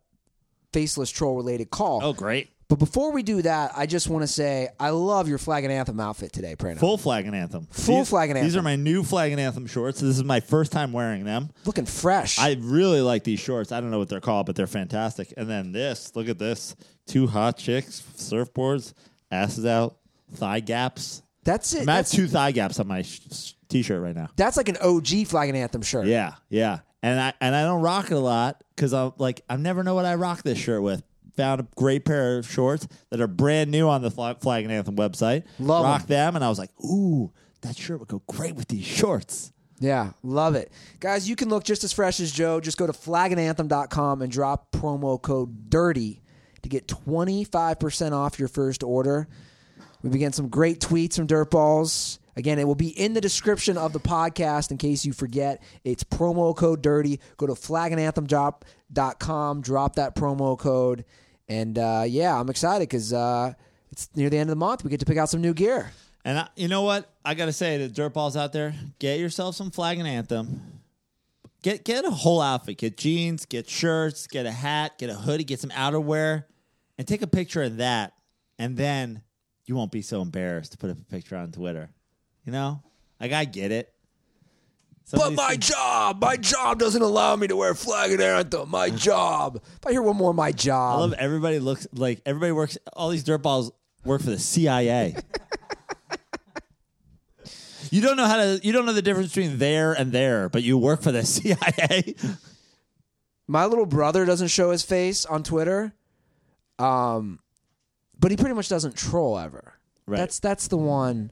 faceless troll related call. Oh, great. But before we do that, I just want to say I love your flag and anthem outfit today, Prano. Full flag and anthem. Full These- flag and anthem. These are my new flag and anthem shorts. This is my first time wearing them. Looking fresh. I really like these shorts. I don't know what they're called, but they're fantastic. And then this, look at this. Two hot chicks, surfboards, asses out, thigh gaps. That's it. I'm at That's, two thigh gaps on my sh- sh- t-shirt right now. that's like an OG flag and anthem shirt. Yeah, yeah. And I and I don't rock it a lot because I'm like I never know what I rock this shirt with. Found a great pair of shorts that are brand new on the Fla- Flag and Anthem website. Love rock 'em. them, and I was like, ooh, that shirt would go great with these shorts. Yeah, love it. Guys, you can look just as fresh as Joe. Just go to flagandanthem.com and drop promo code DIRTY to get 25% off your first order. We began some great tweets from Dirtballs. Again, it will be in the description of the podcast in case you forget. It's promo code DIRTY. Go to flagandanthem.com, drop that promo code. And uh, yeah, I'm excited because uh, it's near the end of the month. We get to pick out some new gear. And I, you know what? I gotta say to dirtballs out there, get yourself some Flag and Anthem. Get get a whole outfit. Get jeans, get shirts, get a hat, get a hoodie, get some outerwear, and take a picture of that. And then you won't be so embarrassed to put up a picture on Twitter. You know, like I get it. Some But my things- job, my job doesn't allow me to wear flag and anthem. My (laughs) job. If I hear one more, my job. I love everybody looks like everybody works. All these dirtballs work for the CIA. (laughs) you don't know how to. You don't know the difference between there and there, but you work for the (laughs) CIA. My little brother doesn't show his face on Twitter, um, but he pretty much doesn't troll ever. Right. That's that's the one.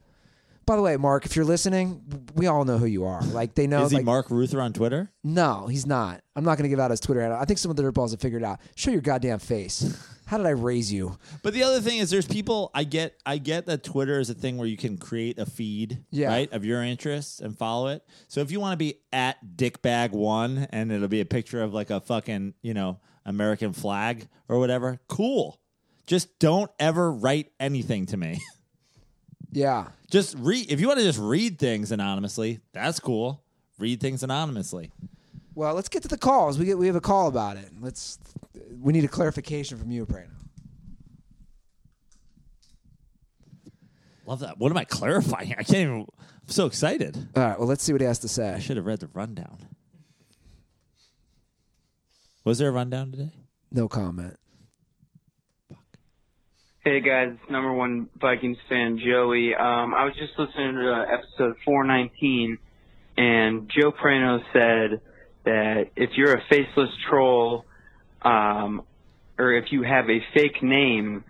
By the way, Mark, if you're listening, we all know who you are. Like they know. Is he like, Mark Ruther on Twitter? No, he's not. I'm not going to give out his Twitter handle. I think some of the dirtballs have figured out. Show your goddamn face. (laughs) How did I raise you? But the other thing is, there's people. I get. I get that Twitter is a thing where you can create a feed, Yeah. right, of your interests and follow it. So if you want to be at Dickbag One and it'll be a picture of like a fucking you know American flag or whatever, cool. Just don't ever write anything to me. (laughs) Yeah. just read. If you want to just read things anonymously, that's cool. Read things anonymously. Well, let's get to the calls. We get we have a call about it. Let's. We need a clarification from you, Prano. Love that. What am I clarifying? I can't even. I'm so excited. All right. Well, let's see what he has to say. I should have read the rundown. Was there a rundown today? No comment. Hey guys, number one Vikings fan Joey. Um, I was just listening to uh, episode 419, and Joe Prano said that if you're a faceless troll, um, or if you have a fake name,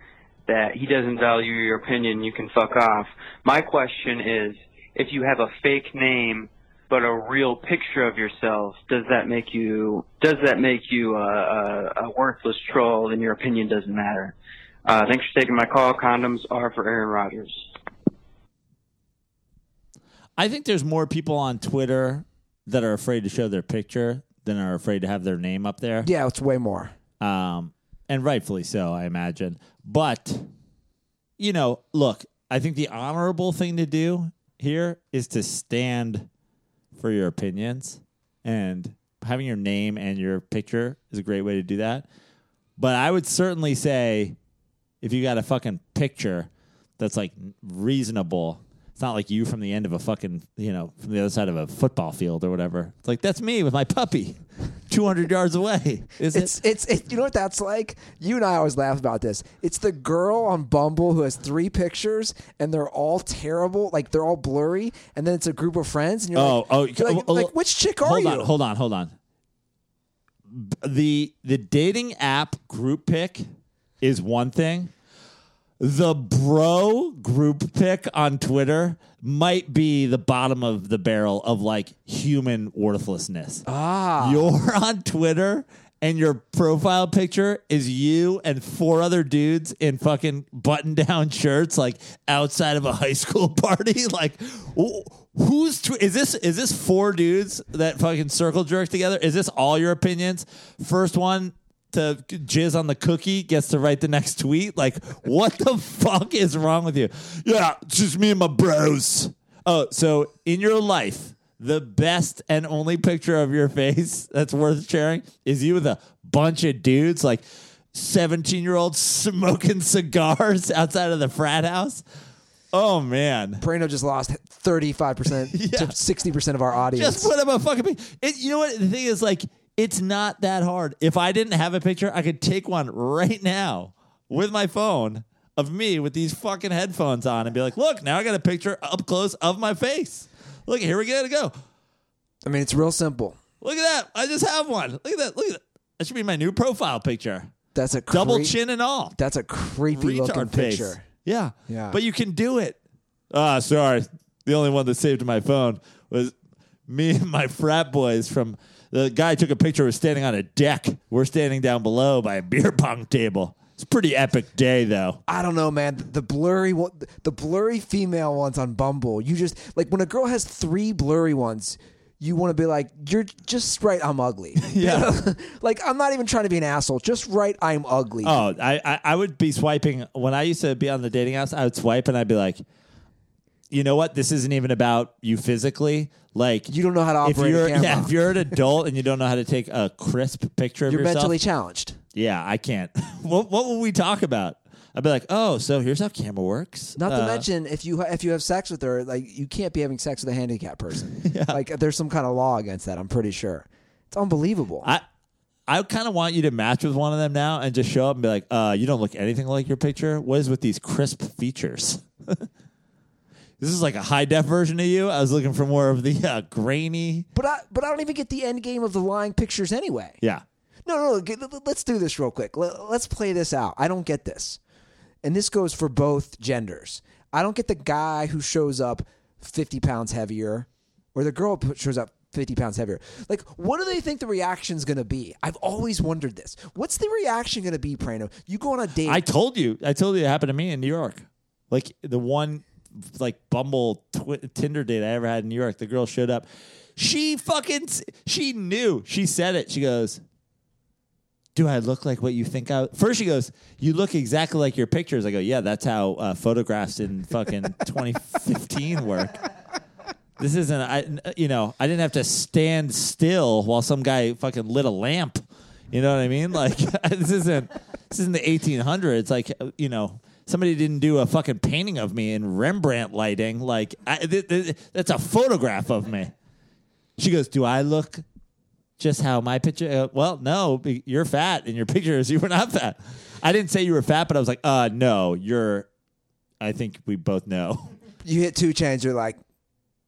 that he doesn't value your opinion, you can fuck off. My question is, if you have a fake name but a real picture of yourself, does that make you does that make you a, a, a worthless troll and your opinion doesn't matter? Uh, thanks for taking my call. Condoms are for Aaron Rodgers. I think there's more people on Twitter that are afraid to show their picture than are afraid to have their name up there. Yeah, it's way more. um, and rightfully so, I imagine. But you know, look, I think the honorable thing to do here is to stand for your opinions, and having your name and your picture is a great way to do that. But I would certainly say, if you got a fucking picture that's like reasonable. It's not like you from the end of a fucking, you know, from the other side of a football field or whatever. It's like that's me with my puppy, two hundred yards away. (laughs) Is It's it? it's it, you know what that's like. You and I always laugh about this. It's the girl on Bumble who has three pictures and they're all terrible, like they're all blurry, and then it's a group of friends and you're Oh, like, oh, you're like, oh, like, which chick are hold you? Hold on, hold on, hold on. The the dating app group pick is one thing. The bro group pick on Twitter might be the bottom of the barrel of like human worthlessness. Ah, You're (laughs) on Twitter and your profile picture is you and four other dudes in fucking button down (laughs) shirts, like outside of a high school (laughs) party. Like, wh- who's tw- is this? Is this four dudes that fucking circle jerk together? Is this all your opinions? First one to jizz on the cookie gets to write the next tweet. Like, what the fuck is wrong with you? Yeah, it's just me and my bros. Oh, so in your life, the best and only picture of your face (laughs) that's worth sharing is you with a bunch of dudes, like 17 year olds smoking (laughs) cigars outside of the frat house. Oh, man. Prano just lost thirty five percent (laughs) to sixty percent of our audience. Just put up a fucking. It, you know what? The thing is, like, it's not that hard. If I didn't have a picture, I could take one right now with my phone of me with these fucking headphones on and be like, look, now I got a picture up close of my face. Look, here we go to go. I mean, it's real simple. Look at that. I just have one. Look at that. Look at that. That should be my new profile picture. That's a Double chin and all. That's a creepy looking Retard face. picture. Yeah. Yeah. But you can do it. Ah, sorry. The only one that saved to my phone was me and my frat boys from the guy took a picture was standing on a deck. We're standing down below by a beer pong table. It's a pretty epic day though. I don't know, man. The blurry one, the blurry female ones on Bumble. You just like when a girl has three blurry ones. You want to be like, you're just right. I'm ugly. (laughs) Yeah. (laughs) like I'm not even trying to be an asshole. Just right. I'm ugly. Oh, I, I I would be swiping when I used to be on the dating apps. I would swipe and I'd be like, you know what? This isn't even about you physically. Like You don't know how to if operate a you're camera. yeah, if you're an adult and you don't know how to take a crisp picture of you're yourself, mentally challenged. Yeah, I can't. (laughs) what what will we talk about? I'd be like, oh, so here's how camera works. Not to Uh, mention, if you if you have sex with her, like you can't be having sex with a handicapped person. (laughs) Like there's some kind of law against that. I'm pretty sure. It's unbelievable. I I kind of want you to match with one of them now and just show up and be like, uh, you don't look anything like your picture. What is with these crisp features? (laughs) this is like a high def version of you. I was looking for more of the uh, grainy. but I but I don't even get the end game of the lying pictures anyway. Yeah. No, no, no. Let's do this real quick. Let- Let's play this out. I don't get this. And this goes for both genders. I don't get the guy who shows up 50 pounds heavier or the girl who shows up 50 pounds heavier. Like, what do they think the reaction's going to be? I've always wondered this. What's the reaction going to be, Prano? You go on a date. I told you. I told you it happened to me in New York. Like the one, like Bumble twi- Tinder date I ever had in New York. The girl showed up. She fucking. She knew. She said it. She goes, "Do I look like what you think I?" First, she goes, "You look exactly like your pictures." I go, "Yeah, that's how uh, photographs in fucking (laughs) 2015 work." This isn't. I. You know, I didn't have to stand still while some guy fucking lit a lamp. You know what I mean? Like (laughs) this isn't. This isn't the 1800s. Like you know, somebody didn't do a fucking painting of me in Rembrandt lighting. Like I, th- th- that's a photograph of me. She goes, "Do I look just how my picture?" Uh, well, no, you're fat in your (laughs) pictures. You were not fat. I didn't say you were fat, but I was like, "Uh, no, you're." I think we both know. (laughs) you hit two chains, you're like,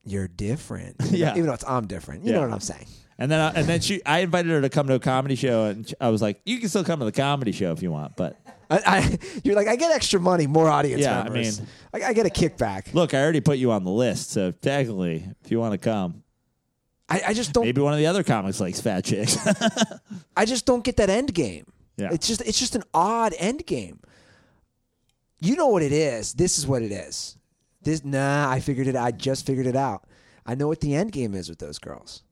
you're different. (laughs) Yeah. Even though it's I'm different. You Yeah. know what I'm saying? And then, I, and then she, I invited her to come to a comedy show, and I was like, "You can still come to the comedy show if you want." But I, I, (laughs) you're like, I get extra money, more audience Yeah, I mean- I, I get a kickback. look, I already put you on the list, so technically, if you want to come, I, I just don't. maybe one of the other comics likes fat chicks. (laughs) I just don't get that end game. Yeah. It's just it's just an odd end game. You know what it is. This is what it is. This nah, I figured it I just figured it out. I know what the end game is with those girls.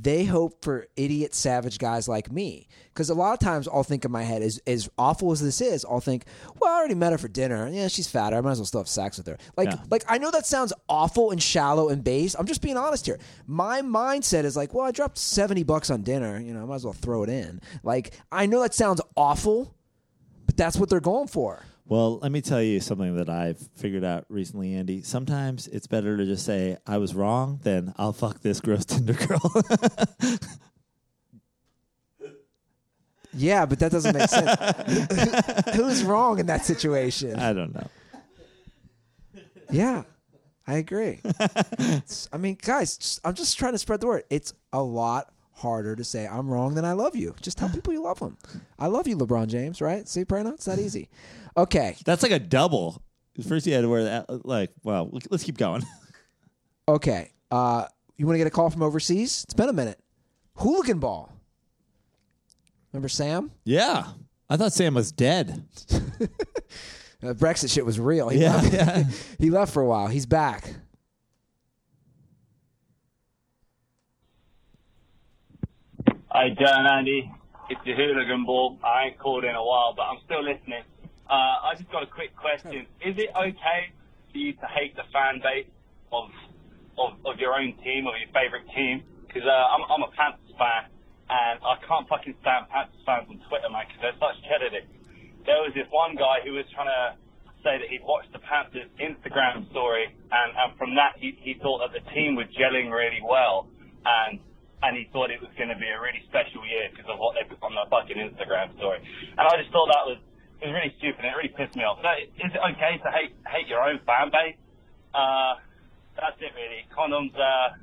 They hope for idiot savage guys like me. Because a lot of times I'll think in my head, as as awful as this is, I'll think, well, I already met her for dinner. Yeah, she's fatter. I might as well still have sex with her. Like, Yeah. like I know that sounds awful and shallow and base. I'm just being honest here. My mindset is like, well, I dropped 70 bucks on dinner. You know, I might as well throw it in. Like, I know that sounds awful, but that's what they're going for. Well, let me tell you something that I've figured out recently, Andy. Sometimes it's better to just say I was wrong than I'll fuck this gross (laughs) Tinder girl. Yeah, but that doesn't make sense. Who's wrong in that situation? I don't know. Yeah, I agree. I mean, guys, just, I'm just trying to spread the word. It's a lot harder to say I'm wrong than I love you. Just tell (laughs) people you love them. I love you, LeBron James. Right? See, Prano, it's that easy. Okay, That's like a double. First, you had to wear that. Like, well, let's keep going. (laughs) okay. Uh, you want to get a call from overseas? It's been a minute. Hooligan ball. Remember Sam? yeah, I thought Sam was dead. (laughs) Uh, Brexit shit was real. He Yeah, left. yeah. he left for a while. He's back. Hey, John Andy. It's the hooligan ball. I ain't called in a while, but I'm still listening. Uh, I just got a quick question. Is it okay for you to hate the fan base of of, of your own team, or your favourite team? Because uh, I'm, I'm a Panthers fan, and I can't fucking stand Panthers fans on Twitter, man, because they're such cheddar dicks. There was this one guy who was trying to say that he'd watched the Panthers Instagram story, and, and from that he, he thought that the team was gelling really well, and and he thought it was going to be a really special year because of what they put on their fucking Instagram story. And I just thought that was it was really stupid. and It really pissed me off. So is it okay to hate hate your own fan base? Uh, that's it really. Condoms. Uh,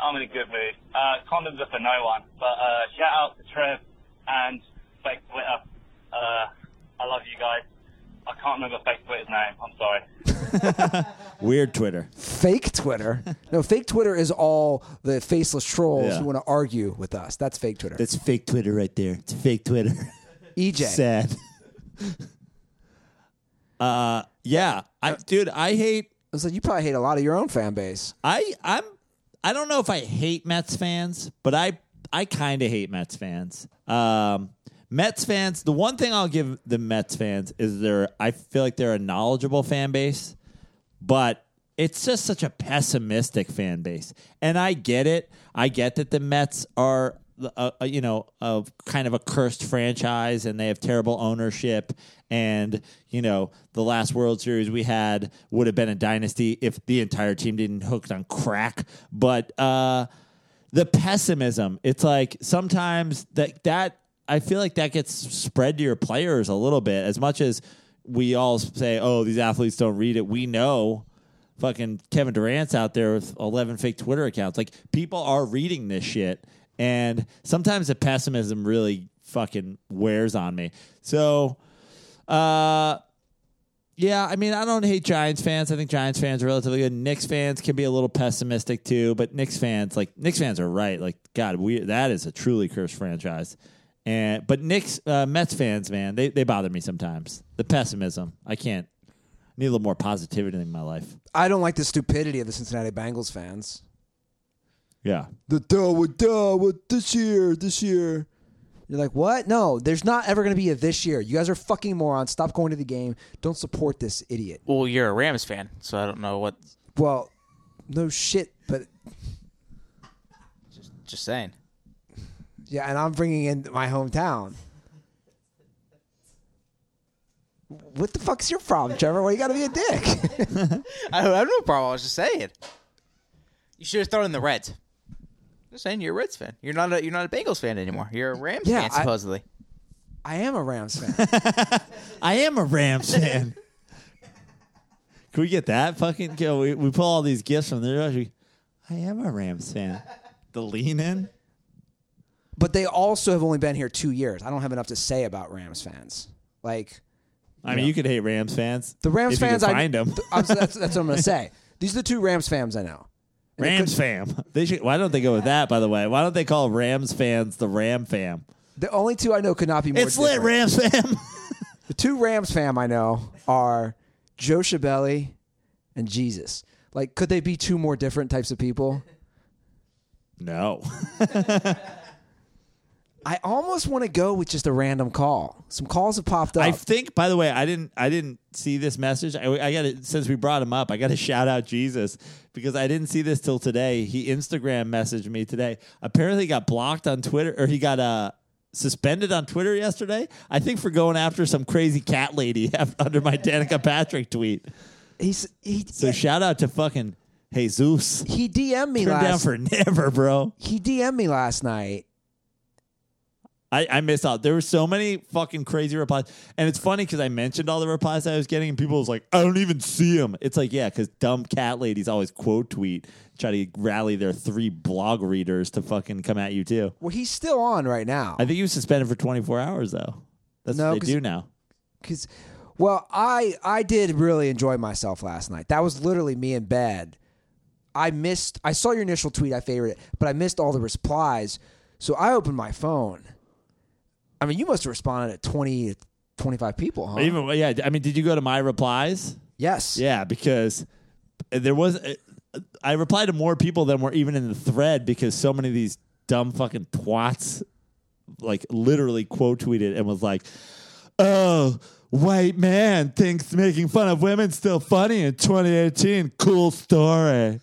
I'm in a good mood. Uh, condoms are for no one. But uh, shout out to Trev and fake Twitter. Uh, I love you guys. I can't remember fake Twitter's name. I'm sorry. (laughs) Weird Twitter. Fake Twitter. No, fake Twitter is all the faceless trolls Yeah. who want to argue with us. That's fake Twitter. That's fake Twitter right there. It's fake Twitter. (laughs) EJ. Sad. (laughs) uh, yeah, I, dude, I hate. I was like, you probably hate a lot of your own fan base. I, I'm. I don't know if I hate Mets fans, but I, I kind of hate Mets fans. Um, Mets fans. The one thing I'll give the Mets fans is they're. I feel like they're a knowledgeable fan base, but it's just such a pessimistic fan base. And I get it. I get that the Mets are a, a, you know a kind of a cursed franchise and they have terrible ownership and you know the last World Series we had would have been a dynasty if the entire team didn't hooked on crack but uh the pessimism it's like sometimes that that I feel like that gets spread to your players a little bit as much as we all say oh these athletes don't read it we know fucking Kevin Durant's out there with 11 fake Twitter accounts. Like people are reading this shit and sometimes the pessimism really fucking wears on me. So uh yeah, I mean, I don't hate Giants fans. I think Giants fans are relatively good. Knicks fans can be a little pessimistic too, but Knicks fans, like Knicks fans, are right. Like, God, we that is a truly cursed franchise. And but Knicks, uh, Mets fans, man, they they bother me sometimes. The pessimism, I can't. I need a little more positivity in my life. I don't like the stupidity of the Cincinnati Bengals fans. Yeah, The duh, what duh, what this year, this year. You're like, what? No, there's not ever going to be a this year. You guys are fucking morons. Stop going to the game. Don't support this idiot. Well, you're a Rams fan, so I don't know what. Well, no shit, but Just saying. Yeah, and I'm bringing in my hometown. What the fuck's your problem, Trevor? Why you got to be a dick? (laughs) I don't have no problem. I was just saying. You should have thrown in the Reds. Just saying, you're a Reds fan. You're not a you're not a Bengals fan anymore. You're a Rams Yeah, fan I- supposedly. I am a Rams fan. (laughs) I am a Rams fan. (laughs) Can we get that fucking? Can we, we pull all these gifts from there. I am a Rams fan. The lean in. But they also have only been here two years. I don't have enough to say about Rams fans. Like I mean, you could hate Rams fans. the Rams fans, I find them. I'm, that's, that's what I'm going (laughs) to say. These are the two Rams fans I know. And Rams fam. (laughs) They should. Why don't they go with that? By the way, why don't they call Rams fans the Ram fam? The only two I know could not be more. It's lit. Rams fam. (laughs) The two Rams fam I know are Joe Shabelli and Jesus. Like, could they be two more different types of people? no. I almost want to go with just a random call. Some calls have popped up. I think. By the way, I didn't. I didn't see this message. I, I got to Since we brought him up, I got to (laughs) shout out Jesus because I didn't see this till today. He Instagram messaged me today. Apparently, he got blocked on Twitter, or he got uh suspended on Twitter yesterday. I think for going after some crazy cat lady (laughs) under my Danica (laughs) Patrick tweet. He's he So shout out to fucking Jesus. he DM'd me Turn down for never, bro. he DM'd me last night. I, I missed out. There were so many fucking crazy replies, and it's funny because I mentioned all the replies I was getting, and people was like, "I don't even see them." It's like, yeah, because dumb cat ladies always quote tweet, try to rally their three blog readers to fucking come at you too. Well, he's still on right now. I think he was suspended for 24 hours though. That's No, what they do now. Because, well, I I did really enjoy myself last night. That was literally me in bed. I missed. I saw your initial tweet. I favored it, but I missed all the replies. So I opened my phone. I mean, you must have responded at twenty to twenty five people, huh? Even yeah, I mean, did you go to my replies? yes. Yeah, because there was I replied to more people than were even in the thread because so many of these dumb fucking twats like literally quote tweeted and was like, "Oh, white man thinks making fun of women still funny in 2018. Cool story."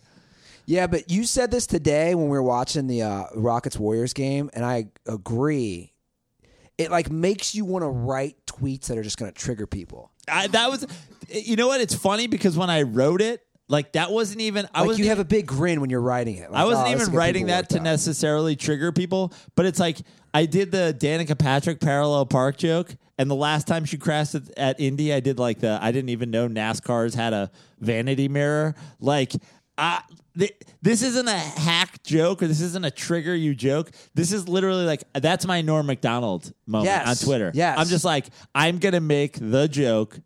Yeah, but you said this today when we were watching the uh, Rockets Warriors game, and I agree. It like makes you want to write tweets that are just going to trigger people. I, that was you know what? It's funny because when I wrote it, like that wasn't even I Like was you have a big grin when you're writing it. Like, I oh, wasn't will even writing that to up. necessarily trigger people, but it's like I did the Danica Patrick parallel park joke, and the last time she crashed at, at Indy, I did like the I didn't even know NASCAR's had a vanity mirror. Like, I, th- this isn't a hack joke or this isn't a trigger you joke. This is literally like that's my Norm Macdonald moment Yes. on Twitter. Yes. I'm just like I'm gonna make the joke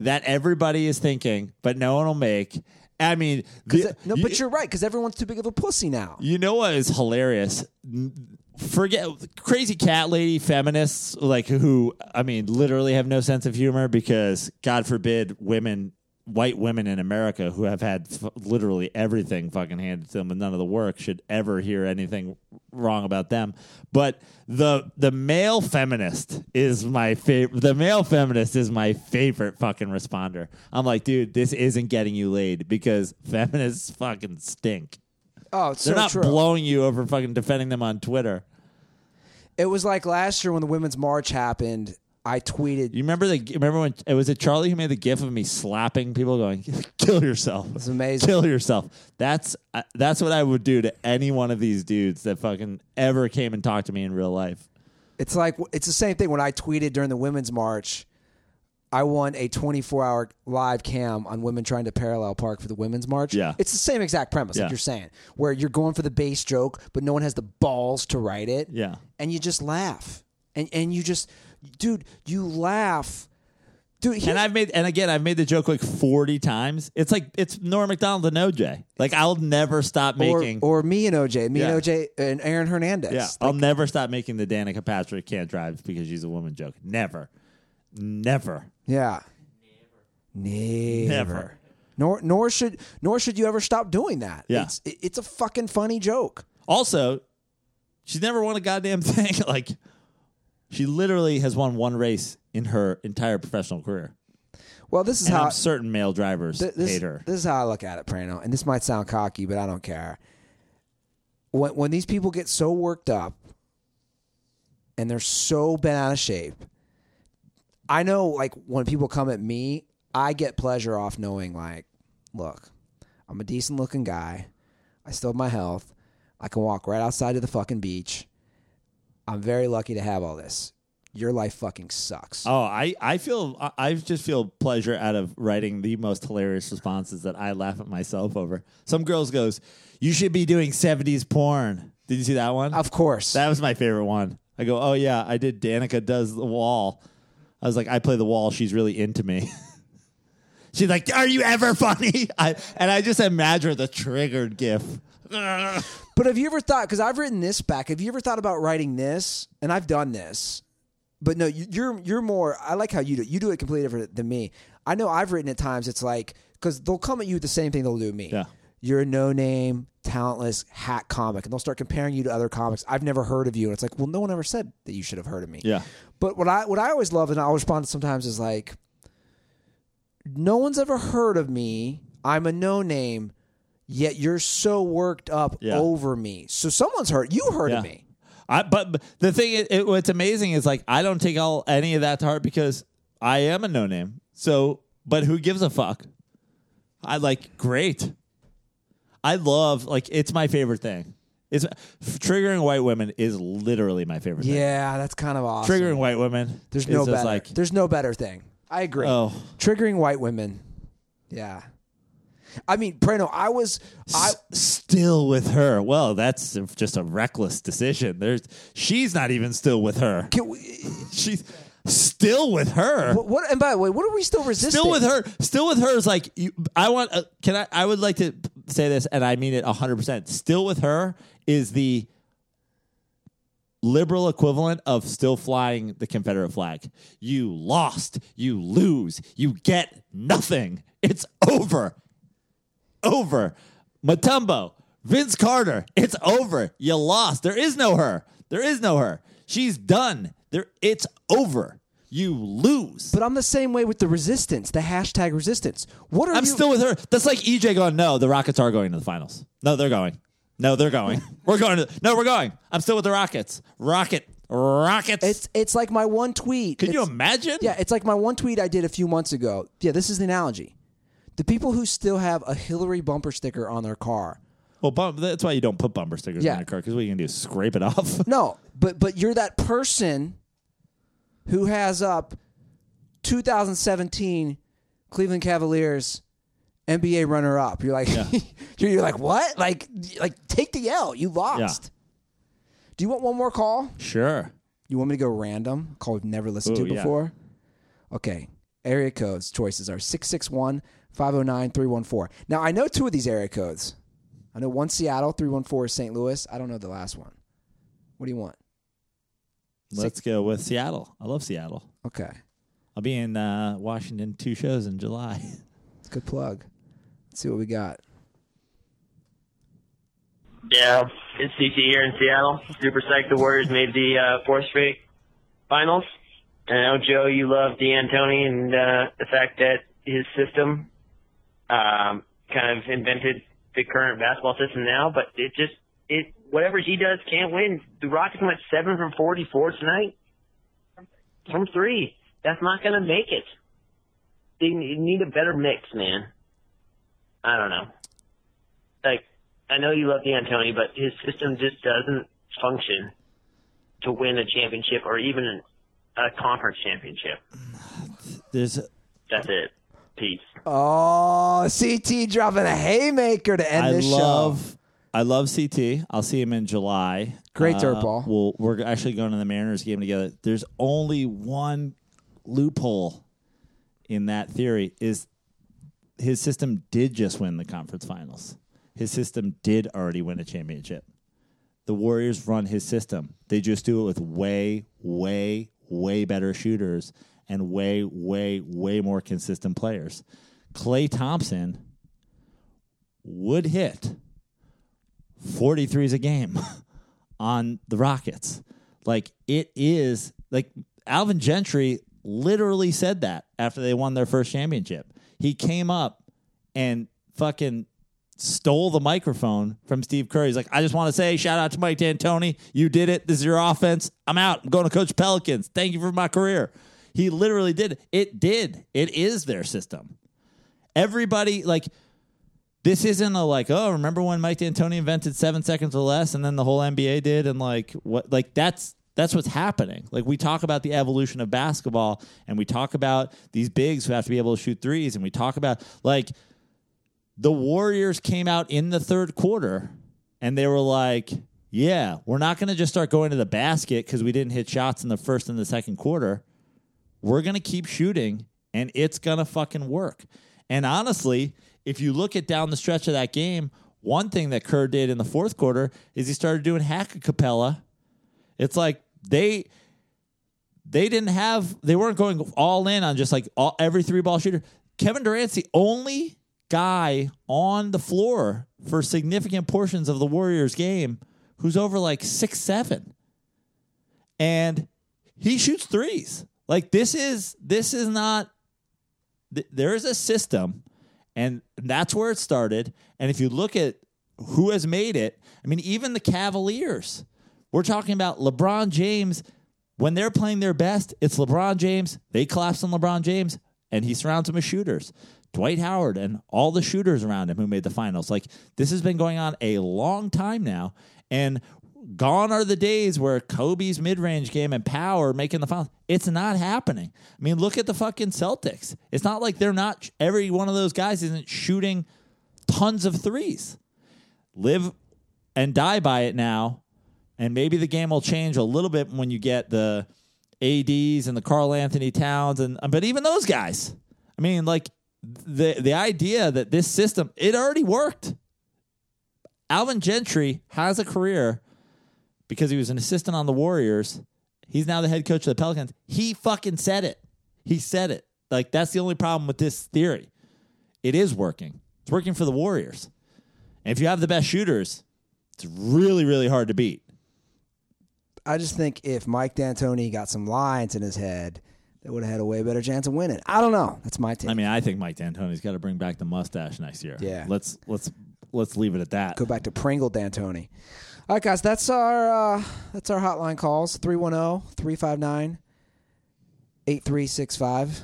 that everybody is thinking, but no one will make. I mean, the- it- uh, no, you- but you're right because everyone's too big of a pussy now. you know what is hilarious? N- Forget crazy cat lady feminists like who I mean literally have no sense of humor because God forbid women white women in America who have had f- literally everything fucking handed to them and none of the work should ever hear anything wrong about them. But the the male feminist is my favorite. The male feminist is my favorite fucking responder. I'm like, dude, this isn't getting you laid because (laughs) feminists fucking stink. Oh, it's They're so not true. blowing you over fucking defending them on Twitter. It was like last year when the women's march happened. I tweeted. You remember the remember when it was it Charlie who made the gif of me slapping people going (laughs) kill yourself. It's amazing. Kill yourself. That's uh, that's what I would do to any one of these dudes that fucking ever came and talked to me in real life. It's like it's the same thing when I tweeted during the women's march. I won a 24 hour live cam on women trying to parallel park for the women's march. Yeah. It's the same exact premise, Yeah. like you're saying, where you're going for the base joke, but no one has the balls to write it. Yeah. And you just laugh. And and you just, dude, you laugh. Dude, And I've made and again I've made the joke like forty times. It's like it's Norm Macdonald and OJ. Like I'll never stop making. or me and OJ, me Yeah. and OJ and Aaron Hernandez. yeah, I'll never stop making the Danica Patrick can't drive because she's a woman joke. Never, never, Yeah. Never. never. Nor nor should nor should you ever stop doing that. Yeah. It's it's a fucking funny joke. Also, she's never won a goddamn thing. (laughs) like she literally has won one race in her entire professional career. Well, this is And how I'm certain male drivers th- this, hate her. This is how I look at it, Prano. And this might sound cocky, but I don't care. When when these people get so worked up and they're so bent out of shape, I know like when people come at me, I get pleasure off knowing like, look, I'm a decent looking guy. I still have my health. I can walk right outside to the fucking beach. I'm very lucky to have all this. Your life fucking sucks. Oh, I, I feel I- I just feel pleasure out of writing the most hilarious responses that I laugh at myself over. Some girls goes, "You should be doing '70s porn." Did you see that one? Of course. That was my favorite one. I go, "Oh yeah, I did." Danica does the wall. I was like, "I play the wall. She's really into me." (laughs) She's like, "Are you ever funny?" (laughs) I, and I just imagine the triggered gif. (laughs) But have you ever thought? Because I've written this back. Have you ever thought about writing this? And I've done this, but no, you- you're you're more. I like how you do. it. You do it completely different than me. I know I've written at times. It's like because they'll come at you with the same thing they'll do me. Yeah. You're a no name, talentless hack comic, and they'll start comparing you to other comics. I've never heard of you, and it's like, well, no one ever said that you should have heard of me. Yeah. But what I what I always love, and I'll respond to sometimes, is like, no one's ever heard of me. I'm a no name, yet you're so worked up Yeah. over me. So someone's hurt. You hurt Yeah. me. I, but, but the thing, it, it, what's amazing is like I don't take all any of that to heart because I am a no name. So, but who gives a fuck? I like great. I love like it's my favorite thing. It's triggering white women is literally my favorite thing. Yeah, that's kind of awesome. Triggering white women. There's no better. like There's no better thing. I agree. Oh. Triggering white women. Yeah. I mean, Prano, I was I still with her. Well, that's just a reckless decision. There's she's not even still with her. can we, She's still with her. what, what and by the way, what are we still resisting? Still with her. Still with her is like you, I want. Uh, can I? I would like to say this, and I mean it hundred percent. Still with her is the liberal equivalent of still flying the Confederate flag. You lost. You lose. You get nothing. It's over. Over. Mutombo. Vince Carter. It's over. You lost. There is no her. There is no her. She's done. There. It's over. You lose. But I'm the same way with the resistance, the hashtag resistance. What are I'm you still with her. That's like EJ going, no, the Rockets are going to the finals. No, they're going. No, they're going. (laughs) we're going to. No, we're going. I'm still with the Rockets. Rocket. Rockets. It's it's like my one tweet. Can you imagine? Yeah, it's like my one tweet I did a few months ago. Yeah, this is the analogy. The people who still have a Hillary bumper sticker on their car. Well, bum, that's why you don't put bumper stickers Yeah. on your car because what you can do is scrape it off. (laughs) No, but but you're that person who has up 2017 Cleveland Cavaliers NBA runner up. You're like (laughs) you're, you're like what? Like like take the L. You lost. Do you want one more call? sure. You want me to go random? Call we've never listened Ooh, to yeah. before? Okay. Area codes choices are 661 509 314. Now, I know two of these area codes. I know one Seattle, 314 is St. Louis. I don't know the last one. What do you want? Let's go with Seattle. I love Seattle. Okay. I'll be in uh, Washington two shows in July. It's (laughs) a good plug. Let's see what we got. Yeah, it's CC here in Seattle. Super psyched the Warriors made the uh, fourth straight finals. I know, Joe, you love D'Antoni and uh, the fact that his system um, kind of invented the current basketball system now, but it just it whatever he does can't win. The Rockets went seven from forty four tonight from three. That's not going to make it. They need a better mix, man. I don't know. Like I know you love D'Antoni, but his system just doesn't function to win a championship or even a conference championship. There's That's it. Peace. Oh, CT dropping a haymaker to end I this love show. I love CT. I'll see him in July. Great Uh, dirtball. We'll, we're actually going to the Mariners game together. There's only one loophole in that theory is his system did just win the conference finals. His system did already win a championship. The Warriors run his system. They just do it with way, way, way better shooters and way, way, way more consistent players. Klay Thompson would hit 43s a game (laughs) on the Rockets. Like it is like Alvin Gentry literally said that after they won their first championship. He came up and fucking stole the microphone from Steph Curry. He's like, I just want to say shout out to Mike D'Antoni. You did it. This is your offense. I'm out. I'm going to coach Pelicans. Thank you for my career. He literally did. It did. It is their system. Everybody like this isn't a like, oh, remember when Mike D'Antoni invented seven seconds or less, and then the whole NBA did, and like what, like that's that's what's happening. Like we talk about the evolution of basketball, and we talk about these bigs who have to be able to shoot threes, and we talk about like the Warriors came out in the third quarter, and they were like, yeah, we're not going to just start going to the basket because we didn't hit shots in the first and the second quarter. We're going to keep shooting, and it's going to fucking work. And honestly, if you look at down the stretch of that game, one thing that Kerr did in the fourth quarter is he started doing hack a capella. It's like they they didn't have they weren't going all in on just like all, every three ball shooter. Kevin Durant's the only guy on the floor for significant portions of the Warriors game who's over like six seven, and he shoots threes. Like this is this is not th- there is a system and that's where it started. And if you look at who has made it i mean even the cavaliers we're talking about lebron james. When they're playing their best it's lebron james. They collapse on lebron james and he surrounds them with shooters dwight howard and all the shooters around him who made the finals like this has been going on a long time now and gone are the days where Kobe's mid-range game and power making the finals. It's not happening. I mean, look at the fucking Celtics. It's not like they're not every one of those guys isn't shooting tons of threes. Live and die by it now. And maybe the game will change a little bit when you get the ADs and the Karl-Anthony Towns and but even those guys. I mean, like the the idea that this system it already worked. Alvin Gentry has a career because he was an assistant on the Warriors. He's now the head coach of the Pelicans. He fucking said it. He said it. Like that's the only problem with this theory. It is working. It's working for the Warriors. And if you have the best shooters, it's really really hard to beat. I just think if Mike D'Antoni got some lines in his head, they would have had a way better chance of winning. I don't know. That's my take. I mean, I think Mike D'Antoni's got to bring back the mustache next year. Yeah. Let's let's let's leave it at that. Go back to Pringle D'Antoni. All right, guys, that's our uh, that's our hotline calls 310-359-8365.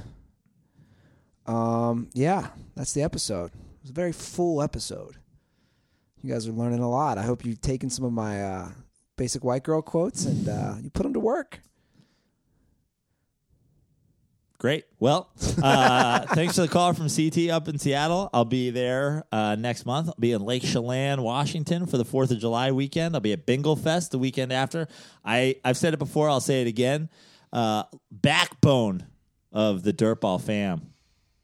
Um, yeah, that's the episode. It was a very full episode. You guys are learning a lot. I hope you've taken some of my uh, basic white girl quotes and uh, you put them to work. Great. Well, (laughs) uh, thanks for the call from CT up in Seattle. I'll be there uh, next month. I'll be in Lake Chelan, Washington for the 4th of July weekend. I'll be at Bingle Fest the weekend after. I, I've said it before, I'll say it again. Uh, backbone of the Dirtball fam.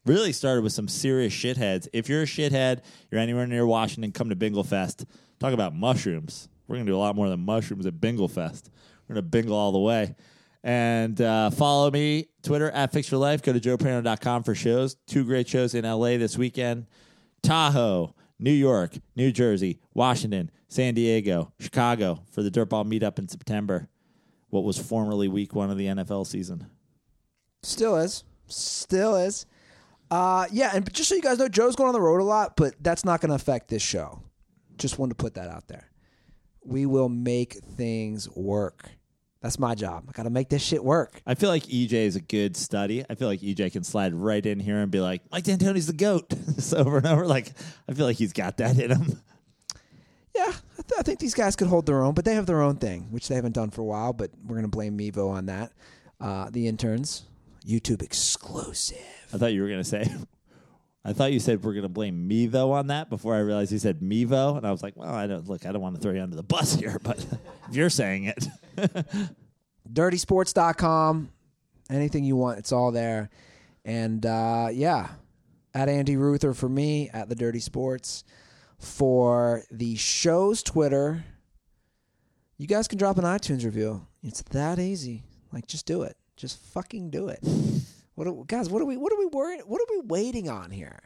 Really started with some serious shitheads. If you're a shithead, you're anywhere near Washington, come to Bingle Fest. Talk about mushrooms. We're going to do a lot more than mushrooms at Bingle Fest. We're going to bingle all the way. And uh, follow me, Twitter at Fix Your Life. Go to joeprano.com for shows. Two great shows in LA this weekend Tahoe, New York, New Jersey, Washington, San Diego, Chicago for the Dirtball meetup in September. What was formerly week one of the NFL season. Still is. Still is. Uh, yeah, and just so you guys know, Joe's going on the road a lot, but that's not going to affect this show. Just wanted to put that out there. We will make things work. That's my job. I got to make this shit work. I feel like EJ is a good study. I feel like EJ can slide right in here and be like, Mike D'Antoni's the goat, (laughs) just over and over. Like I feel like he's got that in him. Yeah, I, th- I think these guys could hold their own, but they have their own thing, which they haven't done for a while. But we're gonna blame Mevo on that. Uh, the interns, YouTube exclusive. I thought you were gonna say. I thought you said we're gonna blame Mevo on that before I realized you said Mevo, and I was like, well, I don't look. I don't want to throw you under the bus (laughs) here, but (laughs) if you're saying it, (laughs) dirtysports.com. Anything you want, it's all there. And uh, yeah, at Andy Ruther for me, at the Dirty Sports. For the show's Twitter, you guys can drop an iTunes review. It's that easy. Like, just do it. Just fucking do it. What are, guys? What are we? What are we worrying? What are we waiting on here?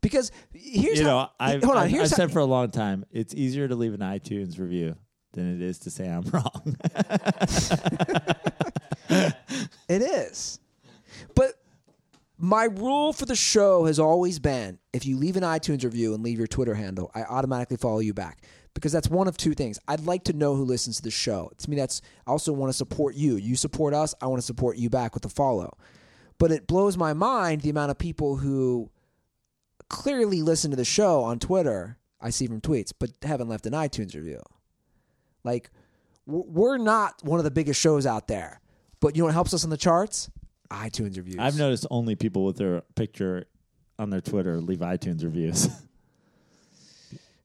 Because here's you how, know, I've, hold on. I've, Here's I've how, said for a long time, it's easier to leave an iTunes review than it is to say I'm wrong. (laughs) It is. But my rule for the show has always been if you leave an iTunes review and leave your Twitter handle, I automatically follow you back. Because that's one of two things. I'd like to know who listens to the show. To me, that's I also want to support you. You support us, I want to support you back with a follow. But it blows my mind the amount of people who clearly listen to the show on Twitter, I see from tweets, but haven't left an iTunes review. Like, we're not one of the biggest shows out there. But you know what helps us on the charts? iTunes reviews. I've noticed only people with their picture on their Twitter leave iTunes reviews. (laughs)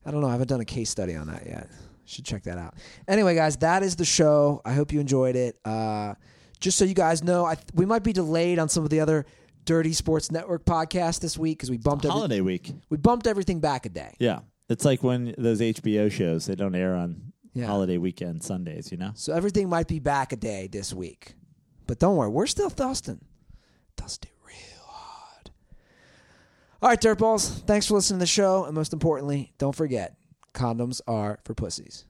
I don't know. I haven't done a case study on that yet. Should check that out. Anyway, guys, that is the show. I hope you enjoyed it. Uh, just so you guys know, I, we might be delayed on some of the other Dirty Sports Network podcasts this week because we bumped every, Holiday week. we bumped everything back a day. Yeah. It's like when those HBO shows, they don't air on Yeah. holiday weekend Sundays, you know? So everything might be back a day this week. But don't worry, we're still dusting. Dust it real hard. All right, Dirtballs. Thanks for listening to the show. And most importantly, don't forget condoms are for pussies.